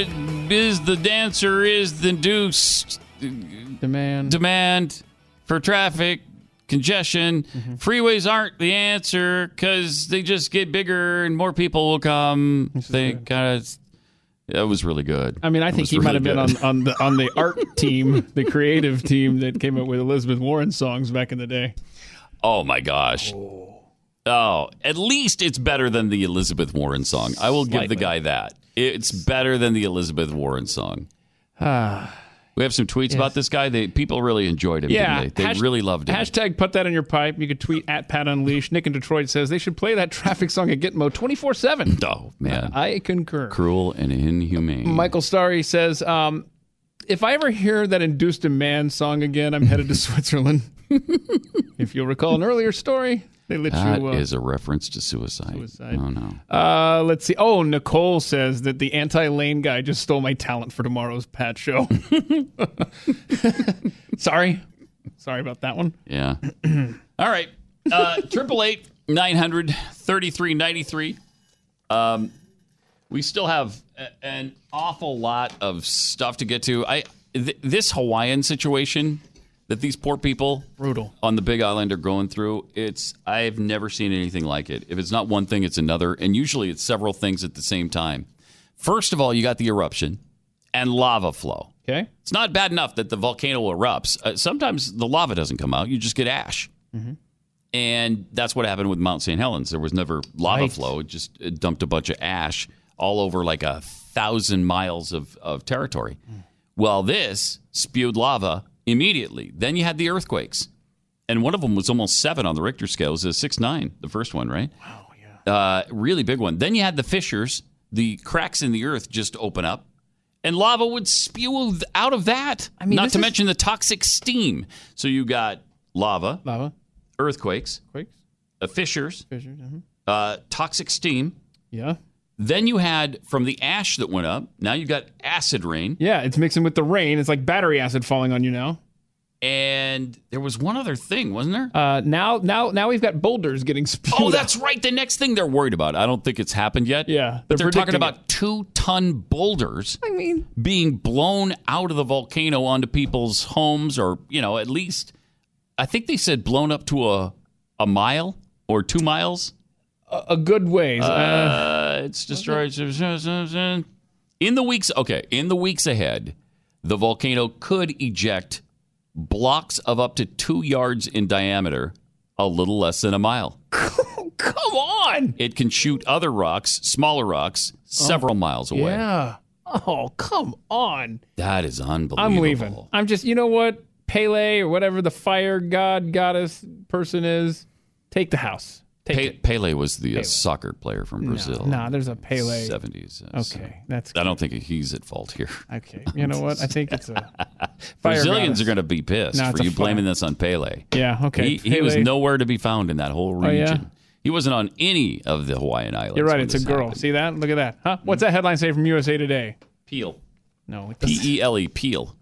[SPEAKER 2] is the dancer is the induced
[SPEAKER 3] demand
[SPEAKER 2] demand for traffic congestion. Mm-hmm. Freeways aren't the answer because they just get bigger and more people will come. They kind of. That was really good.
[SPEAKER 3] I mean, I
[SPEAKER 2] It
[SPEAKER 3] think
[SPEAKER 2] was
[SPEAKER 3] he might
[SPEAKER 2] really
[SPEAKER 3] have been on, on the on the art team, the creative team that came up with Elizabeth Warren songs back in the day.
[SPEAKER 2] Oh my gosh. Oh, at least it's better than the Elizabeth Warren song. I will give the guy that. It's better than the Elizabeth Warren song. We have some tweets about this guy. They people really enjoyed him.
[SPEAKER 3] Yeah,
[SPEAKER 2] didn't they? They
[SPEAKER 3] hash-
[SPEAKER 2] really loved him.
[SPEAKER 3] Hashtag put that in your pipe. You could tweet at Pat Unleash. Nick in Detroit says they should play that traffic song at Gitmo 24 7.
[SPEAKER 2] Oh, man.
[SPEAKER 3] I concur.
[SPEAKER 2] Cruel and inhumane.
[SPEAKER 3] Michael Starry says, um, if I ever hear that Induced Demand song again, I'm headed to Switzerland. if you'll recall an earlier story, they let
[SPEAKER 2] That
[SPEAKER 3] you. Uh,
[SPEAKER 2] is a reference to suicide.
[SPEAKER 3] Suicide.
[SPEAKER 2] Oh no.
[SPEAKER 3] uh, let's see. Oh, Nicole says that the anti lane guy just stole my talent for tomorrow's Pat show. Sorry. Sorry about that one.
[SPEAKER 2] Yeah. All right. Uh, Triple eight nine hundred thirty three ninety three. Um, we still have a- an awful lot of stuff to get to. I th- this Hawaiian situation that these poor people
[SPEAKER 3] brutal
[SPEAKER 2] on the Big Island are going through. It's I've never seen anything like it. If it's not one thing, it's another, and usually it's several things at the same time. First of all, you got the eruption and lava flow.
[SPEAKER 3] Okay.
[SPEAKER 2] It's not bad enough that the volcano erupts. Uh, sometimes the lava doesn't come out; you just get ash.
[SPEAKER 3] Mhm.
[SPEAKER 2] And that's what happened with Mount St. Helens. There was never lava
[SPEAKER 3] Right.
[SPEAKER 2] flow; it just it dumped a bunch of ash all over like a thousand miles of, of territory. Well, this spewed lava immediately. Then you had the earthquakes, and one of them was almost seven on the Richter scale. It was a six nine, the first one, right? Wow, yeah, uh, really big one. Then you had the fissures, the cracks in the earth just open up, and lava would spew out of that.
[SPEAKER 3] I mean,
[SPEAKER 2] not to
[SPEAKER 3] is-
[SPEAKER 2] mention the toxic steam. So you got lava,
[SPEAKER 3] Lava.
[SPEAKER 2] earthquakes,
[SPEAKER 3] Quakes.
[SPEAKER 2] uh, fissures,
[SPEAKER 3] Fissures. mhm.
[SPEAKER 2] uh, toxic steam.
[SPEAKER 3] Yeah.
[SPEAKER 2] Then you had from the ash that went up. Now you've got acid rain,
[SPEAKER 3] Yeah, it's mixing with the rain. It's like battery acid falling on you now.
[SPEAKER 2] and there was one other thing, wasn't there?
[SPEAKER 3] Uh, now, now, now we've got boulders getting spewed.
[SPEAKER 2] Oh,
[SPEAKER 3] out.
[SPEAKER 2] that's right. The next thing they're worried about. I don't think it's happened yet.
[SPEAKER 3] Yeah,
[SPEAKER 2] but
[SPEAKER 3] they're
[SPEAKER 2] they're, talking
[SPEAKER 3] predicting
[SPEAKER 2] about two-ton boulders.
[SPEAKER 3] I mean,
[SPEAKER 2] being blown out of the volcano onto people's homes, or you know, at least I think they said blown up to a a mile or two miles.
[SPEAKER 3] A, a good ways. Uh,
[SPEAKER 2] Uh, it's destroyed. In the weeks, okay, in the weeks ahead, the volcano could eject blocks of up to two yards in diameter, a little less than a mile.
[SPEAKER 3] come on.
[SPEAKER 2] It can shoot other rocks, smaller rocks, several miles away.
[SPEAKER 3] Yeah. Oh, come on.
[SPEAKER 2] That is unbelievable.
[SPEAKER 3] I'm leaving. I'm just, you know what? Pele or whatever the fire god, goddess person is, take the house. Take
[SPEAKER 2] Pe- Pele was the uh, soccer player from Brazil.
[SPEAKER 3] No, there's a Pele.
[SPEAKER 2] 70s. uh,
[SPEAKER 3] Okay, that's Good.
[SPEAKER 2] I don't think he's at fault here.
[SPEAKER 3] Okay. You know what? I think it's a
[SPEAKER 2] Brazilians
[SPEAKER 3] goddess.
[SPEAKER 2] are going to be pissed
[SPEAKER 3] No,
[SPEAKER 2] for you
[SPEAKER 3] fire-
[SPEAKER 2] blaming this on Pele.
[SPEAKER 3] Yeah, okay.
[SPEAKER 2] He, he was nowhere to be found in that whole
[SPEAKER 3] Oh,
[SPEAKER 2] region.
[SPEAKER 3] yeah?
[SPEAKER 2] He wasn't on any of the Hawaiian Islands.
[SPEAKER 3] You're right. It's a girl.
[SPEAKER 2] happened.
[SPEAKER 3] See that? Look at that. Huh? What's that headline say from USA Today?
[SPEAKER 2] Peel.
[SPEAKER 3] No, P L.
[SPEAKER 2] P
[SPEAKER 3] doesn't.
[SPEAKER 2] E L E, Peel.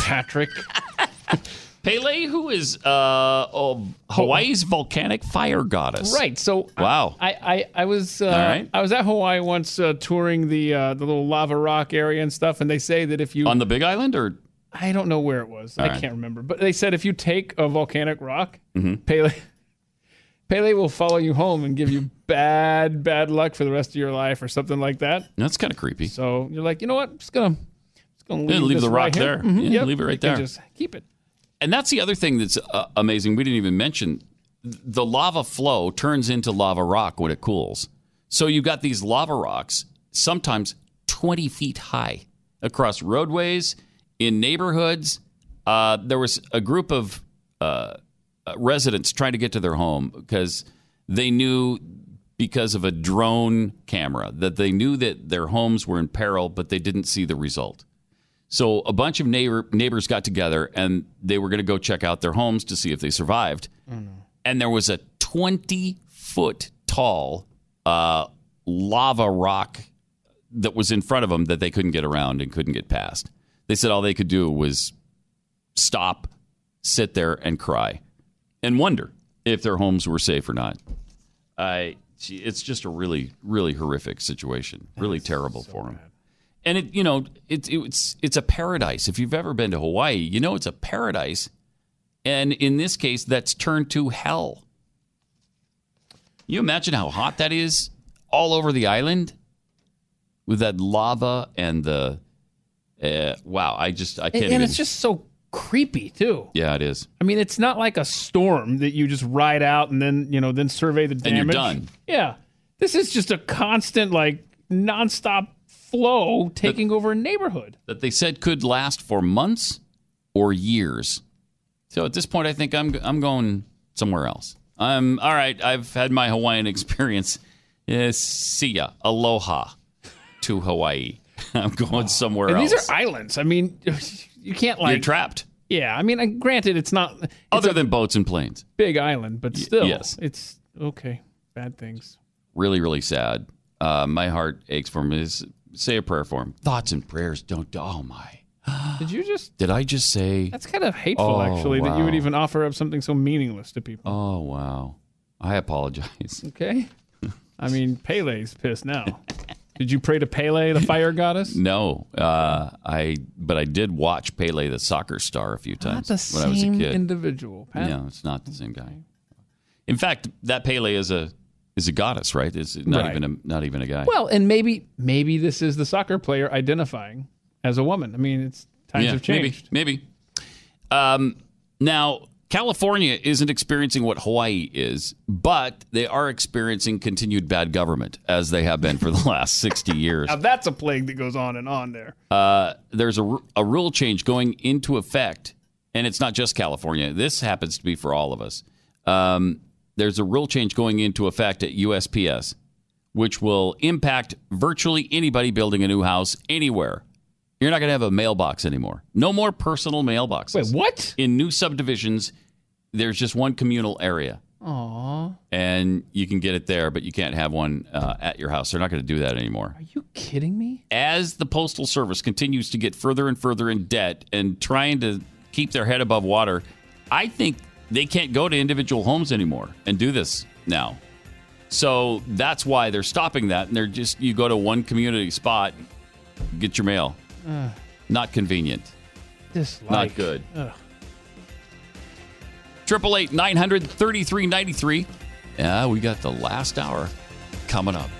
[SPEAKER 3] Patrick.
[SPEAKER 2] Pele, who is uh, oh, Hawaii's volcanic fire goddess.
[SPEAKER 3] Right. So
[SPEAKER 2] Wow.
[SPEAKER 3] I I, I was uh,
[SPEAKER 2] right.
[SPEAKER 3] I was at Hawaii once uh, touring the uh, the little lava rock area and stuff, and they say that if you
[SPEAKER 2] On the Big Island or
[SPEAKER 3] I don't know where it was.
[SPEAKER 2] All
[SPEAKER 3] I
[SPEAKER 2] right.
[SPEAKER 3] can't remember. But they said if you take a volcanic rock,
[SPEAKER 2] Mhm.
[SPEAKER 3] Pele Pele will follow you home and give you bad bad luck for the rest of your life or something like that.
[SPEAKER 2] That's kind of creepy.
[SPEAKER 3] So you're like, you know what? I'm just gonna just gonna leave,
[SPEAKER 2] leave the rock
[SPEAKER 3] right here.
[SPEAKER 2] there.
[SPEAKER 3] Mhm,
[SPEAKER 2] Yeah,
[SPEAKER 3] yep.
[SPEAKER 2] leave it right
[SPEAKER 3] You
[SPEAKER 2] there.
[SPEAKER 3] Just keep it.
[SPEAKER 2] And that's the other thing that's uh, amazing. We didn't even mention the lava flow turns into lava rock when it cools. So you've got these lava rocks, sometimes 20 feet high, across roadways, in neighborhoods. Uh, there was a group of uh, uh, residents trying to get to their home because they knew, because of a drone camera, that they knew that their homes were in peril, but they didn't see the result. So a bunch of neighbor, neighbors got together and they were going to go check out their homes to see if they survived. And there was a 20 foot tall uh, lava rock that was in front of them that they couldn't get around and couldn't get past. They said all they could do was stop, sit there, and cry and wonder if their homes were safe or not. I, it's just a really, really horrific situation. Really terrible for them. And it, you know, it's it's it's a paradise. If you've ever been to Hawaii, you know it's a paradise And in this case, that's turned to hell. You imagine how hot that is all over the island with that lava and the. Uh, wow, I just I can't
[SPEAKER 3] and
[SPEAKER 2] even.
[SPEAKER 3] it's just so creepy too.
[SPEAKER 2] yeah, it is.
[SPEAKER 3] I mean, it's not like a storm that you just ride out and then you know then survey the damage.
[SPEAKER 2] And you're done.
[SPEAKER 3] Yeah, this is just a constant like nonstop flow taking over a neighborhood.
[SPEAKER 2] that they said could last for months or years. So at this point, I think I'm I'm going somewhere else. I'm all right. I've had my Hawaiian experience. Eh, see ya, aloha to Hawaii. I'm going somewhere
[SPEAKER 3] And
[SPEAKER 2] else.
[SPEAKER 3] these are islands. I mean, you can't like
[SPEAKER 2] You're trapped.
[SPEAKER 3] Yeah, I mean, uh, granted, it's not it's
[SPEAKER 2] Other than boats and planes,
[SPEAKER 3] big island, but still,
[SPEAKER 2] yes.
[SPEAKER 3] it's okay. Bad things.
[SPEAKER 2] really, really sad. Uh, my heart aches for him. Is say a prayer for him. Thoughts and prayers don't. Oh my!
[SPEAKER 3] Did you just?
[SPEAKER 2] Did I just say?
[SPEAKER 3] That's kind of hateful,
[SPEAKER 2] Oh,
[SPEAKER 3] actually, that you would even offer up something so meaningless to people.
[SPEAKER 2] Oh wow! I apologize.
[SPEAKER 3] Okay. I mean, Pele's pissed now. Did you pray to Pele, the fire goddess?
[SPEAKER 2] No, uh, I but I did watch Pele, the soccer star, a few
[SPEAKER 3] Not
[SPEAKER 2] times
[SPEAKER 3] the
[SPEAKER 2] when I was a kid.
[SPEAKER 3] individual. Pat.
[SPEAKER 2] No, it's not the same guy. In fact, that Pele is a is a goddess, right? It's not
[SPEAKER 3] Right.
[SPEAKER 2] even a not even a guy.
[SPEAKER 3] Well, and maybe maybe this is the soccer player identifying as a woman. I mean, it's times
[SPEAKER 2] yeah,
[SPEAKER 3] have changed.
[SPEAKER 2] maybe maybe. Um, now, California isn't experiencing what Hawaii is, but they are experiencing continued bad government as they have been for the last sixty years.
[SPEAKER 3] Now that's a plague that goes on and on there.
[SPEAKER 2] uh, there's a, a rule change going into effect, and it's not just California. This happens to be for all of us. Um, there's a rule change going into effect at USPS, which will impact virtually anybody building a new house anywhere. You're not going to have a mailbox anymore. No more personal mailboxes.
[SPEAKER 3] Wait, what?
[SPEAKER 2] In new subdivisions, there's just one communal area
[SPEAKER 3] Aw,
[SPEAKER 2] and you can get it there, but you can't have one uh, at your house. They're not going to do that anymore.
[SPEAKER 3] are you kidding me?
[SPEAKER 2] As the Postal Service continues to get further and further in debt and trying to keep their head above water, I think they can't go to individual homes anymore and do this now. So that's why they're stopping that. And they're just, you go to one community spot, get your mail.
[SPEAKER 3] Ugh.
[SPEAKER 2] Not convenient.
[SPEAKER 3] This
[SPEAKER 2] Not good.
[SPEAKER 3] Ugh.
[SPEAKER 2] Triple eight nine hundred thirty three ninety three. Yeah, we got the last hour coming up.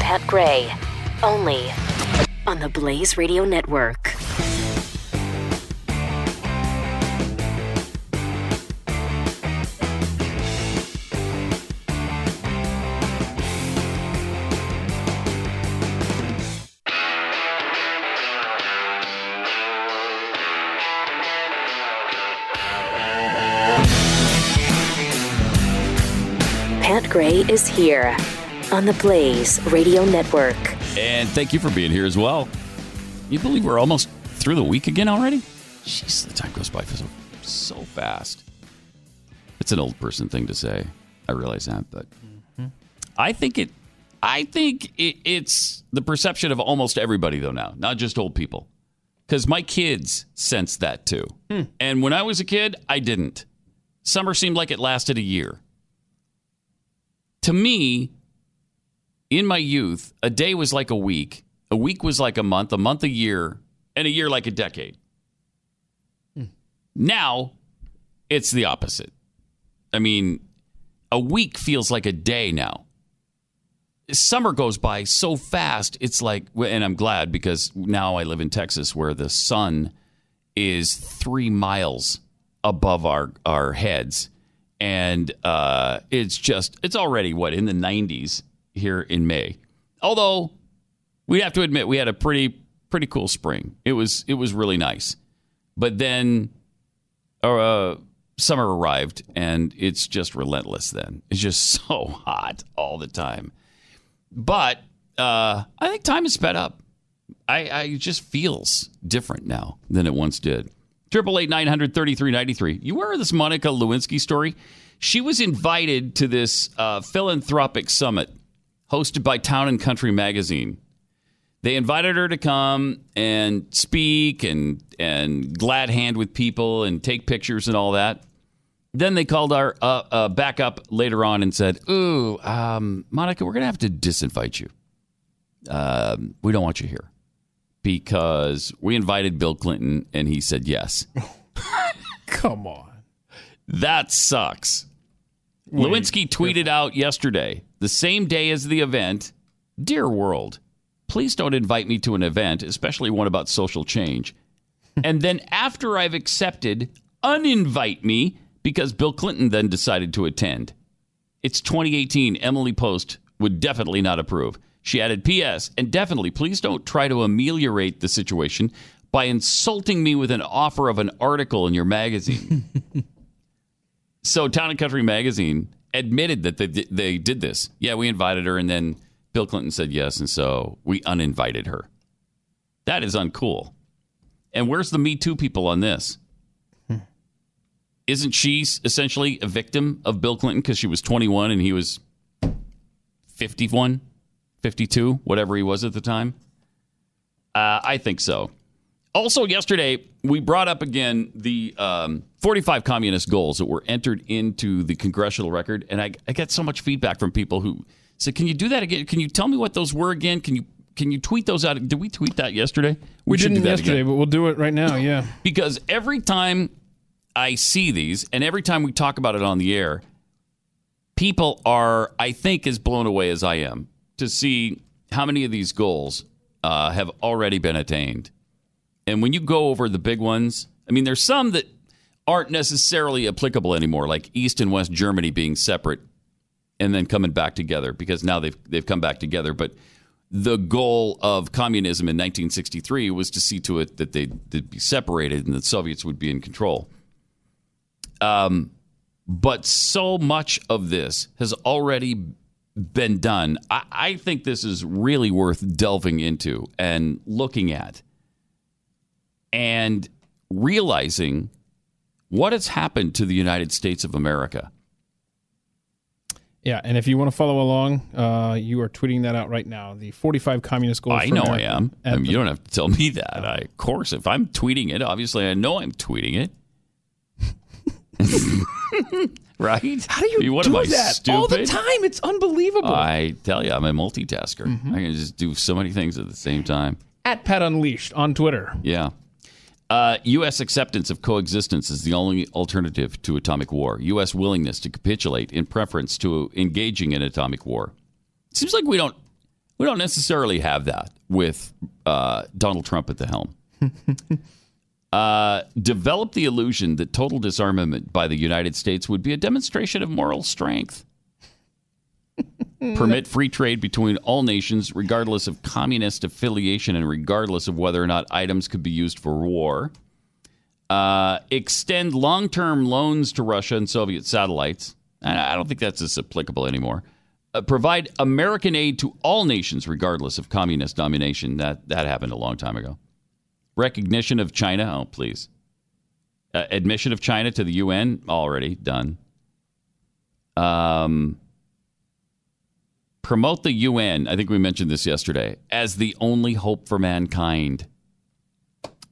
[SPEAKER 1] Pat Gray, only on the Blaze Radio Network. Pat Gray is here on the Blaze Radio Network.
[SPEAKER 2] And thank you for being here as well. You believe we're almost through the week again already? Jeez, the time goes by so, so fast. It's an old person thing to say. I realize that, but mm-hmm. I think it. I think it, it's the perception of almost everybody though now, not just old people. Because my kids sense that too. Hmm. And when I was a kid, I didn't. Summer seemed like it lasted a year. To me, in my youth, a day was like a week, a week was like a month, a month a year, and a year like a decade. Now, it's the opposite. I mean, a week feels like a day now. Summer goes by so fast, it's like, and I'm glad because now I live in Texas where the sun is three miles above our, our heads. And uh, it's just, it's already what, in the 90s here in May. Although we have to admit we had a pretty pretty cool spring. It was it was really nice. But then uh, summer arrived and it's just relentless then. It's just so hot all the time. But uh, I think time has sped up. I, I just feels different now than it once did. Triple eight nine hundred thirty three ninety three. You of this Monica Lewinsky story? She was invited to this uh, philanthropic summit hosted by Town and Country magazine. They invited her to come and speak and and glad hand with people and take pictures and all that. Then they called our uh, uh, back up later on and said, "Ooh, um, Monica, we're gonna have to disinvite you." um, we don't want you here because we invited Bill Clinton and he said yes.
[SPEAKER 3] Come on.
[SPEAKER 2] That sucks. Lewinsky tweeted out yesterday, the same day as the event Dear world, please don't invite me to an event, especially one about social change. and then after I've accepted, uninvite me because Bill Clinton then decided to attend. It's 2018. Emily Post would definitely not approve. She added, P.S. and definitely please don't try to ameliorate the situation by insulting me with an offer of an article in your magazine. so, Town and Country magazine admitted that they, they did this. Yeah, we invited her, and then Bill Clinton said yes, and so we uninvited her. That is uncool. And where's the Me Too people on this? Isn't she essentially a victim of Bill Clinton because she was 21 and he was 51, 52, whatever he was at the time? Uh, I think so. Also, yesterday, we brought up again the um, 45 communist goals that were entered into the congressional record. And I, I got so much feedback from people who said, Can you do that again? Can you tell me what those were again? Can you can you tweet those out? Did we tweet that yesterday?
[SPEAKER 3] We,
[SPEAKER 2] should
[SPEAKER 3] didn't
[SPEAKER 2] do that
[SPEAKER 3] yesterday,
[SPEAKER 2] again.
[SPEAKER 3] but we'll do it right now. Yeah.
[SPEAKER 2] Because every time I see these and every time we talk about it on the air, people are, I think, as blown away as I am to see how many of these goals uh, have already been attained. And when you go over the big ones, I mean, there's some that aren't necessarily applicable anymore, like East and West Germany being separate and then coming back together because now they've they've come back together. But the goal of communism in 1963 was to see to it that they'd, they'd be separated and the Soviets would be in control. Um, but so much of this has already been done. I, I think this is really worth delving into and looking at and realizing what has happened to the United States of America.
[SPEAKER 3] Yeah, and if you want to follow along, uh, you are tweeting that out right now. The 45 communist goals.
[SPEAKER 2] I know
[SPEAKER 3] America
[SPEAKER 2] I am. I mean,
[SPEAKER 3] the-
[SPEAKER 2] you don't have to tell me that. I, of course, if I'm tweeting it, obviously I know I'm tweeting it. right?
[SPEAKER 3] How do you you
[SPEAKER 2] what
[SPEAKER 3] do that
[SPEAKER 2] stupid?
[SPEAKER 3] all the time? It's unbelievable.
[SPEAKER 2] I tell you, I'm a multitasker.
[SPEAKER 3] Mm-hmm.
[SPEAKER 2] I can just do so many things at the same time.
[SPEAKER 3] At Pat Unleashed on Twitter.
[SPEAKER 2] Yeah. Uh, U.S. acceptance of coexistence is the only alternative to atomic war. U.S. willingness to capitulate in preference to engaging in atomic war. Seems like we don't we don't necessarily have that with uh, Donald Trump at the helm. uh, develop the illusion that total disarmament by the United States would be a demonstration of moral strength. Permit free trade between all nations, regardless of communist affiliation and regardless of whether or not items could be used for war. Uh, extend long term loans to Russia and Soviet satellites. I don't think that's as applicable anymore. Uh, provide American aid to all nations, regardless of communist domination. That, that happened a long time ago. Recognition of China. Oh, please. Uh, admission of China to the UN. Already done. Um, promote the UN, I think we mentioned this yesterday, as the only hope for mankind.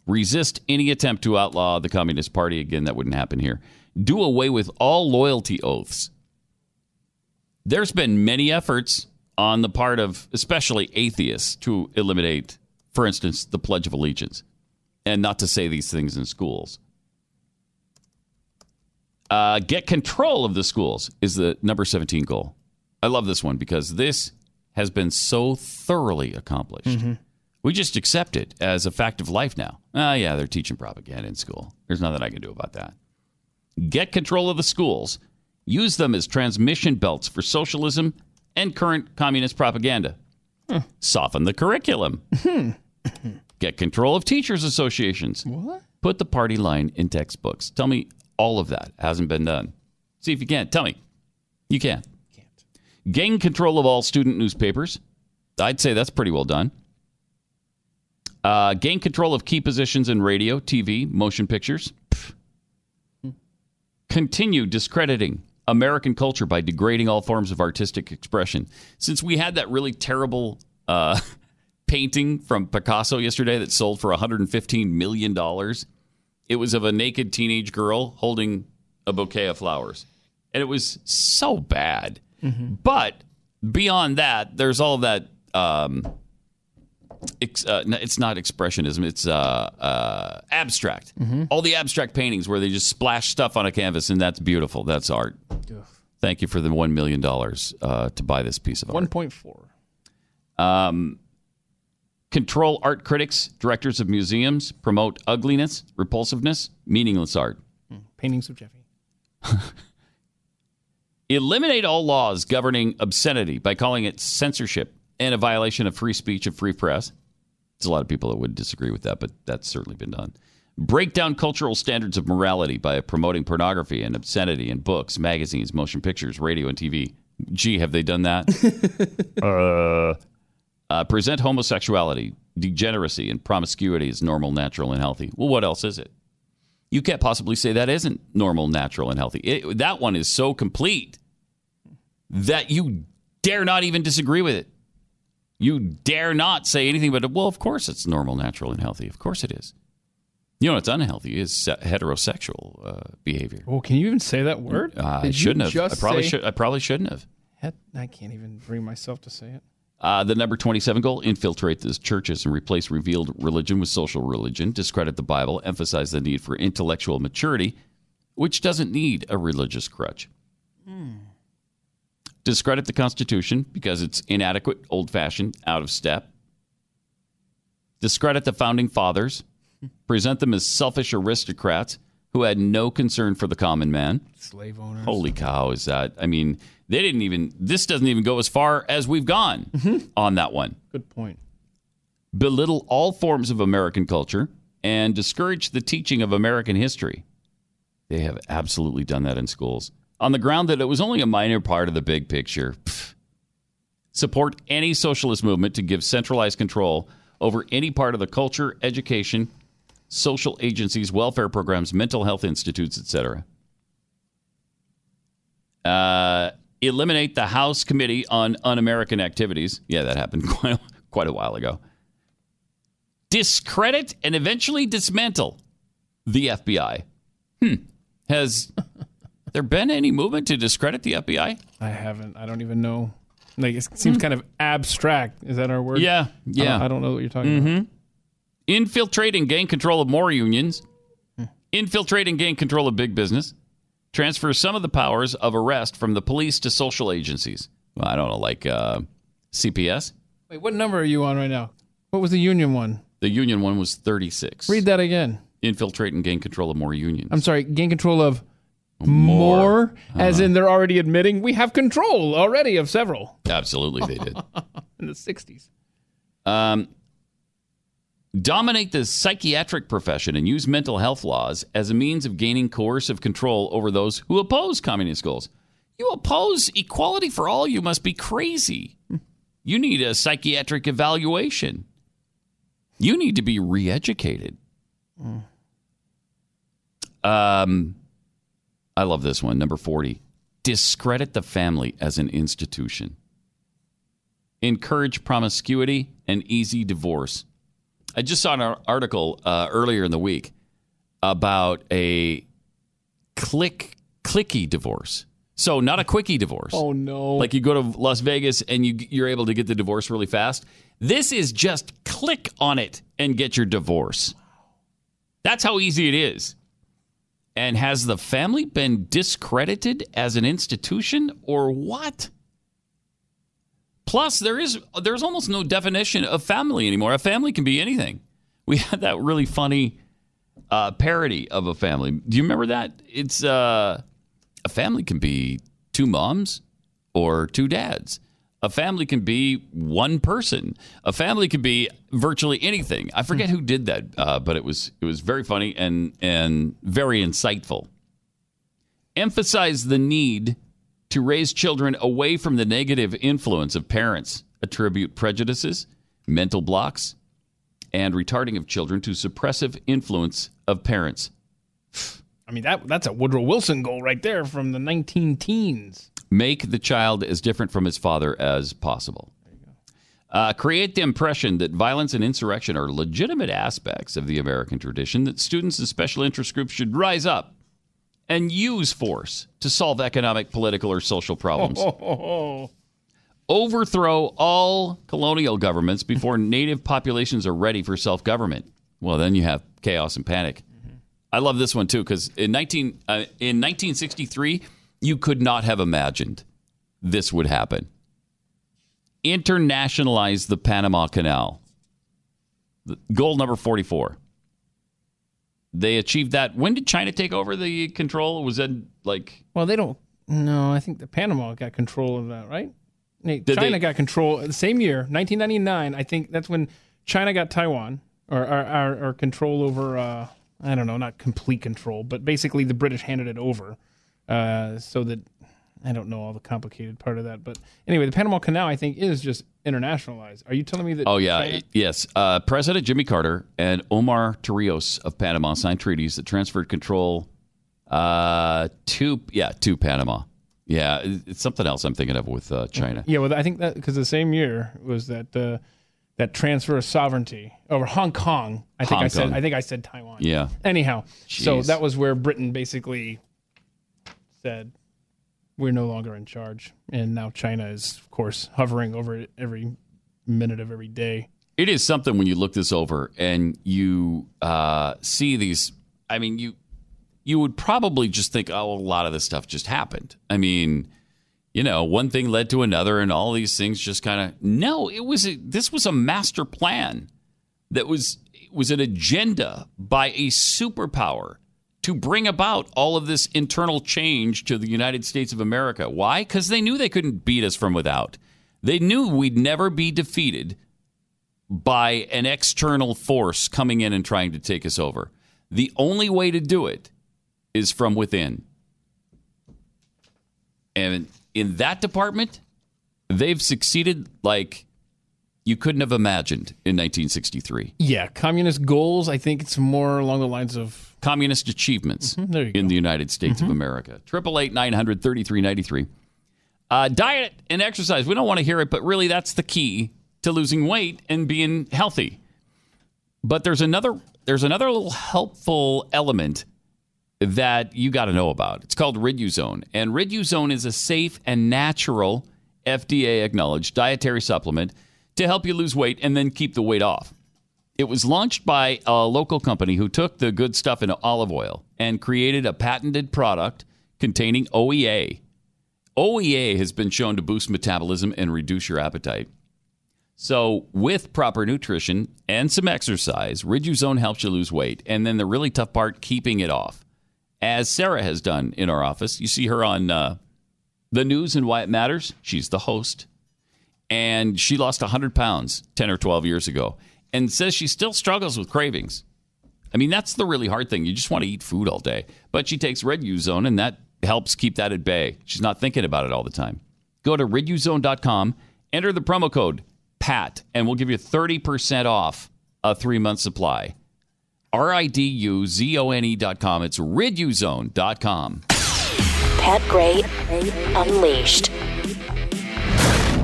[SPEAKER 2] Resist any attempt to outlaw the Communist Party. Again, that wouldn't happen here. Do away with all loyalty oaths. There's been many efforts on the part of especially atheists to eliminate, for instance, the Pledge of Allegiance and not to say these things in schools. Uh, get control of the schools is the number 17 goal. I love this one because this has been so thoroughly accomplished. Mm-hmm. We just accept it as a fact of life now. Ah, yeah, they're teaching propaganda in school. There's nothing I can do about that. Get control of the schools. Use them as transmission belts for socialism and current communist propaganda. Hmm. Soften the curriculum. Hmm. Get control of teachers' associations.
[SPEAKER 3] What?
[SPEAKER 2] Put the party line in textbooks. Tell me all of that hasn't been done. See if you can. Tell me. You can. Gain control of all student newspapers. I'd say that's pretty well done. Uh, gain control of key positions in radio, TV, motion pictures. Continue discrediting American culture by degrading all forms of artistic expression. Since we had that really terrible uh, painting from Picasso yesterday that sold for $115 million, it was of a naked teenage girl holding a bouquet of flowers. And it was so bad. But beyond that, there's all that um, ex- uh, it's not expressionism. It's uh, uh, abstract.
[SPEAKER 3] Mm-hmm.
[SPEAKER 2] All the abstract paintings where they just splash stuff on a canvas, and that's beautiful. That's art. Thank you for the one million dollars uh, to buy this piece of art.
[SPEAKER 3] One point four.
[SPEAKER 2] Um, control art critics, directors of museums, promote ugliness, repulsiveness, meaningless art.
[SPEAKER 3] Paintings of Jeffy.
[SPEAKER 2] Eliminate all laws governing obscenity by calling it censorship and a violation of free speech and free press. There's a lot of people that would disagree with that, but that's certainly been done. Break down cultural standards of morality by promoting pornography and obscenity in books, magazines, motion pictures, radio, and TV. Gee, have they done that? uh, uh, present homosexuality, degeneracy, and promiscuity as normal, natural, and healthy. Well, what else is it? You can't possibly say that isn't normal, natural, and healthy. It, that one is so complete that you dare not even disagree with it. You dare not say anything but, well, of course it's normal, natural, and healthy. Of course it is. You know what's unhealthy is heterosexual uh, behavior.
[SPEAKER 3] Oh, can you even say that word?
[SPEAKER 2] Uh, I
[SPEAKER 3] Did
[SPEAKER 2] shouldn't have. I probably should. I probably shouldn't have.
[SPEAKER 3] Het- I can't even bring myself to say it.
[SPEAKER 2] Uh, the number 27 goal infiltrate the churches and replace revealed religion with social religion, discredit the Bible, emphasize the need for intellectual maturity, which doesn't need a religious crutch. Discredit the Constitution because it's inadequate, old fashioned, out of step. Discredit the founding fathers, present them as selfish aristocrats who had no concern for the common man.
[SPEAKER 3] Slave owners.
[SPEAKER 2] Holy cow, is that? I mean, they didn't even, this doesn't even go as far as we've gone mm-hmm. on that one.
[SPEAKER 3] Good point.
[SPEAKER 2] Belittle all forms of American culture and discourage the teaching of American history. They have absolutely done that in schools on the ground that it was only a minor part of the big picture. Pfft. Support any socialist movement to give centralized control over any part of the culture, education, social agencies, welfare programs, mental health institutes, etc. Uh, eliminate the House Committee on Un-American Activities. Yeah, that happened quite a, quite a while ago. Discredit and eventually dismantle the FBI. Hmm. Has there been any movement to discredit the FBI?
[SPEAKER 3] I haven't. I don't even know. Like it seems kind of abstract. Is that our word?
[SPEAKER 2] Hmm. Yeah,
[SPEAKER 3] I don't-
[SPEAKER 2] yeah.
[SPEAKER 3] I don't, know what you're talking about.
[SPEAKER 2] Infiltrate and gain control of more unions. Infiltrate and gain control of big business. Transfer some of the powers of arrest from the police to social agencies. Well, I don't know, like uh, CPS.
[SPEAKER 3] Wait, what number are you on right now? What was the union one?
[SPEAKER 2] The union one was 36.
[SPEAKER 3] Read that again.
[SPEAKER 2] Infiltrate and gain control of more unions.
[SPEAKER 3] I'm sorry. Gain control of more, as in they're already admitting we have control already of several
[SPEAKER 2] Absolutely, they did.
[SPEAKER 3] in the 60s.
[SPEAKER 2] Um, dominate the psychiatric profession and use mental health laws as a means of gaining coercive control over those who oppose communist goals. You oppose equality for all, you must be crazy. You need a psychiatric evaluation. You need to be re educated. Um, I love this one. Number 40. Discredit the family as an institution. Encourage promiscuity and easy divorce. I just saw an article uh, earlier in the week about a click clicky divorce. So not a quickie divorce.
[SPEAKER 3] Oh no!
[SPEAKER 2] Like you go to Las Vegas and you you're able to get the divorce really fast. This is just click on it and get your divorce. That's how easy it is. And has the family been discredited as an institution or what? Plus, there is there's almost no definition of family anymore. A family can be anything. We had that really funny uh, parody of a family. Do you remember that? It's uh, a family can be two moms or two dads. A family can be one person. A family can be virtually anything. I forget who did that, uh, but it was it was very funny and and very insightful. Emphasize the need to raise children away from the negative influence of parents. Attribute prejudices, mental blocks, and retarding of children to suppressive influence of parents.
[SPEAKER 3] I mean that that's a Woodrow Wilson goal right there from the 19 teens.
[SPEAKER 2] Make the child as different from his father as possible. Uh, create the impression that violence and insurrection are legitimate aspects of the American tradition, that students and special interest groups should rise up and use force to solve economic, political, or social problems. Overthrow all colonial governments before native populations are ready for self government. Well, then you have chaos and panic. I love this one too because in 19 uh, in 1963 you could not have imagined this would happen. Internationalize the Panama Canal. Goal number 44. They achieved that. When did China take over the control? Was that like
[SPEAKER 3] Well, they don't. No, I think the Panama got control of that, right? Nate,
[SPEAKER 2] Did
[SPEAKER 3] China
[SPEAKER 2] they-
[SPEAKER 3] got control the same year, 1999. I think that's when China got Taiwan or or, or, or control over. Uh, I don't know, not complete control, but basically the British handed it over, uh, so that I don't know all the complicated part of that. But anyway, the Panama Canal, I think, is just internationalized. Are you telling me that?
[SPEAKER 2] Oh yeah,
[SPEAKER 3] China-
[SPEAKER 2] yes. Uh, President Jimmy Carter and Omar Torrijos of Panama signed treaties that transferred control uh, to yeah to Panama. Yeah, it's something else I'm thinking of with uh, China.
[SPEAKER 3] Yeah, well, I think that because the same year was that uh, that transfer of sovereignty over Hong Kong. I think
[SPEAKER 2] Hong
[SPEAKER 3] I said
[SPEAKER 2] Kong.
[SPEAKER 3] I think I said Taiwan.
[SPEAKER 2] Yeah.
[SPEAKER 3] Anyhow, so that was where Britain basically said we're no longer in charge, and now China is, of course, hovering over every minute of every day.
[SPEAKER 2] It is something when you look this over and you uh, see these. I mean, you you would probably just think, oh, a lot of this stuff just happened. I mean, you know, one thing led to another, and all these things just kind of. No, it was a, this was a master plan that was was an agenda by a superpower to bring about all of this internal change to the United States of America. Why? Because they knew they couldn't beat us from without. They knew we'd never be defeated by an external force coming in and trying to take us over. The only way to do it is from within. And in that department, they've succeeded like you couldn't have imagined in 1963.
[SPEAKER 3] Yeah, communist goals. I think it's more along the lines of
[SPEAKER 2] Communist achievements
[SPEAKER 3] Mm-hmm,
[SPEAKER 2] in the United States of America. Triple eight nine hundred thirty three ninety three. Uh, diet and exercise. We don't want to hear it, but really that's the key to losing weight and being healthy. But there's another there's another little helpful element that you got to know about. It's called Riduzone, and Riduzone is a safe and natural FDA acknowledged dietary supplement to help you lose weight and then keep the weight off. It was launched by a local company who took the good stuff in olive oil and created a patented product containing OEA. OEA has been shown to boost metabolism and reduce your appetite. So, with proper nutrition and some exercise, Riduzone helps you lose weight. And then the really tough part, keeping it off. As Sarah has done in our office. You see her on uh, the news and why it matters. She's the host. And she lost 100 pounds 10 or 12 years ago and says she still struggles with cravings. I mean, that's the really hard thing. You just want to eat food all day. But she takes Riduzone, and that helps keep that at bay. She's not thinking about it all the time. Go to riduzone.com, enter the promo code PAT, and we'll give you 30% off a three month supply. R I D U Z O N E.com. It's riduzone.com.
[SPEAKER 1] Pat Gray Unleashed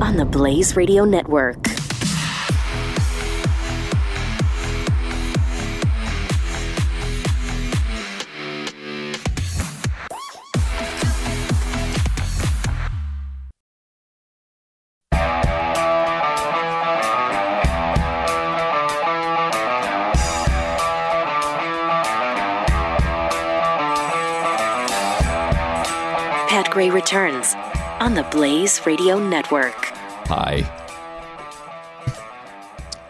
[SPEAKER 1] on the Blaze Radio Network. Pat returns on the Blaze Radio Network.
[SPEAKER 2] Hi.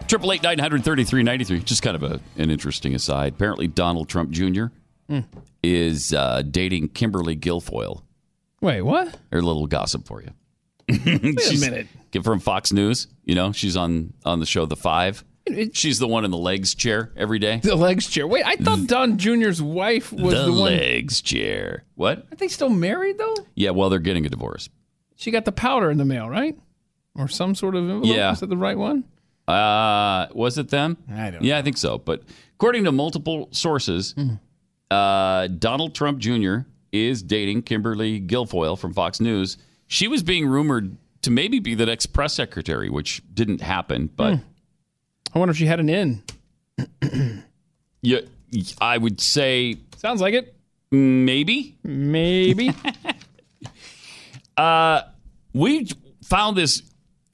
[SPEAKER 2] Triple eight nine hundred thirty three ninety three. Just kind of a, an interesting aside. Apparently, Donald Trump Jr.
[SPEAKER 3] Hmm.
[SPEAKER 2] is uh, dating Kimberly Guilfoyle.
[SPEAKER 3] Wait, what?
[SPEAKER 2] There's a little gossip for you.
[SPEAKER 3] Wait a minute.
[SPEAKER 2] Get from Fox News. You know, she's on on the show The Five. She's the one in the legs chair every day.
[SPEAKER 3] The legs chair. Wait, I thought Don Jr.'s wife was
[SPEAKER 2] the
[SPEAKER 3] the, one.
[SPEAKER 2] legs chair. What?
[SPEAKER 3] Are they still married though?
[SPEAKER 2] Yeah, well, they're getting a divorce.
[SPEAKER 3] She got the powder in the mail, right? Or some sort of envelope.
[SPEAKER 2] Yeah.
[SPEAKER 3] Is that the right one?
[SPEAKER 2] Uh, was it them?
[SPEAKER 3] I don't
[SPEAKER 2] Yeah, I think so. But according to multiple sources, uh, Donald Trump Jr. is dating Kimberly Guilfoyle from Fox News. She was being rumored to maybe be the next press secretary, which didn't happen. But
[SPEAKER 3] I wonder if she had an in.
[SPEAKER 2] yeah, I would say
[SPEAKER 3] Sounds like it.
[SPEAKER 2] maybe.
[SPEAKER 3] Maybe.
[SPEAKER 2] Uh, we found this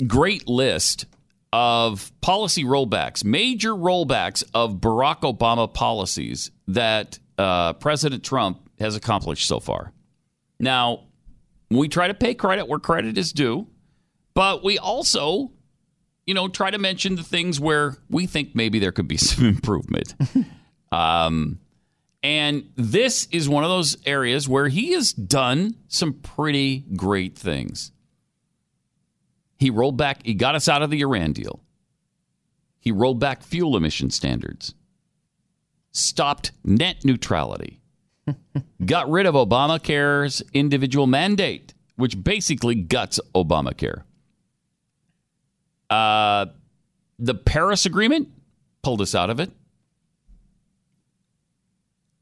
[SPEAKER 2] great list of policy rollbacks, major rollbacks of Barack Obama policies that uh, President Trump has accomplished so far. Now, we try to pay credit where credit is due, but we also, you know, try to mention the things where we think maybe there could be some improvement. um, and this is one of those areas where he has done some pretty great things. He rolled back, he got us out of the Iran deal. He rolled back fuel emission standards, stopped net neutrality, got rid of Obamacare's individual mandate, which basically guts Obamacare. Uh, the Paris Agreement pulled us out of it.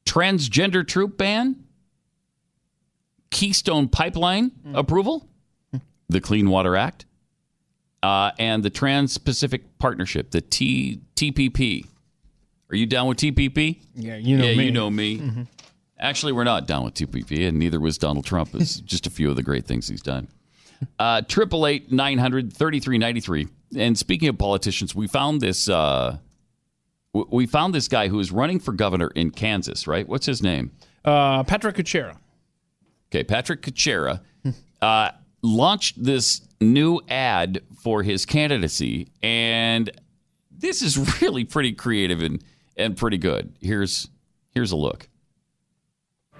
[SPEAKER 2] Transgender troop ban, Keystone Pipeline approval, the Clean Water Act, uh, and the Trans Pacific Partnership, the T- TPP. Are you down with TPP?
[SPEAKER 3] Yeah, you know
[SPEAKER 2] yeah,
[SPEAKER 3] me.
[SPEAKER 2] you know me. Actually, we're not down with TPP, and neither was Donald Trump. It's just a few of the great things he's done. Uh, Triple eight nine hundred thirty three ninety three. And speaking of politicians, we found this. Uh, we found this guy who is running for governor in Kansas. Right? What's his name?
[SPEAKER 3] Uh, Patrick Kucera.
[SPEAKER 2] Okay, Patrick Kucera uh, launched this new ad for his candidacy, and this is really pretty creative and, and pretty good. Here's here's a look.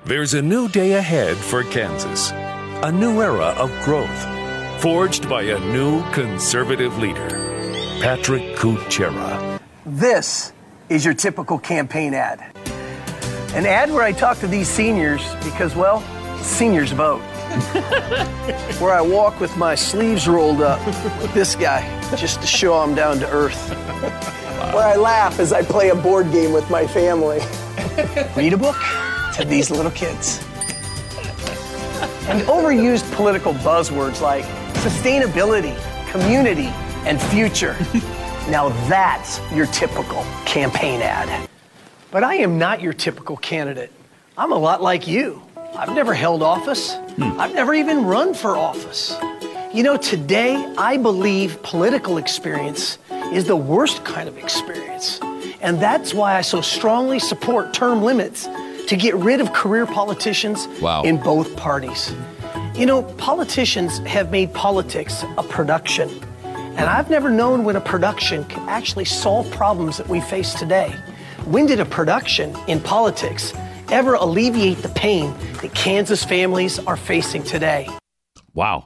[SPEAKER 11] There's a new day ahead for Kansas, a new era of growth, forged by a new conservative leader, Patrick Kucera.
[SPEAKER 12] This is your typical campaign ad. An ad where I talk to these seniors because, well, seniors vote. where I walk with my sleeves rolled up with this guy just to show I'm down to earth. Where I laugh as I play a board game with my family. Read a book to these little kids. And overused political buzzwords like sustainability, community, and future. Now that's your typical campaign ad. But I am not your typical candidate. I'm a lot like you. I've never held office. Hmm. I've never even run for office. You know, today I believe political experience is the worst kind of experience. And that's why I so strongly support term limits to get rid of career politicians
[SPEAKER 2] Wow.
[SPEAKER 12] in both parties. You know, politicians have made politics a production. And I've never known when a production can actually solve problems that we face today. When did a production in politics ever alleviate the pain that Kansas families are facing today?
[SPEAKER 2] Wow,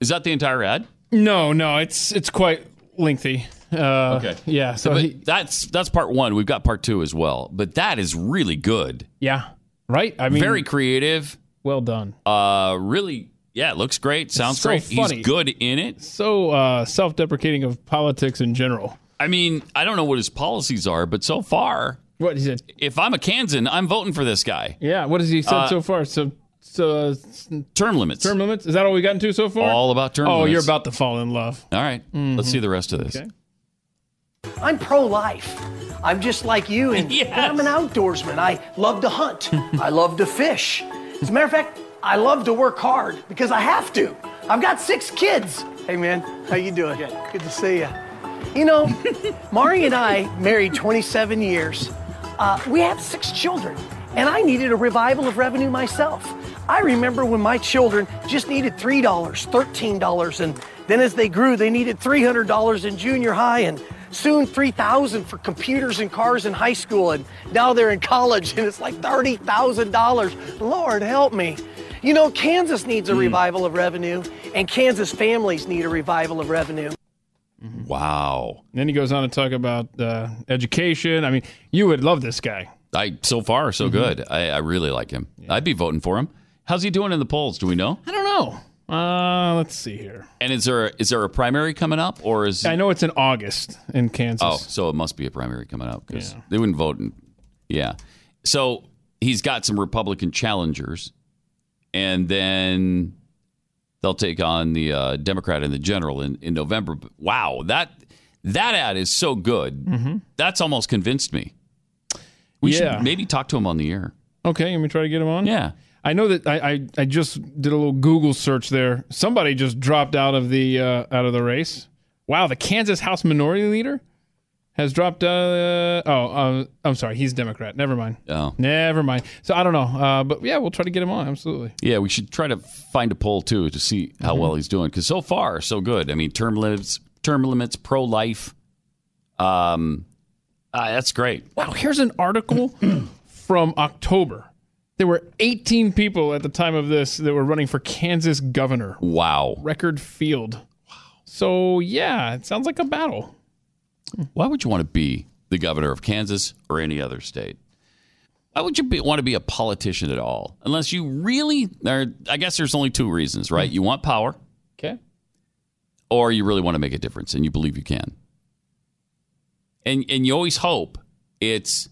[SPEAKER 2] is that the entire ad?
[SPEAKER 3] No, no, it's it's quite lengthy. Uh,
[SPEAKER 2] Okay.
[SPEAKER 3] Yeah. So
[SPEAKER 2] But
[SPEAKER 3] he,
[SPEAKER 2] that's that's part one. We've got part two as well, but that is really good.
[SPEAKER 3] yeah. Right. I mean,
[SPEAKER 2] Very creative.
[SPEAKER 3] Well done.
[SPEAKER 2] Uh, really, yeah, it looks great. Sounds
[SPEAKER 3] so
[SPEAKER 2] great.
[SPEAKER 3] funny.
[SPEAKER 2] He's good in it.
[SPEAKER 3] So uh, self-deprecating of politics in general.
[SPEAKER 2] I mean, I don't know what his policies are, but so far,
[SPEAKER 3] What he said?
[SPEAKER 2] if I'm a Kansan, I'm voting for this guy.
[SPEAKER 3] Yeah. What has he said
[SPEAKER 2] Uh,
[SPEAKER 3] so far? So, so uh,
[SPEAKER 2] Term limits.
[SPEAKER 3] term limits. Is that all we gotten to so far?
[SPEAKER 2] All about term limits.
[SPEAKER 3] Oh,
[SPEAKER 2] limits.
[SPEAKER 3] you're about to fall in love.
[SPEAKER 2] All right, let's see the rest of this.
[SPEAKER 3] Okay.
[SPEAKER 12] I'm pro life. I'm just like you, and,
[SPEAKER 2] Yes.
[SPEAKER 12] and I'm an outdoorsman. I love to hunt. I love to fish. As a matter of fact, I love to work hard because I have to. I've got six kids. Hey, man, how you doing? Good. Good to see you. You know, Mari and I married 27 years. Uh, we have six children, and I needed a revival of revenue myself. I remember when my children just needed $3, $13, and then as they grew, they needed $300 in junior high and soon 3000 for computers and cars in high school and now they're in college and it's like $30,000. Lord help me. You know, Kansas needs a hmm. revival of revenue and Kansas families need a revival of revenue. Mm-hmm.
[SPEAKER 2] Wow.
[SPEAKER 3] Then he goes on to talk about uh, education. I mean, you would love this guy.
[SPEAKER 2] I so far so mm-hmm. good. I, I really like him. I'd be voting for him. How's he doing in the polls? Do we know?
[SPEAKER 3] I don't know. Uh, let's see here.
[SPEAKER 2] And is there is there a primary coming up, or is
[SPEAKER 3] I know it's in August in Kansas.
[SPEAKER 2] oh, so it must be a primary coming up because
[SPEAKER 3] Yeah.
[SPEAKER 2] they wouldn't vote. In, yeah, so he's got some Republican challengers, and then they'll take on the uh, Democrat in the general in, in November. But Wow, that that ad is so good. That's almost convinced me. We
[SPEAKER 3] Yeah.
[SPEAKER 2] should maybe talk to him on the air.
[SPEAKER 3] Okay, let me try to get him on.
[SPEAKER 2] Yeah.
[SPEAKER 3] I know that I, I, I just did a little Google search there. Somebody just dropped out of the uh, out of the race. Wow, the Kansas House Minority Leader has dropped. Uh, oh, uh, I'm sorry, he's Democrat. Never mind.
[SPEAKER 2] Oh.
[SPEAKER 3] Never mind. So I don't know, uh, but yeah, we'll try to get him on. Absolutely.
[SPEAKER 2] Yeah, we should try to find a poll too to see how
[SPEAKER 3] Mm-hmm.
[SPEAKER 2] well he's doing because so far so good. I mean, term limits, term limits, pro life. Um, uh, that's great.
[SPEAKER 3] Wow, here's an article from October. There were 18 people at the time of this that were running for Kansas governor.
[SPEAKER 2] Wow.
[SPEAKER 3] Record field. Wow. So, yeah, it sounds like a battle.
[SPEAKER 2] Why would you want to be the governor of Kansas or any other state? Why would you be, want to be a politician at all? Unless you really, or I guess there's only two reasons, right? You want power,
[SPEAKER 3] Okay.
[SPEAKER 2] or you really want to make a difference and you believe you can. And and you always hope it's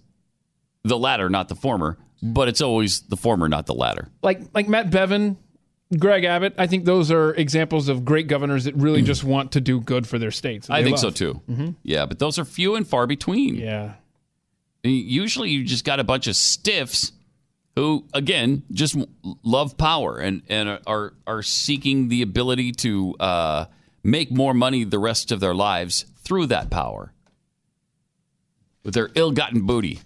[SPEAKER 2] the latter, not the former, but it's always the former, not the latter.
[SPEAKER 3] Like like Matt Bevin, Greg Abbott, I think those are examples of great governors that really just want to do good for their states.
[SPEAKER 2] I think so
[SPEAKER 3] love.
[SPEAKER 2] too.
[SPEAKER 3] Mhm.
[SPEAKER 2] Yeah, but those are few and far between.
[SPEAKER 3] Yeah.
[SPEAKER 2] Usually you just got a bunch of stiffs who, again, just love power and, and are, are seeking the ability to uh, make more money the rest of their lives through that power with their ill gotten booty.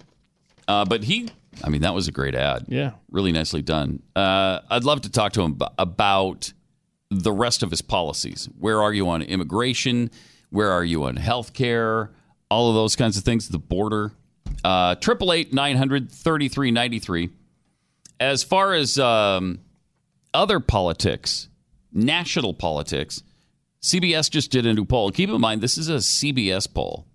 [SPEAKER 2] Uh, but he, I mean, that was a great ad.
[SPEAKER 3] Yeah.
[SPEAKER 2] Really nicely done. Uh, I'd love to talk to him about the rest of his policies. Where are you on immigration? Where are you on health care? All of those kinds of things, the border. Uh, Triple eight nine hundred thirty three ninety three. As far as um, other politics, national politics, CBS just did a new poll. Keep in mind, this is a CBS poll.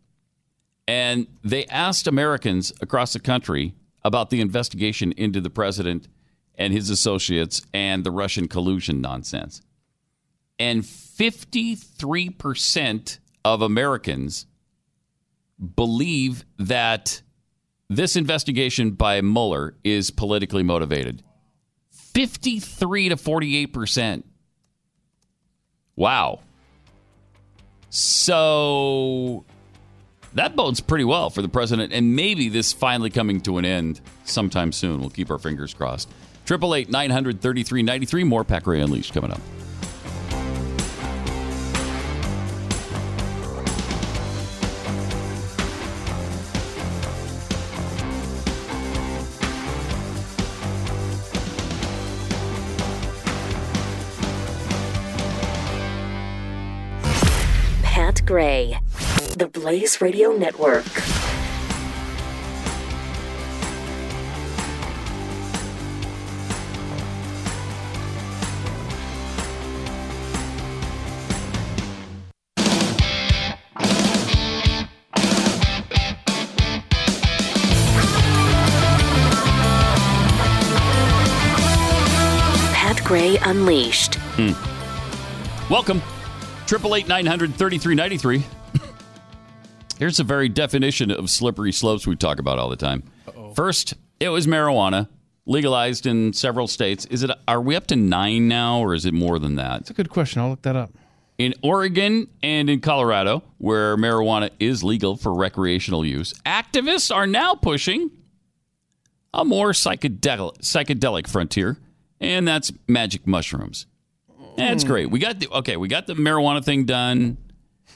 [SPEAKER 2] And they asked Americans across the country about the investigation into the president and his associates and the Russian collusion nonsense. And 53% of Americans believe that this investigation by Mueller is politically motivated. 53 to 48%. Wow. So that bodes pretty well for the president, and maybe this finally coming to an end sometime soon. We'll keep our fingers crossed. Triple eight nine hundred thirty three ninety three. More Pat Gray Unleashed coming up.
[SPEAKER 1] The Blaze Radio Network. Pat Gray Unleashed. Hmm.
[SPEAKER 2] Welcome. triple eight nine hundred thirty three ninety three. Here's the very definition of slippery slopes we talk about all the time. First, it was marijuana legalized in several states. Is it? Are we up to nine now, or is it more than that?
[SPEAKER 3] It's a good question. I'll look that up.
[SPEAKER 2] In Oregon and in Colorado, where marijuana is legal for recreational use, activists are now pushing a more psychedelic, psychedelic frontier, and that's magic mushrooms. That's oh. great. We got the okay. We got the marijuana thing done.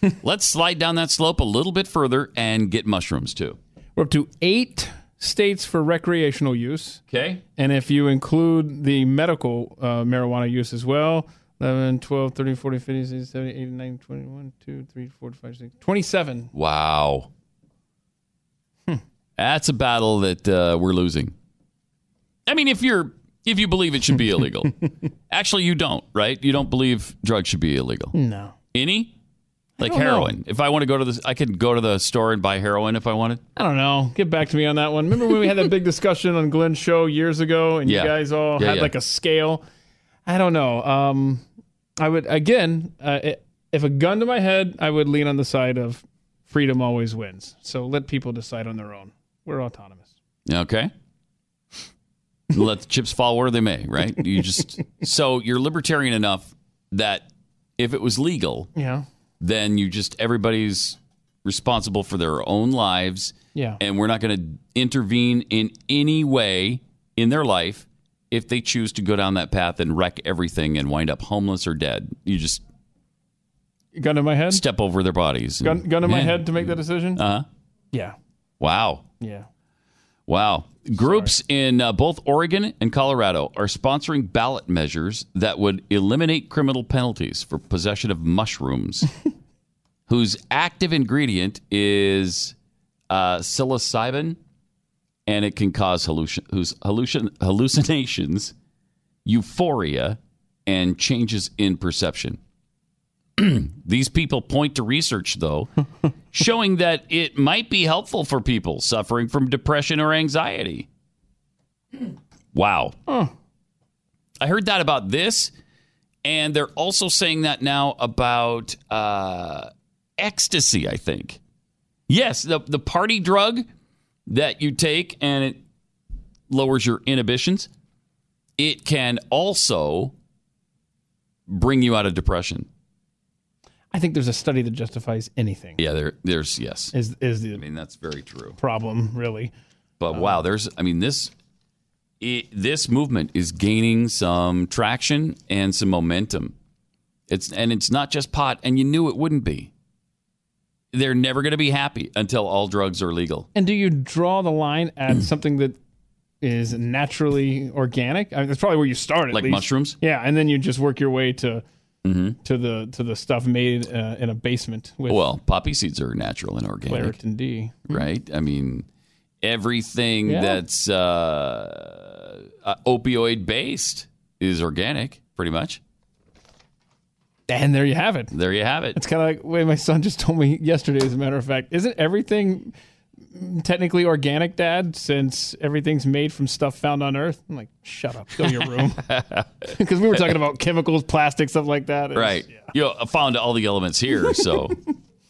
[SPEAKER 2] Let's slide down that slope a little bit further and get mushrooms too.
[SPEAKER 3] We're up to eight states for recreational use.
[SPEAKER 2] Okay.
[SPEAKER 3] And if you include the medical uh, marijuana use as well, 11, 12, 13, 14, 15, 16, 17, 18, 19, 21, 2, 3, 4, 5, 6, 27.
[SPEAKER 2] Wow. That's a battle that uh, we're losing. I mean, if you're if you believe it should be illegal, actually you don't, right? You don't believe drugs should be illegal.
[SPEAKER 3] No.
[SPEAKER 2] Any? Like
[SPEAKER 3] don't know.
[SPEAKER 2] heroin. If I want to go to the, I could go to the store and buy heroin if I wanted.
[SPEAKER 3] I don't know. Get back to me on that one. Remember when we had that big discussion on Glenn's show years ago and
[SPEAKER 2] Yeah.
[SPEAKER 3] you guys all
[SPEAKER 2] Yeah,
[SPEAKER 3] had
[SPEAKER 2] yeah.
[SPEAKER 3] like a scale? I don't know. Um, I would, again, uh, if a gun to my head, I would lean on the side of freedom always wins. So let people decide on their own. We're autonomous.
[SPEAKER 2] Okay. Let the chips fall where they may, right? You just so you're libertarian enough that if it was legal,
[SPEAKER 3] Yeah.
[SPEAKER 2] Then you just everybody's responsible for their own lives.
[SPEAKER 3] Yeah.
[SPEAKER 2] And we're not going to intervene in any way in their life if they choose to go down that path and wreck everything and wind up homeless or dead. You just
[SPEAKER 3] gun to my head.
[SPEAKER 2] step over their bodies.
[SPEAKER 3] Gun, gun to my head to make that decision.
[SPEAKER 2] Uh huh.
[SPEAKER 3] Yeah.
[SPEAKER 2] Wow.
[SPEAKER 3] Yeah.
[SPEAKER 2] Wow. Groups in uh, both Oregon and Colorado are sponsoring ballot measures that would eliminate criminal penalties for possession of mushrooms, whose active ingredient is uh, psilocybin, and it can cause hallucin- whose hallucin- hallucinations, euphoria, and changes in perception. These people point to research, though, showing that it might be helpful for people suffering from depression or anxiety. Wow. I heard that about this, and they're also saying that now about uh, ecstasy, I think. Yes, the, the party drug that you take and it lowers your inhibitions, it can also bring you out of depression.
[SPEAKER 3] I think there's a study that justifies anything.
[SPEAKER 2] Yeah, there, there's yes.
[SPEAKER 3] Is is the
[SPEAKER 2] I mean that's very true.
[SPEAKER 3] problem really?
[SPEAKER 2] But uh, wow, there's I mean this it, this movement is gaining some traction and some momentum. It's and it's not just pot, and you knew it wouldn't be. They're never going to be happy until all drugs are legal.
[SPEAKER 3] And do you draw the line at something that is naturally organic? I mean, that's probably where you start. At
[SPEAKER 2] Like
[SPEAKER 3] least.
[SPEAKER 2] mushrooms?
[SPEAKER 3] Yeah, and then you just work your way to to the to the stuff made uh, in a basement with
[SPEAKER 2] well, poppy seeds are natural and organic,
[SPEAKER 3] Claritin D.
[SPEAKER 2] right? I mean, everything
[SPEAKER 3] Yeah.
[SPEAKER 2] that's uh, uh, opioid based is organic, pretty much.
[SPEAKER 3] And there you have it.
[SPEAKER 2] There you have it.
[SPEAKER 3] It's kind of like way my son just told me yesterday. As a matter of fact, isn't everything technically organic, Dad? Since everything's made from stuff found on Earth. I'm like, shut up, go to your room. Because we were talking about chemicals, plastic, stuff like that. It's-
[SPEAKER 2] Right. You know, I found all the elements here, so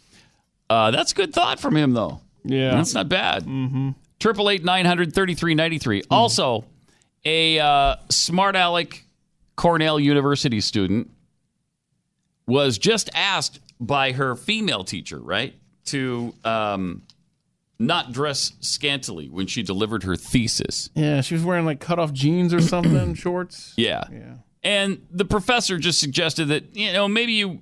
[SPEAKER 2] uh, that's good thought from him, though.
[SPEAKER 3] Yeah.
[SPEAKER 2] that's not bad. Mm-hmm. Triple eight nine hundred thirty three ninety three. Also, a uh, smart aleck Cornell University student was just asked by her female teacher, right, to um, not dress scantily when she delivered her thesis.
[SPEAKER 3] Yeah, she was wearing like cut off jeans or something, shorts.
[SPEAKER 2] Yeah. Yeah. And the professor just suggested that, you know, maybe you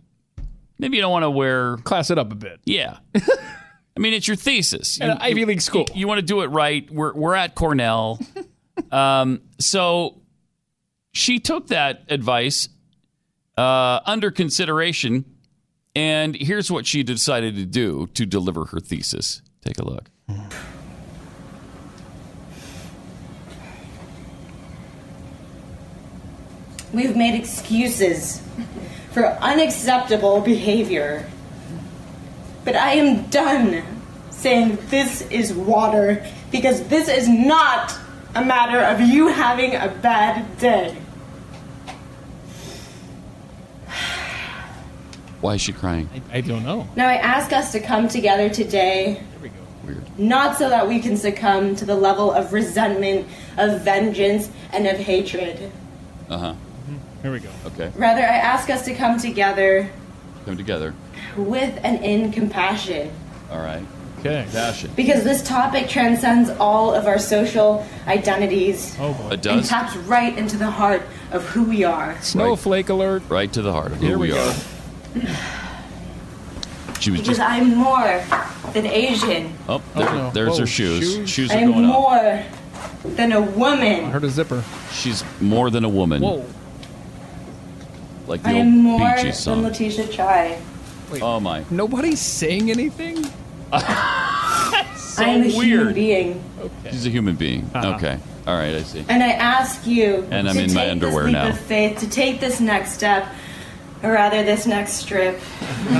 [SPEAKER 2] maybe you don't want to wear
[SPEAKER 3] class it up a bit.
[SPEAKER 2] Yeah. I mean, it's your thesis.
[SPEAKER 3] At an Ivy League school.
[SPEAKER 2] You, want to do it right. We're we're at Cornell. um, so she took that advice uh, under consideration, and here's what she decided to do to deliver her thesis. Take a look.
[SPEAKER 13] We've made excuses for unacceptable behavior. But I am done saying this is water because this is not a matter of you having a bad day.
[SPEAKER 2] Why is she crying?
[SPEAKER 3] I, I don't know.
[SPEAKER 13] Now I ask us to come together today. Not so that we can succumb to the level of resentment, of vengeance, and of hatred.
[SPEAKER 2] Uh huh.
[SPEAKER 3] Here we go.
[SPEAKER 2] Okay.
[SPEAKER 13] Rather, I ask us to come together
[SPEAKER 2] Come together.
[SPEAKER 13] with and in compassion.
[SPEAKER 2] All right.
[SPEAKER 3] Okay.
[SPEAKER 2] Passion.
[SPEAKER 13] Because this topic transcends all of our social identities
[SPEAKER 3] Oh boy.
[SPEAKER 2] It
[SPEAKER 13] and taps right into the heart of who we are.
[SPEAKER 3] Snowflake alert.
[SPEAKER 2] Right to the heart of who
[SPEAKER 3] Here we
[SPEAKER 2] we
[SPEAKER 3] go.
[SPEAKER 2] are. She was
[SPEAKER 13] Because
[SPEAKER 2] just.
[SPEAKER 13] I'm more than Asian.
[SPEAKER 2] Oh, there,
[SPEAKER 3] no.
[SPEAKER 2] there's
[SPEAKER 3] Whoa,
[SPEAKER 2] her shoes.
[SPEAKER 3] shoes.
[SPEAKER 2] Shoes are
[SPEAKER 13] I'm
[SPEAKER 2] going up.
[SPEAKER 13] more than a woman.
[SPEAKER 3] I heard a zipper.
[SPEAKER 2] She's more than a woman.
[SPEAKER 3] Whoa.
[SPEAKER 2] Like the
[SPEAKER 13] I
[SPEAKER 2] old
[SPEAKER 13] am more
[SPEAKER 2] Bee
[SPEAKER 13] than Letitia Chai.
[SPEAKER 2] Oh my.
[SPEAKER 3] Nobody's saying anything.
[SPEAKER 2] So
[SPEAKER 13] I am a human
[SPEAKER 2] weird.
[SPEAKER 13] being.
[SPEAKER 2] She's a human being.
[SPEAKER 3] Uh-huh.
[SPEAKER 2] Okay. All right, I see.
[SPEAKER 13] And I ask you
[SPEAKER 2] And I'm
[SPEAKER 13] to
[SPEAKER 2] in my
[SPEAKER 13] take
[SPEAKER 2] underwear
[SPEAKER 13] this leap
[SPEAKER 2] now.
[SPEAKER 13] of faith, to take this next step, or rather this next strip in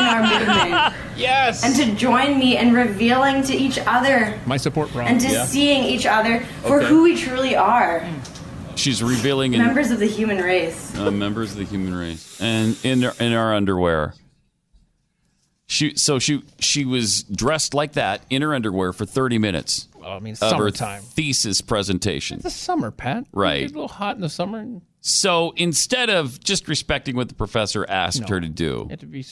[SPEAKER 13] our movement.
[SPEAKER 3] Yes.
[SPEAKER 13] And to join me in revealing to each other
[SPEAKER 3] My support wrong.
[SPEAKER 13] and to
[SPEAKER 2] Yeah.
[SPEAKER 13] seeing each other for
[SPEAKER 2] Okay.
[SPEAKER 13] who we truly are.
[SPEAKER 2] She's revealing in
[SPEAKER 13] Members of the human race.
[SPEAKER 2] uh, members of the human race, and in their, in our underwear. She so she she was dressed like that in her underwear for thirty minutes
[SPEAKER 3] Well, I mean,
[SPEAKER 2] of her
[SPEAKER 3] summertime.
[SPEAKER 2] thesis presentation.
[SPEAKER 3] It's the summer, Pat.
[SPEAKER 2] Right.
[SPEAKER 3] It's a little hot in the summer.
[SPEAKER 2] So instead of just respecting what the professor asked
[SPEAKER 3] No.
[SPEAKER 2] her to do,
[SPEAKER 3] have to be.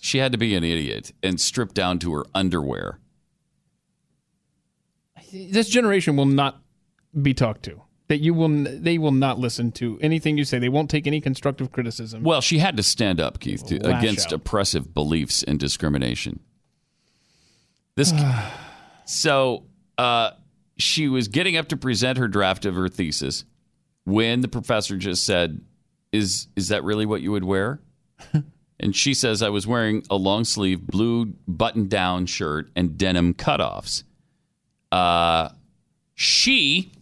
[SPEAKER 2] she had to be an idiot and strip down to her underwear.
[SPEAKER 3] This generation will not be talked to. that you will they will not listen to anything you say. They won't take any constructive criticism.
[SPEAKER 2] Well, she had to stand up, Keith, to, against
[SPEAKER 3] out.
[SPEAKER 2] oppressive beliefs and discrimination. This, so uh, she was getting up to present her draft of her thesis when the professor just said, "Is is that really what you would wear?" and she says, "I was wearing a long sleeve blue button down shirt and denim cutoffs." Uh, she,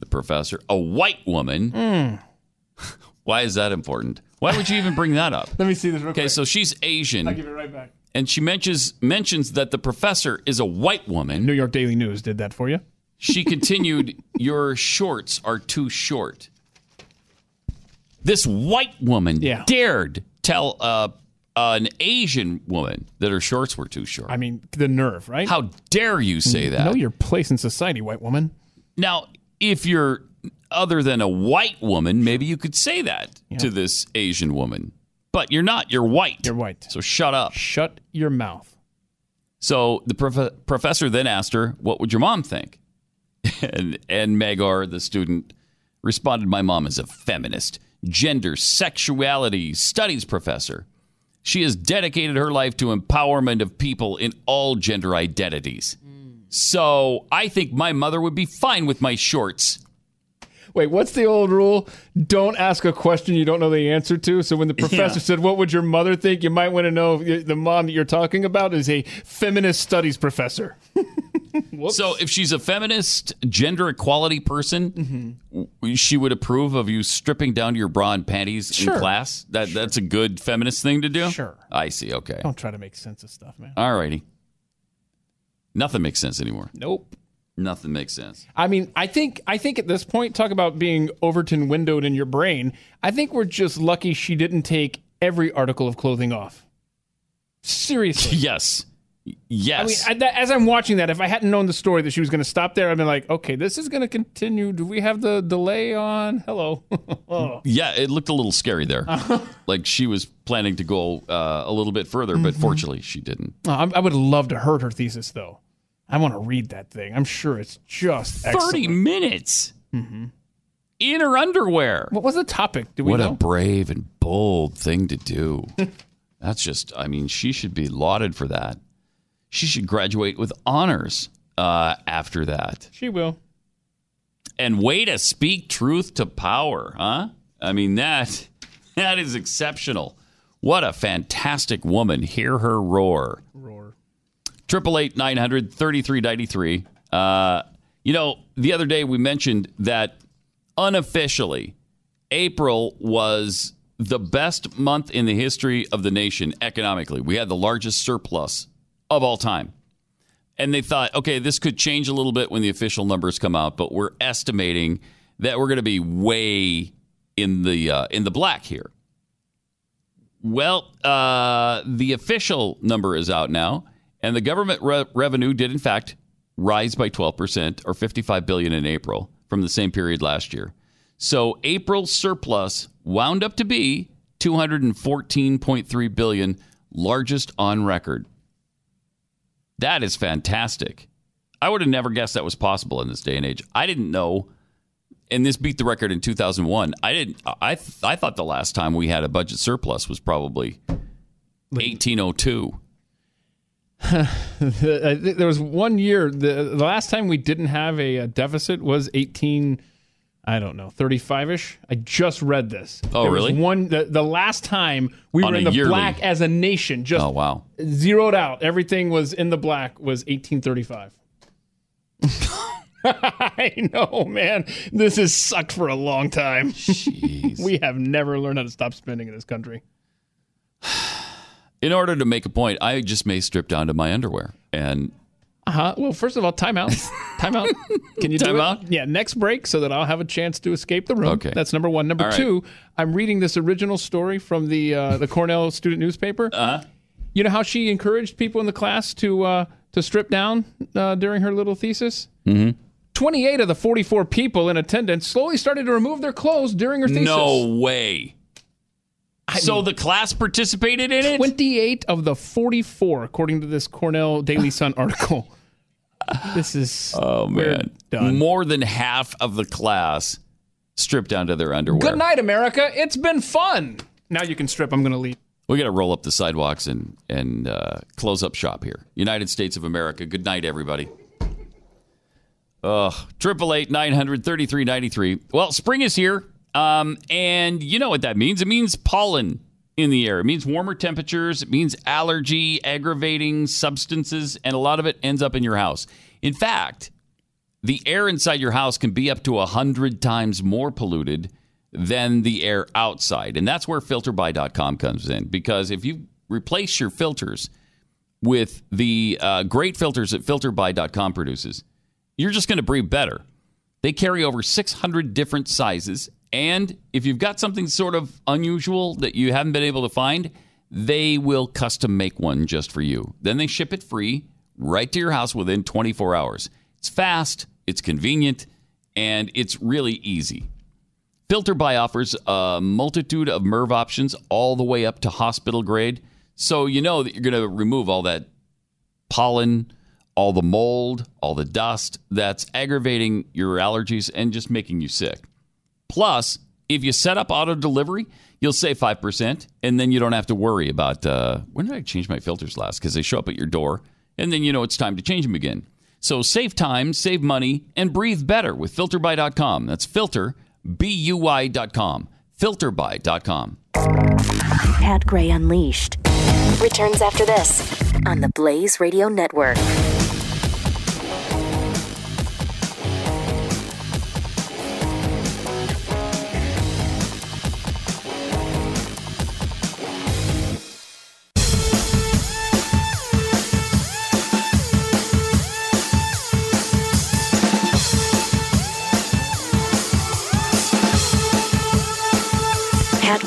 [SPEAKER 2] the professor, a white woman.
[SPEAKER 3] Hmm.
[SPEAKER 2] Why is that important? Why would you even bring that up?
[SPEAKER 3] Let me see this real
[SPEAKER 2] Okay,
[SPEAKER 3] quick.
[SPEAKER 2] so she's Asian,
[SPEAKER 3] I'll give it right back.
[SPEAKER 2] And she mentions mentions that the professor is a white woman.
[SPEAKER 3] New York Daily News did that for you.
[SPEAKER 2] She continued, "Your shorts are too short." This white woman
[SPEAKER 3] Yeah.
[SPEAKER 2] dared tell uh, an Asian woman that her shorts were too short.
[SPEAKER 3] I mean, the nerve, right?
[SPEAKER 2] How dare you say that?
[SPEAKER 3] Know your place in society, white woman.
[SPEAKER 2] Now, if you're other than a white woman, maybe you could say that to this Asian woman. But you're not. You're white. You're
[SPEAKER 3] white.
[SPEAKER 2] So shut up.
[SPEAKER 3] Shut your mouth.
[SPEAKER 2] So the prof- professor then asked her, "What would your mom think?" and and Magar, the student, responded, "My mom is a feminist, gender, sexuality studies professor. She has dedicated her life to empowerment of people in all gender identities. So I think my mother would be fine with my shorts."
[SPEAKER 3] Wait, what's the old rule? Don't ask a question you don't know the answer to. So when the professor
[SPEAKER 2] Yeah.
[SPEAKER 3] said, "What would your mother think?" you might want to know the mom that you're talking about is a feminist studies professor.
[SPEAKER 2] So if she's a feminist, gender equality person,
[SPEAKER 3] Mm-hmm.
[SPEAKER 2] she would approve of you stripping down to your bra and panties
[SPEAKER 3] Sure.
[SPEAKER 2] in class. That that's a good feminist thing to do.
[SPEAKER 3] Sure.
[SPEAKER 2] I see. Okay.
[SPEAKER 3] Don't try to make sense of stuff, man.
[SPEAKER 2] All righty. Nothing makes sense anymore.
[SPEAKER 3] Nope.
[SPEAKER 2] Nothing makes sense.
[SPEAKER 3] I mean, I think I think at this point, talk about being Overton windowed in your brain. I think we're just lucky she didn't take every article of clothing off. Seriously.
[SPEAKER 2] yes. Yes.
[SPEAKER 3] I mean, I, that, as I'm watching that, if I hadn't known the story that she was going to stop there, I'd been like, okay, this is going to continue. Do we have the delay on? Hello. oh.
[SPEAKER 2] yeah, it looked a little scary there. like she was planning to go uh, a little bit further, but
[SPEAKER 3] Mhm.
[SPEAKER 2] fortunately she didn't.
[SPEAKER 3] Oh, I, I would love to heard her thesis though. I want to read that thing. I'm sure it's just
[SPEAKER 2] 30
[SPEAKER 3] excellent.
[SPEAKER 2] minutes
[SPEAKER 3] Mm-hmm.
[SPEAKER 2] in her underwear.
[SPEAKER 3] What was the topic? Do we
[SPEAKER 2] what
[SPEAKER 3] know?
[SPEAKER 2] a brave and bold thing to do. That's just, I mean, she should be lauded for that. She should graduate with honors uh, after that.
[SPEAKER 3] she will.
[SPEAKER 2] And way to speak truth to power, huh? I mean, that that is exceptional. What a fantastic woman. Hear her roar.
[SPEAKER 3] Roar.
[SPEAKER 2] Triple eight nine hundred thirty three ninety three. Uh, you know, the other day we mentioned that unofficially, April was the best month in the history of the nation economically. We had the largest surplus of all time. And they thought, okay, this could change a little bit when the official numbers come out, but we're estimating that we're going to be way in the uh, in the black here. Well, uh, the official number is out now, and the government re- revenue did in fact rise by 12% or 55 billion in April from the same period last year. So April surplus wound up to be 214.3 billion, largest on record. That is fantastic. I would have never guessed that was possible in this day and age. I didn't know and this beat the record in 2001. I didn't I th- I thought the last time we had a budget surplus was probably 1802.
[SPEAKER 3] Think there was one year. The, the last time we didn't have a, uh deficit was 18. I don't know, 35 ish. I just read this.
[SPEAKER 2] Oh,
[SPEAKER 3] There was
[SPEAKER 2] really?
[SPEAKER 3] one. The, the last time we
[SPEAKER 2] On
[SPEAKER 3] were in the
[SPEAKER 2] yearly.
[SPEAKER 3] black as a nation, just
[SPEAKER 2] Oh wow.
[SPEAKER 3] zeroed out. Everything was in the black. Was 1835. I know, man. This has sucked for a long time. we have never learned how to stop spending in this country.
[SPEAKER 2] In order to make a point, I just may strip down to my underwear and
[SPEAKER 3] Uh huh. Well, first of all, timeout. Timeout. Can you do
[SPEAKER 2] Timeout?
[SPEAKER 3] it? Yeah, next break so that I'll have a chance to escape the room.
[SPEAKER 2] Okay.
[SPEAKER 3] That's number one. Number
[SPEAKER 2] right.
[SPEAKER 3] two, I'm reading this original story from the uh, the Cornell student newspaper.
[SPEAKER 2] Uh-huh.
[SPEAKER 3] You know how she encouraged people in the class to uh, to strip down uh, during her little thesis.
[SPEAKER 2] Mm-hmm.
[SPEAKER 3] 28 of the 44 people in attendance slowly started to remove their clothes during her thesis.
[SPEAKER 2] no way. So the class participated in it?
[SPEAKER 3] 28 of the 44, according to this Cornell Daily Sun article. This is
[SPEAKER 2] Oh man. More than half of the class stripped down to their underwear.
[SPEAKER 3] Good night, America. It's been fun. Now you can strip. I'm going to leave.
[SPEAKER 2] We got to roll up the sidewalks and and uh, close up shop here. United States of America. Good night, everybody. Ugh. Triple eight nine hundred thirty three ninety three. Well, spring is here, um, and you know what that means. It means pollen in the air. It means warmer temperatures. It means allergy, aggravating substances, and a lot of it ends up in your house. In fact, the air inside your house can be up to 100 times more polluted than the air outside. And that's where filterbuy.com comes in. Because if you replace your filters with the uh, great filters that filterbuy.com produces, you're just going to breathe better. They carry over 600 different sizes. And if you've got something sort of unusual that you haven't been able to find, they will custom make one just for you. Then they ship it free right to your house within 24 hours. It's fast, it's convenient, and it's really easy. FilterBuy offers a multitude of MERV options all the way up to hospital grade. So you know that you're going to remove all that pollen, all the mold, all the dust that's aggravating your allergies and just making you sick. Plus, if you set up auto delivery, you'll save 5%, and then you don't have to worry about uh, when did I change my filters last? Because they show up at your door, and then you know it's time to change them again. So save time, save money, and breathe better with filterbuy.com. That's filter, B U Y.com. Filterbuy.com.
[SPEAKER 1] Pat Gray Unleashed returns after this on the Blaze Radio Network.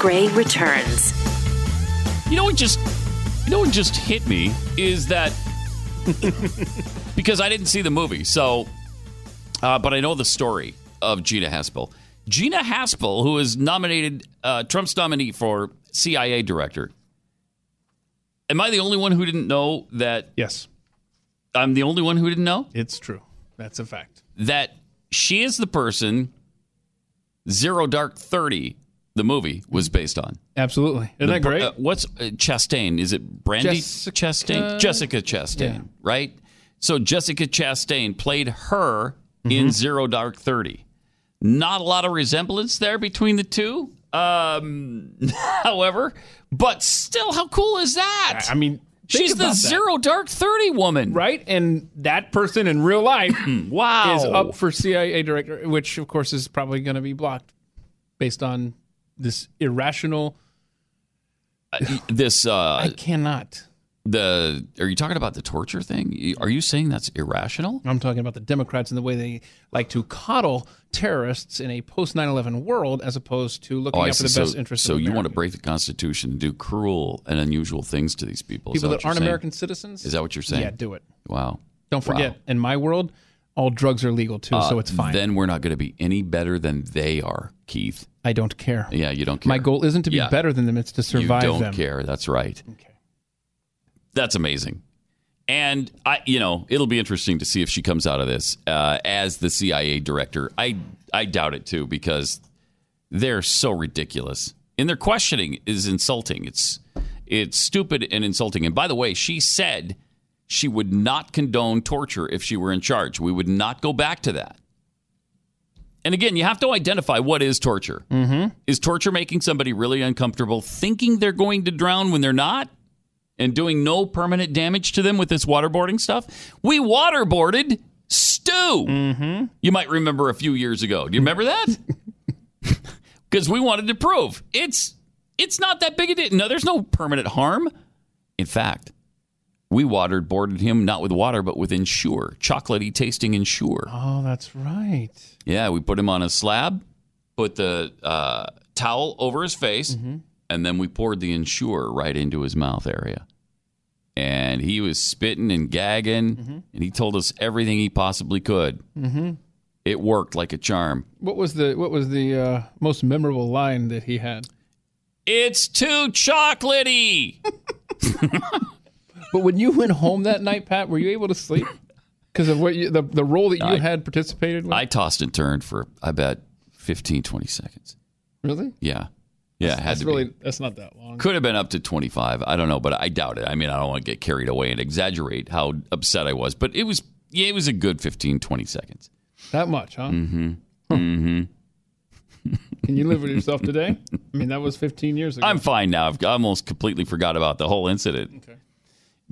[SPEAKER 1] Gray returns.
[SPEAKER 2] You know what just you know what just hit me is that because I didn't see the movie, so uh, but I know the story of Gina Haspel. Gina Haspel, who is nominated uh, Trump's nominee for CIA director. Am I the only one who didn't know that?
[SPEAKER 3] Yes,
[SPEAKER 2] I'm the only one who didn't know
[SPEAKER 3] it's true. That's a fact.
[SPEAKER 2] that she is the person Zero Dark Thirty, the movie, was based on.
[SPEAKER 3] Absolutely. Isn't
[SPEAKER 2] The
[SPEAKER 3] that great?
[SPEAKER 2] uh, what's uh, Chastain? Is it Brandy
[SPEAKER 3] Jessica-
[SPEAKER 2] Chastain? Jessica Chastain,
[SPEAKER 3] Yeah.
[SPEAKER 2] right? So Jessica Chastain played her
[SPEAKER 3] Mm-hmm.
[SPEAKER 2] in Zero Dark Thirty. Not a lot of resemblance there between the two. Um, however, but still, how cool is that?
[SPEAKER 3] I mean,
[SPEAKER 2] she's the
[SPEAKER 3] that.
[SPEAKER 2] Zero Dark Thirty woman,
[SPEAKER 3] right? And that person in real life,
[SPEAKER 2] wow,
[SPEAKER 3] is up for CIA director, which of course is probably going to be blocked based on this irrational.
[SPEAKER 2] this. Uh,
[SPEAKER 3] I cannot.
[SPEAKER 2] the are you talking about the torture thing? Are you saying that's irrational?
[SPEAKER 3] I'm talking about the Democrats and the way they like to coddle terrorists in a post 9/11 world, as opposed to looking
[SPEAKER 2] Oh,
[SPEAKER 3] out for the
[SPEAKER 2] see.
[SPEAKER 3] best
[SPEAKER 2] so,
[SPEAKER 3] interests.
[SPEAKER 2] so you want to break the Constitution and do cruel and unusual things to these people?
[SPEAKER 3] People
[SPEAKER 2] that,
[SPEAKER 3] that aren't
[SPEAKER 2] saying?
[SPEAKER 3] American citizens?
[SPEAKER 2] Is that what you're saying?
[SPEAKER 3] Yeah, do it.
[SPEAKER 2] Wow.
[SPEAKER 3] Don't
[SPEAKER 2] Wow.
[SPEAKER 3] forget, in my world, all drugs are legal too, so
[SPEAKER 2] Uh,
[SPEAKER 3] it's fine.
[SPEAKER 2] Then we're not going to be any better than they are, Keith.
[SPEAKER 3] I don't care.
[SPEAKER 2] Yeah, you don't care.
[SPEAKER 3] My goal isn't to be
[SPEAKER 2] Yeah.
[SPEAKER 3] better than them; it's to survive
[SPEAKER 2] you don't
[SPEAKER 3] them.
[SPEAKER 2] care. That's right. Okay. That's amazing. And I, you know, it'll be interesting to see if she comes out of this uh, as the CIA director. I, I doubt it too because they're so ridiculous, and their questioning is insulting. It's, it's stupid and insulting. And by the way, she said she would not condone torture if she were in charge. We would not go back to that. And again, you have to identify what is torture.
[SPEAKER 3] Mm-hmm.
[SPEAKER 2] Is torture making somebody really uncomfortable, thinking they're going to drown when they're not, and doing no permanent damage to them with this waterboarding stuff? We waterboarded Stu. Mm-hmm. You might remember a few years ago. Do you remember that? Because we wanted to prove it's it's not that big a deal. No, there's no permanent harm. In fact, we watered boarded him not with water but with Ensure, chocolatey tasting Ensure.
[SPEAKER 3] Oh, that's right.
[SPEAKER 2] Yeah, we put him on a slab, put the uh, towel over his face,
[SPEAKER 3] Mm-hmm.
[SPEAKER 2] and then we poured the Ensure right into his mouth area. And he was spitting and gagging,
[SPEAKER 3] Mm-hmm.
[SPEAKER 2] and he told us everything he possibly could.
[SPEAKER 3] Mm-hmm.
[SPEAKER 2] It worked like a charm.
[SPEAKER 3] What was the what was the uh, most memorable line that he had?
[SPEAKER 2] It's too chocolatey.
[SPEAKER 3] But when you went home that night, Pat, were you able to sleep because of what you, the the role that you
[SPEAKER 2] I-
[SPEAKER 3] had participated with?
[SPEAKER 2] I tossed and turned for, I bet, 15, 20 seconds.
[SPEAKER 3] Really?
[SPEAKER 2] Yeah. Yeah, it had
[SPEAKER 3] that's
[SPEAKER 2] to
[SPEAKER 3] really
[SPEAKER 2] be.
[SPEAKER 3] that's not that long.
[SPEAKER 2] Could have been up to 25. I don't know, but I doubt it. I mean, I don't want to get carried away and exaggerate how upset I was, but it was yeah, it was a good 15, 20 seconds.
[SPEAKER 3] That much, huh?
[SPEAKER 2] Mm-hmm. Mm-hmm.
[SPEAKER 3] Can you live with yourself today? I mean, that was 15 years ago.
[SPEAKER 2] I'm fine now. I've almost completely forgot about the whole incident.
[SPEAKER 3] Okay.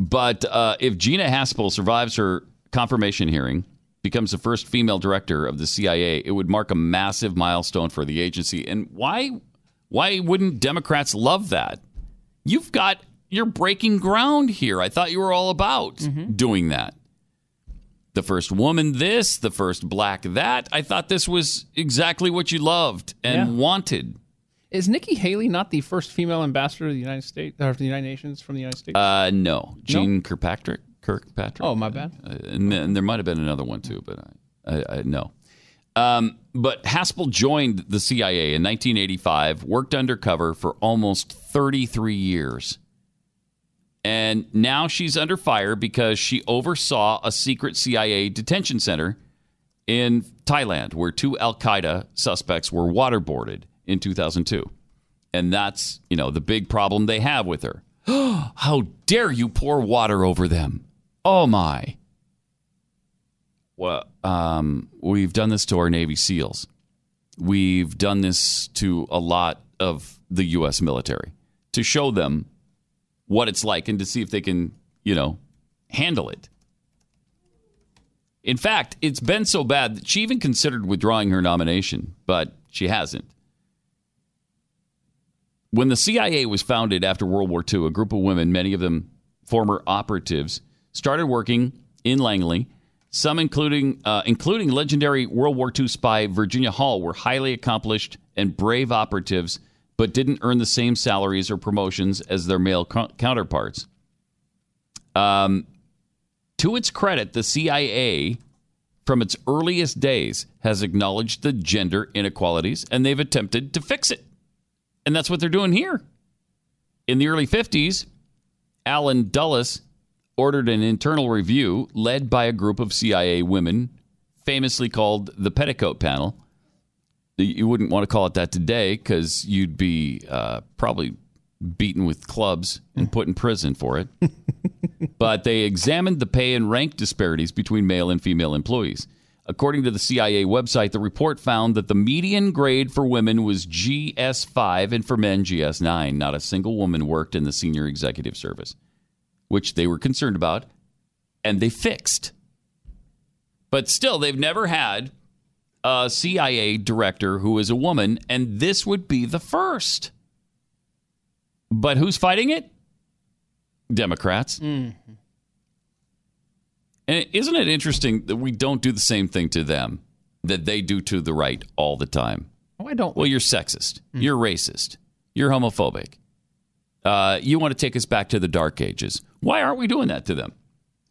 [SPEAKER 2] But uh, if Gina Haspel survives her confirmation hearing, becomes the first female director of the CIA, it would mark a massive milestone for the agency. And why why wouldn't Democrats love that? You've got you're breaking ground here. I thought you were all about doing that. The first woman this, the first black that. I thought this was exactly what you loved and
[SPEAKER 3] Yeah.
[SPEAKER 2] wanted.
[SPEAKER 3] Is Nikki Haley not the first female ambassador to the United States or to the United Nations from the United States?
[SPEAKER 2] Uh, no, Jeane Kirkpatrick. Kirkpatrick.
[SPEAKER 3] Oh, my bad.
[SPEAKER 2] Uh, and, then there might have been another one too, but I, I, I no. Um, but Haspel joined the CIA in 1985, worked undercover for almost 33 years. And now she's under fire because she oversaw a secret CIA detention center in Thailand where two Al Qaeda suspects were waterboarded in 2002. And that's, you know, the big problem they have with her. How dare you pour water over them? Oh my. Well, um, we've done this to our Navy SEALs. We've done this to a lot of the U.S. military to show them what it's like and to see if they can, you know, handle it. In fact, it's been so bad that she even considered withdrawing her nomination, but she hasn't. When the CIA was founded after World War II, a group of women, many of them former operatives, started working in Langley. Some, including uh, including legendary World War II spy Virginia Hall, were highly accomplished and brave operatives, but didn't earn the same salaries or promotions as their male co- counterparts. Um, to its credit, the CIA, from its earliest days, has acknowledged the gender inequalities, and they've attempted to fix it. And that's what they're doing here. In the early 50s, Allen Dulles ordered an internal review led by a group of CIA women, famously called the Petticoat Panel. You wouldn't want to call it that today because you'd be uh, probably beaten with clubs and put in prison for it. but they examined the pay and rank disparities between male and female employees. According to the CIA website, the report found that the median grade for women was GS5 and for men GS9. Not a single woman worked in the senior executive service, which they were concerned about, and they fixed. But still, they've never had a CIA director who is a woman, and this would be the first. But who's fighting it? Democrats. Mm-hmm. And isn't it interesting that we don't do the same thing to them that they do to the right all the time?
[SPEAKER 3] Oh, I don't.
[SPEAKER 2] Well, you're sexist. You're racist. You're homophobic. Uh, you want to take us back to the dark ages. Why aren't we doing that to them?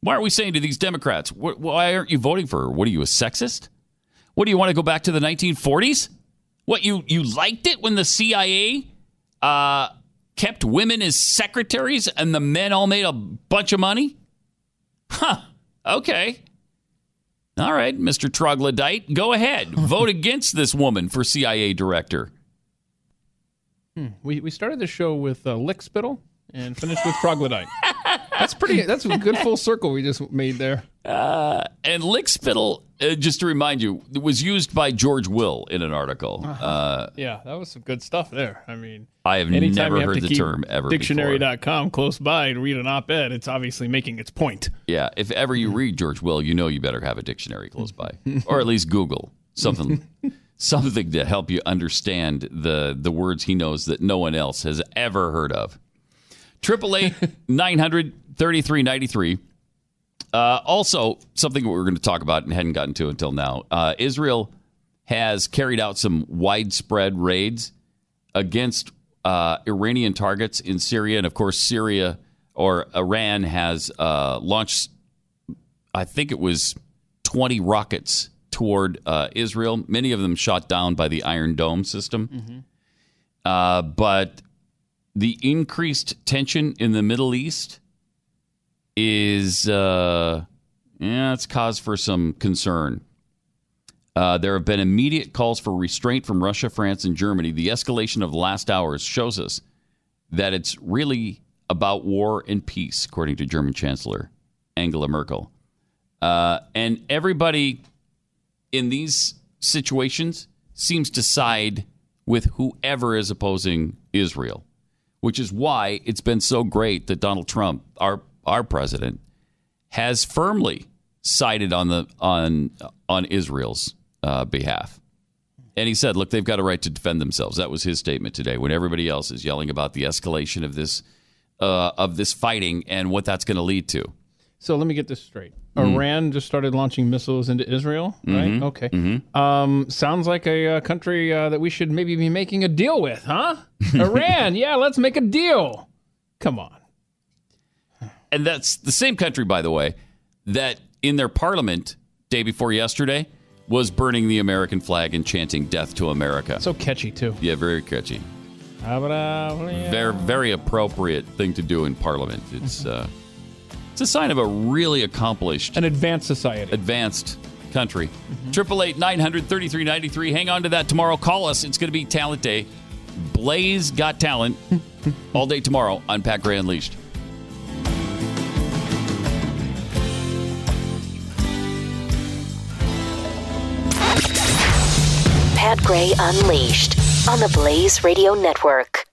[SPEAKER 2] Why are we saying to these Democrats, wh- why aren't you voting for her? What are you, a sexist? What do you want to go back to the 1940s? What you you liked it when the CIA uh, kept women as secretaries and the men all made a bunch of money? Huh. Okay. All right, Mr. Troglodyte, go ahead. Vote against this woman for CIA director.
[SPEAKER 3] Hmm. We we started the show with uh, lick spittle and finished with troglodyte. that's pretty. That's a good full circle we just made there.
[SPEAKER 2] Uh, and lick spittle, uh, just to remind you, it was used by George Will in an article. Uh,
[SPEAKER 3] Yeah, that was some good stuff there. I mean,
[SPEAKER 2] I have never
[SPEAKER 3] have
[SPEAKER 2] heard the term ever before.
[SPEAKER 3] Dictionary.com close by and read an op-ed. It's obviously making its point.
[SPEAKER 2] Yeah, if ever you read George Will, you know you better have a dictionary close by, or at least Google something, something to help you understand the the words he knows that no one else has ever heard of. Triple eight nine hundred thirty three ninety three. Uh, also, something we were going to talk about and hadn't gotten to until now. Uh, Israel has carried out some widespread raids against uh, Iranian targets in Syria, and of course, Syria or Iran has uh, launched. I think it was twenty rockets toward uh, Israel. Many of them shot down by the Iron Dome system. Uh, but the increased tension in the Middle East is uh, yeah, it's cause for some concern. Uh, there have been immediate calls for restraint from Russia, France, and Germany. The escalation of the last hours shows us that it's really about war and peace, according to German Chancellor Angela Merkel. Uh, and everybody in these situations seems to side with whoever is opposing Israel, which is why it's been so great that Donald Trump, our our president, has firmly sided on the on on Israel's uh, behalf. And he said, "Look, they've got a right to defend themselves." That was his statement today. When everybody else is yelling about the escalation of this uh, of this fighting and what that's going to lead to.
[SPEAKER 3] So let me get this straight.
[SPEAKER 2] Mm.
[SPEAKER 3] Iran just started launching missiles into Israel, right?
[SPEAKER 2] Mhm.
[SPEAKER 3] Okay.
[SPEAKER 2] Mhm.
[SPEAKER 3] Um, sounds like a, uh country uh, that we should maybe be making a deal with, huh? Iran, yeah, let's make a deal. Come on.
[SPEAKER 2] And that's the same country, by the way, that in their parliament day before yesterday was burning the American flag and chanting "Death to America."
[SPEAKER 3] So catchy too.
[SPEAKER 2] Yeah, very catchy.
[SPEAKER 3] Very,
[SPEAKER 2] Very, very appropriate thing to do in Parliament. It's uh, it's a sign of a really accomplished,
[SPEAKER 3] an advanced society,
[SPEAKER 2] advanced country. Triple eight nine hundred thirty three ninety three. Hang on to that tomorrow. Call us. It's going to be Talent Day. Blaze got talent all day tomorrow on Pat Gray Unleashed.
[SPEAKER 1] Pat Gray Unleashed on the Blaze Radio Network.